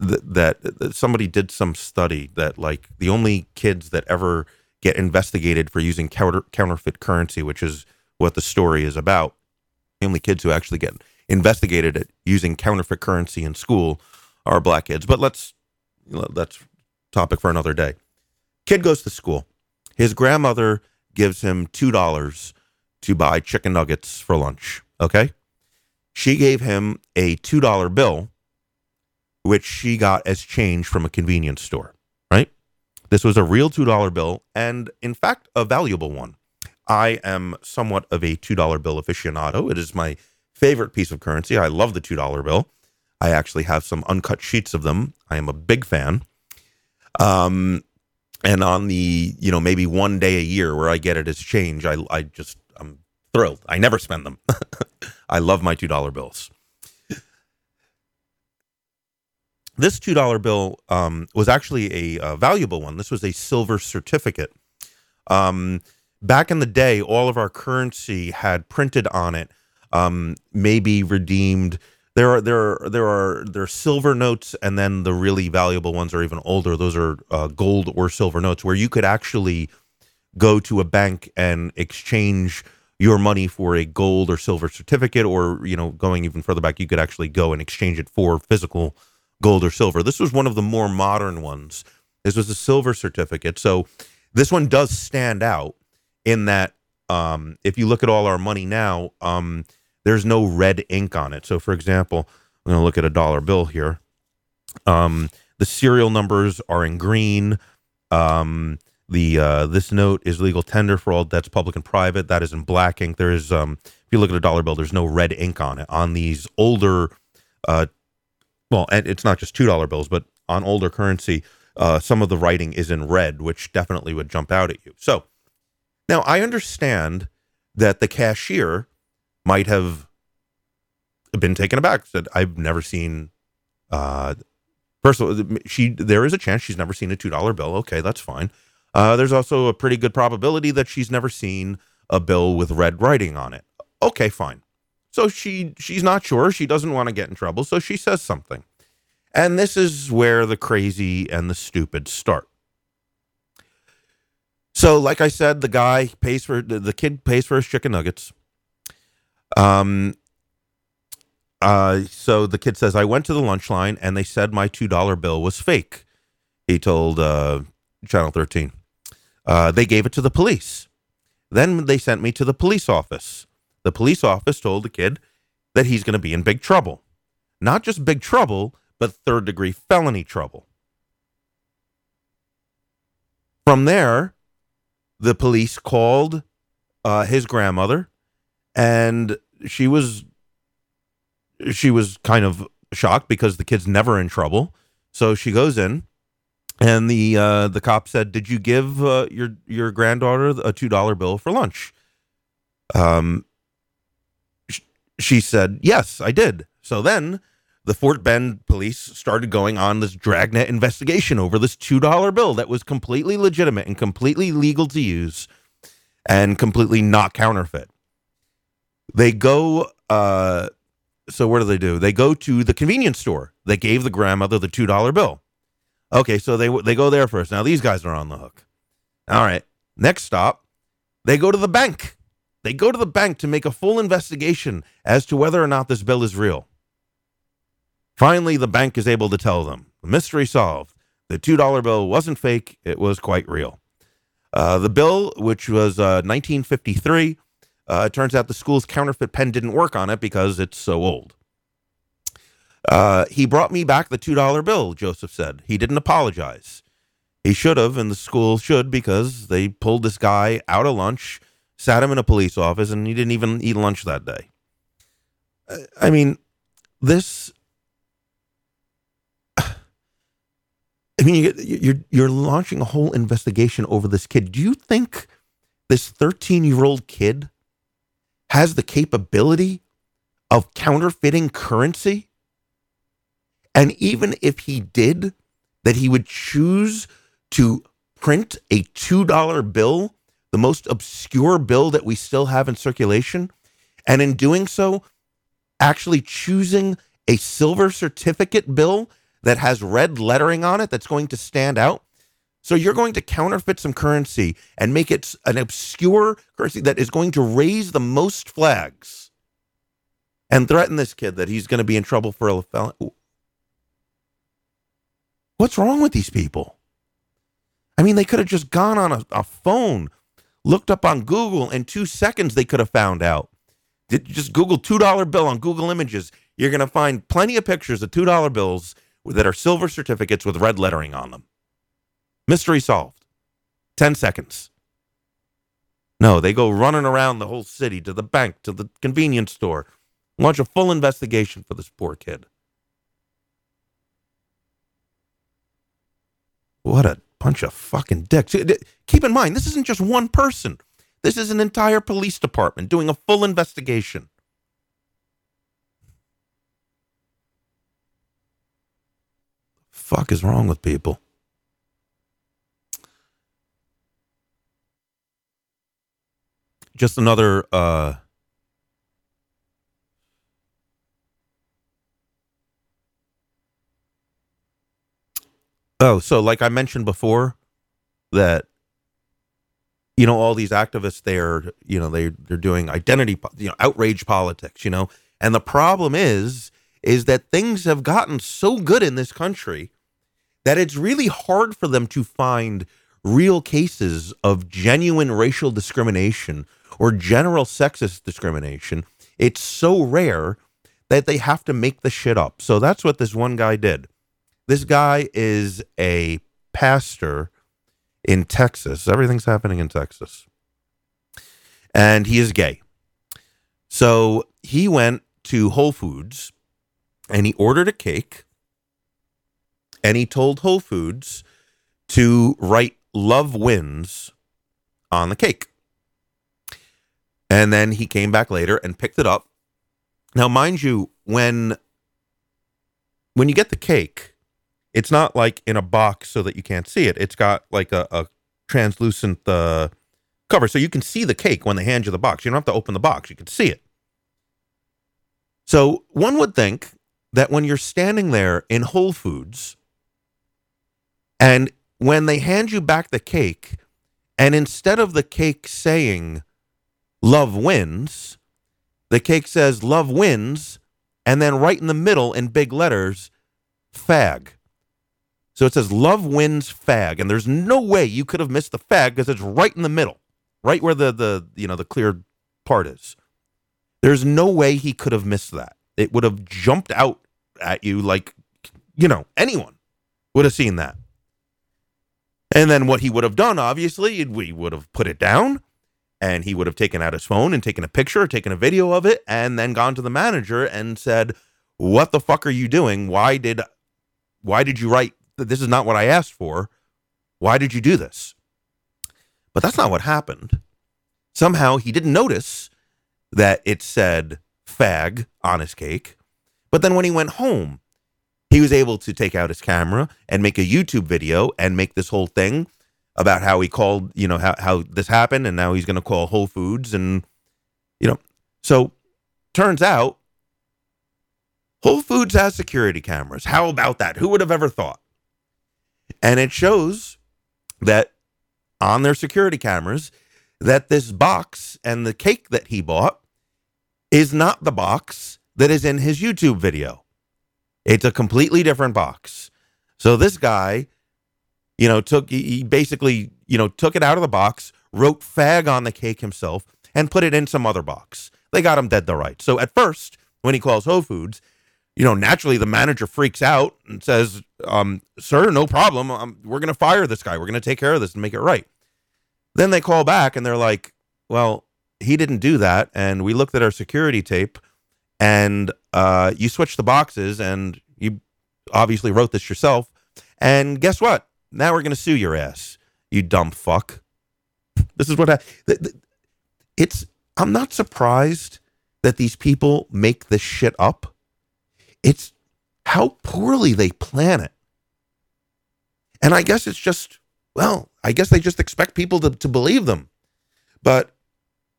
th- that, that somebody did some study that like the only kids that ever get investigated for using counter, counterfeit currency, which is what the story is about, only kids who actually get investigated at using counterfeit currency in school are black kids. But let's that's topic for another day. Kid goes to school. His grandmother gives him two dollars to buy chicken nuggets for lunch. Okay, she gave him a two dollar bill which she got as change from a convenience store, right? This was a real $2 bill and, in fact, a valuable one. I am somewhat of a $2 bill aficionado. It is my favorite piece of currency. I love the $2 bill. I actually have some uncut sheets of them. I am a big fan. Um, and on the, you know, maybe one day a year where I get it as change, I, I just, I'm thrilled. I never spend them. (laughs) I love my $2 bills. this two dollar bill um, was actually a, uh, valuable one. This was a silver certificate. Um, back in the day, all of our currency had printed on it, um, maybe redeemed. There are there are there are there are silver notes, and then the really valuable ones are even older. Those are uh, gold or silver notes, where you could actually go to a bank and exchange your money for a gold or silver certificate, or you know, going even further back, you could actually go and exchange it for physical gold or silver. This was one of the more modern ones. This was a silver certificate. So this one does stand out in that um, if you look at all our money now, um, there's no red ink on it. So, for example, I'm going to look at a dollar bill here. Um, the serial numbers are in green. Um, the uh, this note is legal tender for all debts, public and private. That is in black ink. There is, um, if you look at a dollar bill, there's no red ink on it. On these older uh, well, and it's not just two dollar bills, but on older currency, uh, some of the writing is in red, which definitely would jump out at you. So now I understand that the cashier might have been taken aback. Said, "I've never seen." Uh, first of all, she there is a chance she's never seen a two dollar bill. Okay, that's fine. Uh, there's also a pretty good probability that she's never seen a bill with red writing on it. Okay, fine. So she she's not sure. She doesn't want to get in trouble, so she says something. And this is where the crazy and the stupid start. So, like I said, the guy pays for the, kid pays for his chicken nuggets. Um. Uh. So the kid says, "I went to the lunch line and they said my two dollar bill was fake." He told uh, Channel Thirteen. Uh, they gave it to the police. Then they sent me to the police office. The police office told the kid that he's going to be in big trouble. Not just big trouble, but third degree felony trouble. From there, the police called uh, his grandmother, and she was she was kind of shocked because the kid's never in trouble. So she goes in, and the uh, the cop said, "Did you give uh, your your granddaughter a two dollar bill for lunch?" Um, sh- she said, "Yes, I did." So then the Fort Bend police started going on this dragnet investigation over this two dollar bill that was completely legitimate and completely legal to use, and completely not counterfeit. They go. Uh, so what do they do? They go to the convenience store. They gave the grandmother the two dollar bill. Okay, so they they go there first. Now these guys are on the hook. All right. Next stop, they go to the bank. They go to the bank to make a full investigation as to whether or not this bill is real. Finally, the bank is able to tell them the mystery solved. The two dollar bill wasn't fake; it was quite real. Uh, the bill, which was uh, 1953, uh, it turns out the school's counterfeit pen didn't work on it because it's so old. Uh, he brought me back the $2 bill, Joseph said. He didn't apologize. He should have, and the school should, because they pulled this guy out of lunch, sat him in a police office, and he didn't even eat lunch that day. Uh, I mean, this. I mean, you- you're you're launching a whole investigation over this kid. Do you think this 13 year old kid has the capability of counterfeiting currency? And even if he did, that he would choose to print a $2 bill, the most obscure bill that we still have in circulation, and in doing so, actually choosing a silver certificate bill that has red lettering on it that's going to stand out. So you're going to counterfeit some currency and make it an obscure currency that is going to raise the most flags and threaten this kid that he's going to be in trouble for a felon. What's wrong with these people? I mean, they could have just gone on a, a phone, looked up on Google, in two seconds they could have found out. Did just Google two dollar bill on Google Images. You're going to find plenty of pictures of two dollar bills that are silver certificates with red lettering on them. Mystery solved. 10 seconds. No, they go running around the whole city to the bank, to the convenience store, launch a full investigation for this poor kid. What a bunch of fucking dicks. Keep in mind, this isn't just one person. This is an entire police department doing a full investigation. Fuck is wrong with people? Just another uh Oh, so like I mentioned before that you know all these activists they're you know they they're doing identity you know outrage politics, you know. And the problem is is that things have gotten so good in this country that it's really hard for them to find real cases of genuine racial discrimination or general sexist discrimination. It's so rare that they have to make the shit up. So that's what this one guy did. This guy is a pastor in Texas. Everything's happening in Texas. And he is gay. So he went to Whole Foods and he ordered a cake and he told Whole Foods to write love wins on the cake. And then he came back later and picked it up. Now, mind you, when when you get the cake, it's not like in a box so that you can't see it. It's got like a, a translucent uh, cover, so you can see the cake when they hand you the box. You don't have to open the box; you can see it. So one would think that when you're standing there in Whole Foods, and when they hand you back the cake, and instead of the cake saying "Love wins," the cake says "Love wins," and then right in the middle in big letters, "Fag." So it says love wins fag, and there's no way you could have missed the fag because it's right in the middle, right where the the you know the clear part is. There's no way he could have missed that. It would have jumped out at you like you know, anyone would have seen that. And then what he would have done, obviously, we would have put it down and he would have taken out his phone and taken a picture, or taken a video of it, and then gone to the manager and said, What the fuck are you doing? Why did why did you write this is not what I asked for? Why did you do this? But that's not what happened. Somehow he didn't notice that it said fag on his cake. But then when he went home, he was able to take out his camera and make a YouTube video and make this whole thing about how he called, you know, how, how this happened and now he's going to call Whole Foods. And, you know, so turns out Whole Foods has security cameras. How about that? Who would have ever thought? And it shows that on their security cameras that this box and the cake that he bought is not the box that is in his YouTube video. It's a completely different box. So this guy, you know, took he basically, you know, took it out of the box, wrote fag on the cake himself, and put it in some other box. They got him dead to right. So at first, when he calls Whole Foods, you know, naturally the manager freaks out and says, um, "Sir, no problem. Um, we're going to fire this guy. We're going to take care of this and make it right." Then they call back and they're like, "Well, he didn't do that, and we looked at our security tape, and uh, you switch the boxes, and you obviously wrote this yourself. And guess what? Now we're going to sue your ass, you dumb fuck. This is what I. th- th- It's. I'm not surprised that these people make this shit up. It's how poorly they plan it. And I guess it's just, well, I guess they just expect people to, to believe them. But,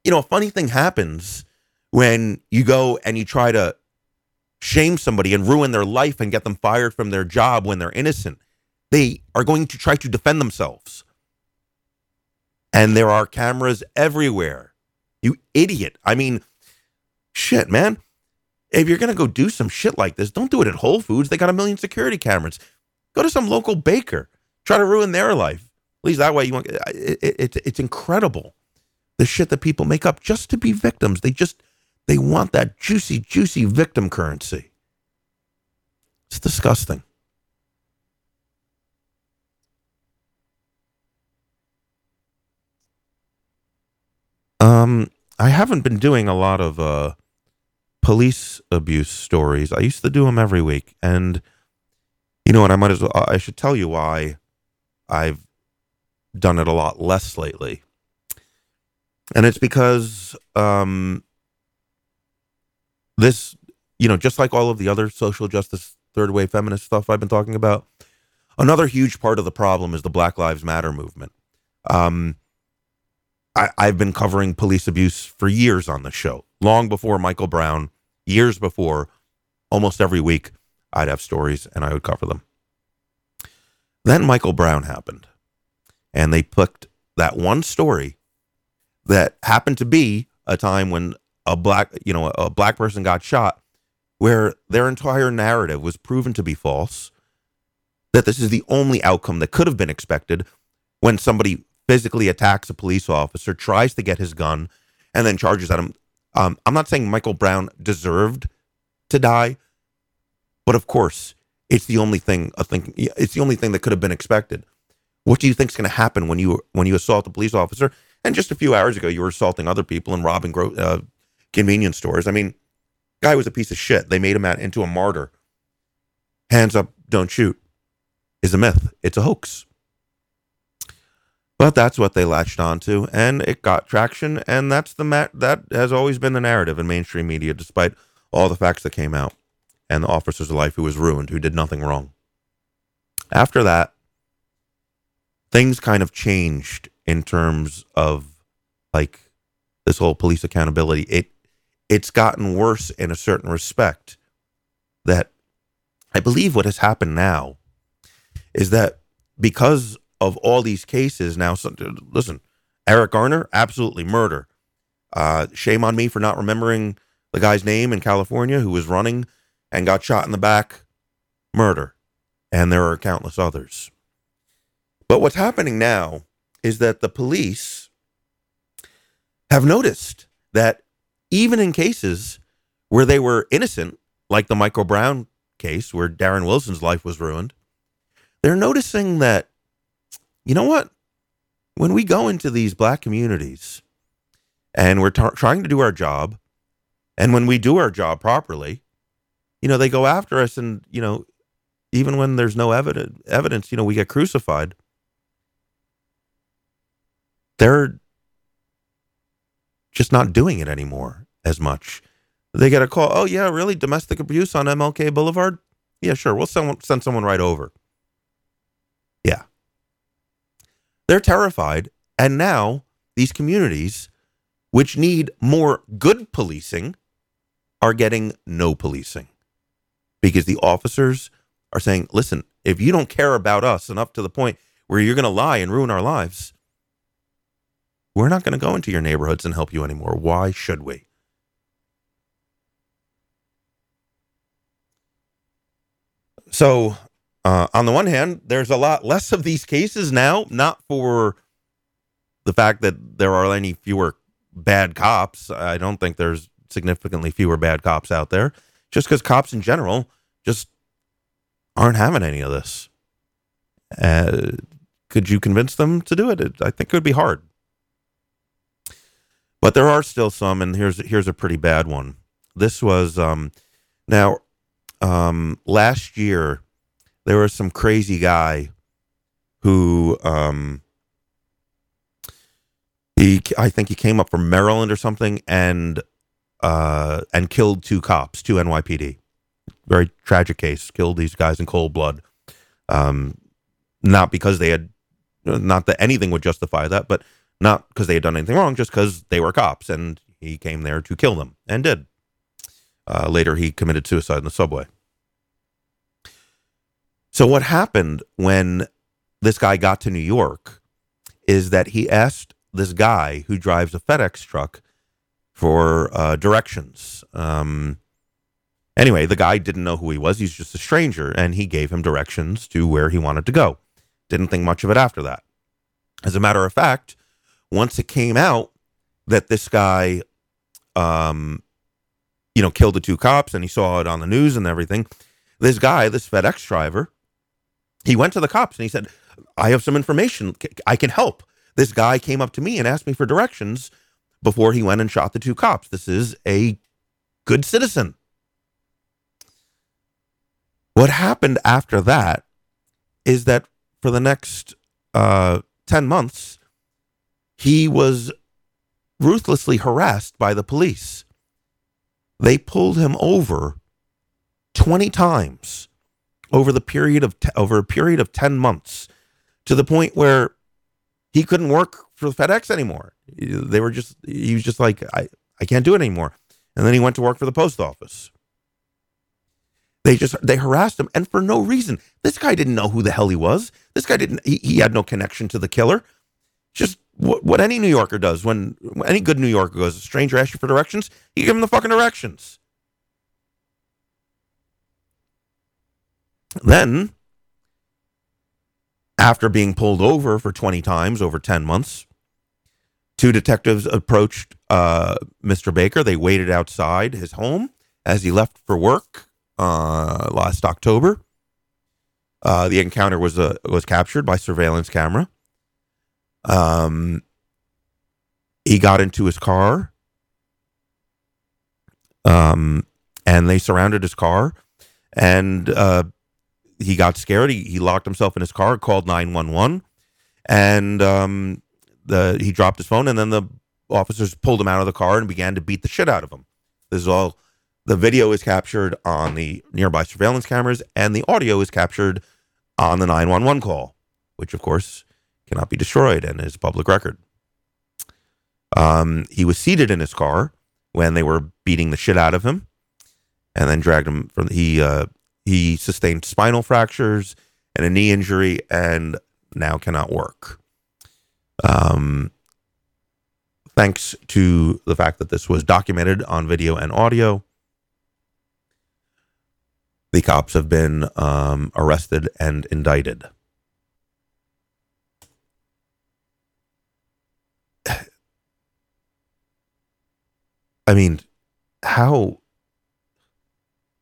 you know, a funny thing happens when you go and you try to shame somebody and ruin their life and get them fired from their job when they're innocent. They are going to try to defend themselves. And there are cameras everywhere. You idiot. I mean, shit, man. If you're going to go do some shit like this, don't do it at Whole Foods. They got a million security cameras. Go to some local baker. Try to ruin their life. At least that way you want it, it, it, it's incredible the shit that people make up just to be victims. They just they want that juicy, juicy victim currency. It's disgusting. Um, I haven't been doing a lot of uh, police abuse stories. I used to do them every week, and you know what? I might as well. I should tell you why I've done it a lot less lately, and it's because um, this, you know, just like all of the other social justice, third wave feminist stuff I've been talking about, another huge part of the problem is the Black Lives Matter movement. Um, I, I've been covering police abuse for years on the show, long before Michael Brown, years before, almost every week, I'd have stories and I would cover them. Then Michael Brown happened, and they picked that one story that happened to be a time when a black, you know, a black person got shot, where their entire narrative was proven to be false. That this is the only outcome that could have been expected when somebody physically attacks a police officer, tries to get his gun, and then charges at him. Um, I'm not saying Michael Brown deserved to die, but of course, it's the only thing. I think it's the only thing that could have been expected. What do you think is going to happen when you when you assault a police officer? And just a few hours ago, you were assaulting other people and robbing gro- uh, convenience stores. I mean, guy was a piece of shit. They made him out into a martyr. Hands up, don't shoot is a myth. It's a hoax. But that's what they latched onto, and it got traction, and that's the ma- that has always been the narrative in mainstream media, despite all the facts that came out, and the officer's life who was ruined, who did nothing wrong. After that, things kind of changed in terms of like this whole police accountability. It it's gotten worse in a certain respect. That I believe what has happened now is that because of all these cases now. Listen, Eric Garner, absolutely murder. Uh, shame on me for not remembering the guy's name in California who was running and got shot in the back. Murder. And there are countless others. But what's happening now is that the police have noticed that even in cases where they were innocent, like the Michael Brown case where Darren Wilson's life was ruined, they're noticing that, you know what? When we go into these black communities and we're trying to do our job, and when we do our job properly, you know, they go after us, and you know, even when there's no evidence, evidence, you know, we get crucified. They're just not doing it anymore as much. They get a call. Oh yeah, really? Domestic abuse on MLK Boulevard? Yeah, sure. We'll send send someone right over. Yeah. They're terrified, and now these communities, which need more good policing, are getting no policing because the officers are saying, "Listen, if you don't care about us enough to the point where you're going to lie and ruin our lives." We're not going to go into your neighborhoods and help you anymore. Why should we? So, uh, on the one hand, there's a lot less of these cases now, not for the fact that there are any fewer bad cops. I don't think there's significantly fewer bad cops out there, just because cops in general just aren't having any of this. Uh, could you convince them to do it? it? I think it would be hard. But there are still some, and here's here's a pretty bad one. This was um, now um, last year. There was some crazy guy who um, he I think he came up from Maryland or something and uh, and killed two cops, two NYPD. Very tragic case. Killed these guys in cold blood. Um, not because they had, not that anything would justify that, but not because they had done anything wrong, just because they were cops and he came there to kill them and did. Uh, later, he committed suicide in the subway. So, what happened when this guy got to New York is that he asked this guy who drives a FedEx truck for uh, directions. Um, anyway, the guy didn't know who he was. He's just a stranger, and he gave him directions to where he wanted to go. Didn't think much of it after that. As a matter of fact, once it came out that this guy, um, you know, killed the two cops and he saw it on the news and everything, this guy, this FedEx driver, he went to the cops and he said, I have some information. I can help. This guy came up to me and asked me for directions before he went and shot the two cops. This is a good citizen. What happened after that is that for the next uh, 10 months, he was ruthlessly harassed by the police. They pulled him over 20 times over the period of over a period of 10 months to the point where he couldn't work for FedEx anymore. They were just he was just like I I can't do it anymore. And then he went to work for the post office. They just they harassed him and for no reason. This guy didn't know who the hell he was. This guy didn't he, he had no connection to the killer. Just what, what any New Yorker does when, any good New Yorker goes, a stranger asks you for directions, you give him the fucking directions. Then, after being pulled over for 20 times over 10 months, two detectives approached uh, Mr. Baker. They waited outside his home as he left for work uh, last October. Uh, the encounter was uh, was captured by surveillance camera. Um, he got into his car. Um, and they surrounded his car, and uh, he got scared. He, he locked himself in his car, called nine one one, and um, the he dropped his phone, and then the officers pulled him out of the car and began to beat the shit out of him. This is all. The video is captured on the nearby surveillance cameras, and the audio is captured on the 911 call, which, of course, cannot be destroyed and is public record. Um, he was seated in his car when they were beating the shit out of him, and then dragged him from. He uh, he sustained spinal fractures and a knee injury, and now cannot work. Um, thanks to the fact that this was documented on video and audio, the cops have been um, arrested and indicted. I mean, how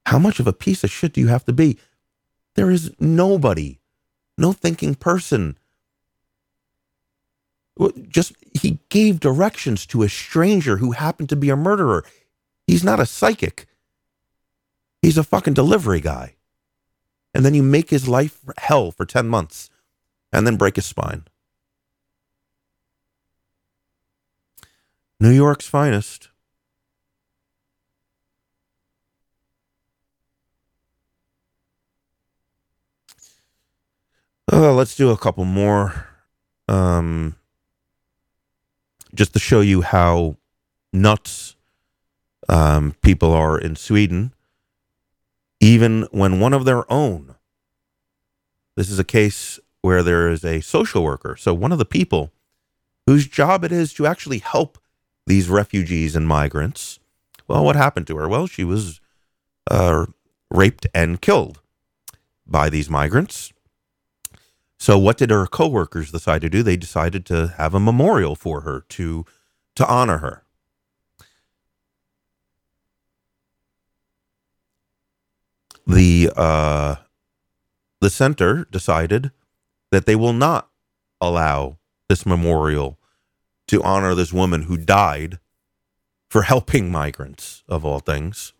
How much of a piece of shit do you have to be? There is nobody, no thinking person. Just he gave directions to a stranger who happened to be a murderer. He's not a psychic. He's a fucking delivery guy. And then you make his life hell for 10 months and then break his spine. New York's finest. Uh, let's do a couple more. Um, just to show you how nuts um, people are in Sweden, even when one of their own, this is a case where there is a social worker. So, one of the people whose job it is to actually help these refugees and migrants. Well, what happened to her? Well, she was uh, raped and killed by these migrants. So, what did her coworkers decide to do? They decided to have a memorial for her to to honor her. The uh, the center decided that they will not allow this memorial to honor this woman who died for helping migrants of all things.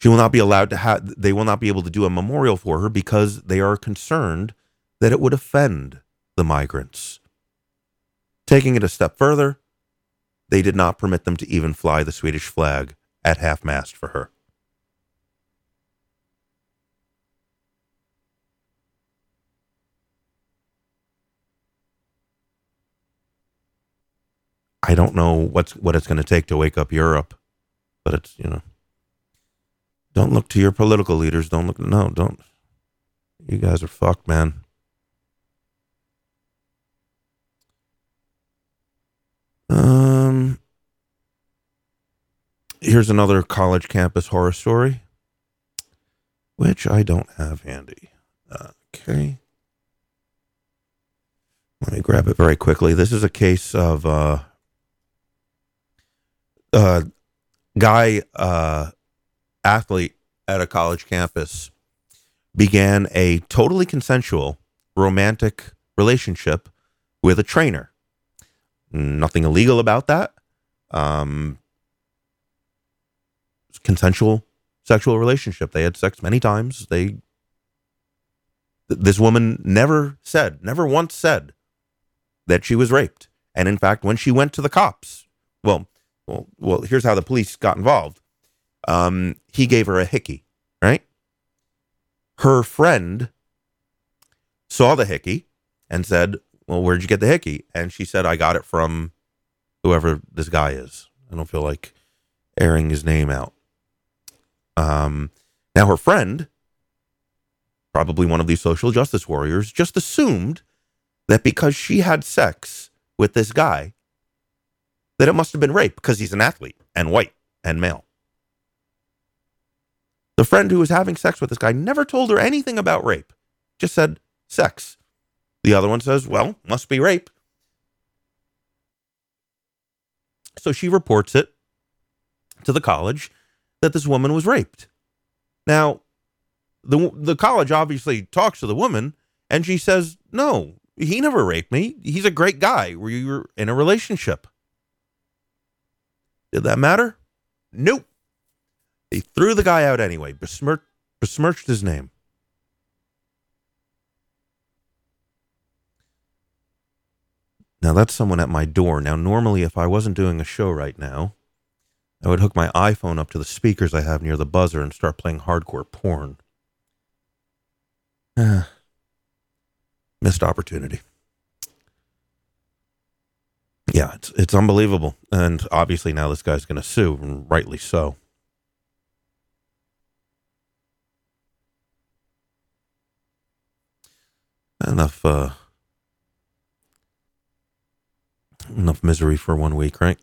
She will not be allowed to have they will not be able to do a memorial for her because they are concerned that it would offend the migrants. Taking it a step further, they did not permit them to even fly the Swedish flag at half mast for her. I don't know what's what it's going to take to wake up Europe, but it's you know. Don't look to your political leaders. Don't look. No, don't. You guys are fucked, man. Um. Here's another college campus horror story, which I don't have handy. Okay. Let me grab it very quickly. This is a case of uh, uh, guy uh, athlete at a college campus began a totally consensual romantic relationship with a trainer. Nothing illegal about that. Um, consensual sexual relationship. They had sex many times. They th- this woman never said, never once said that she was raped. And in fact, when she went to the cops, well, well, well, here's how the police got involved. Um, he gave her a hickey, right? Her friend saw the hickey and said, Well, where'd you get the hickey? And she said, I got it from whoever this guy is. I don't feel like airing his name out. Um, now, her friend, probably one of these social justice warriors, just assumed that because she had sex with this guy, that it must have been rape because he's an athlete and white and male. The friend who was having sex with this guy never told her anything about rape, just said sex. The other one says, well, must be rape. So she reports it to the college that this woman was raped. Now, the the college obviously talks to the woman and she says, "No, he never raped me. He's a great guy. We were in a relationship." Did that matter? Nope. They threw the guy out anyway, besmirched, besmirched his name. Now that's someone at my door. Now, normally, if I wasn't doing a show right now, I would hook my iPhone up to the speakers I have near the buzzer and start playing hardcore porn. (sighs) Missed opportunity. Yeah, it's it's unbelievable, and obviously now this guy's going to sue, and rightly so. Enough, uh, enough misery for one week, right?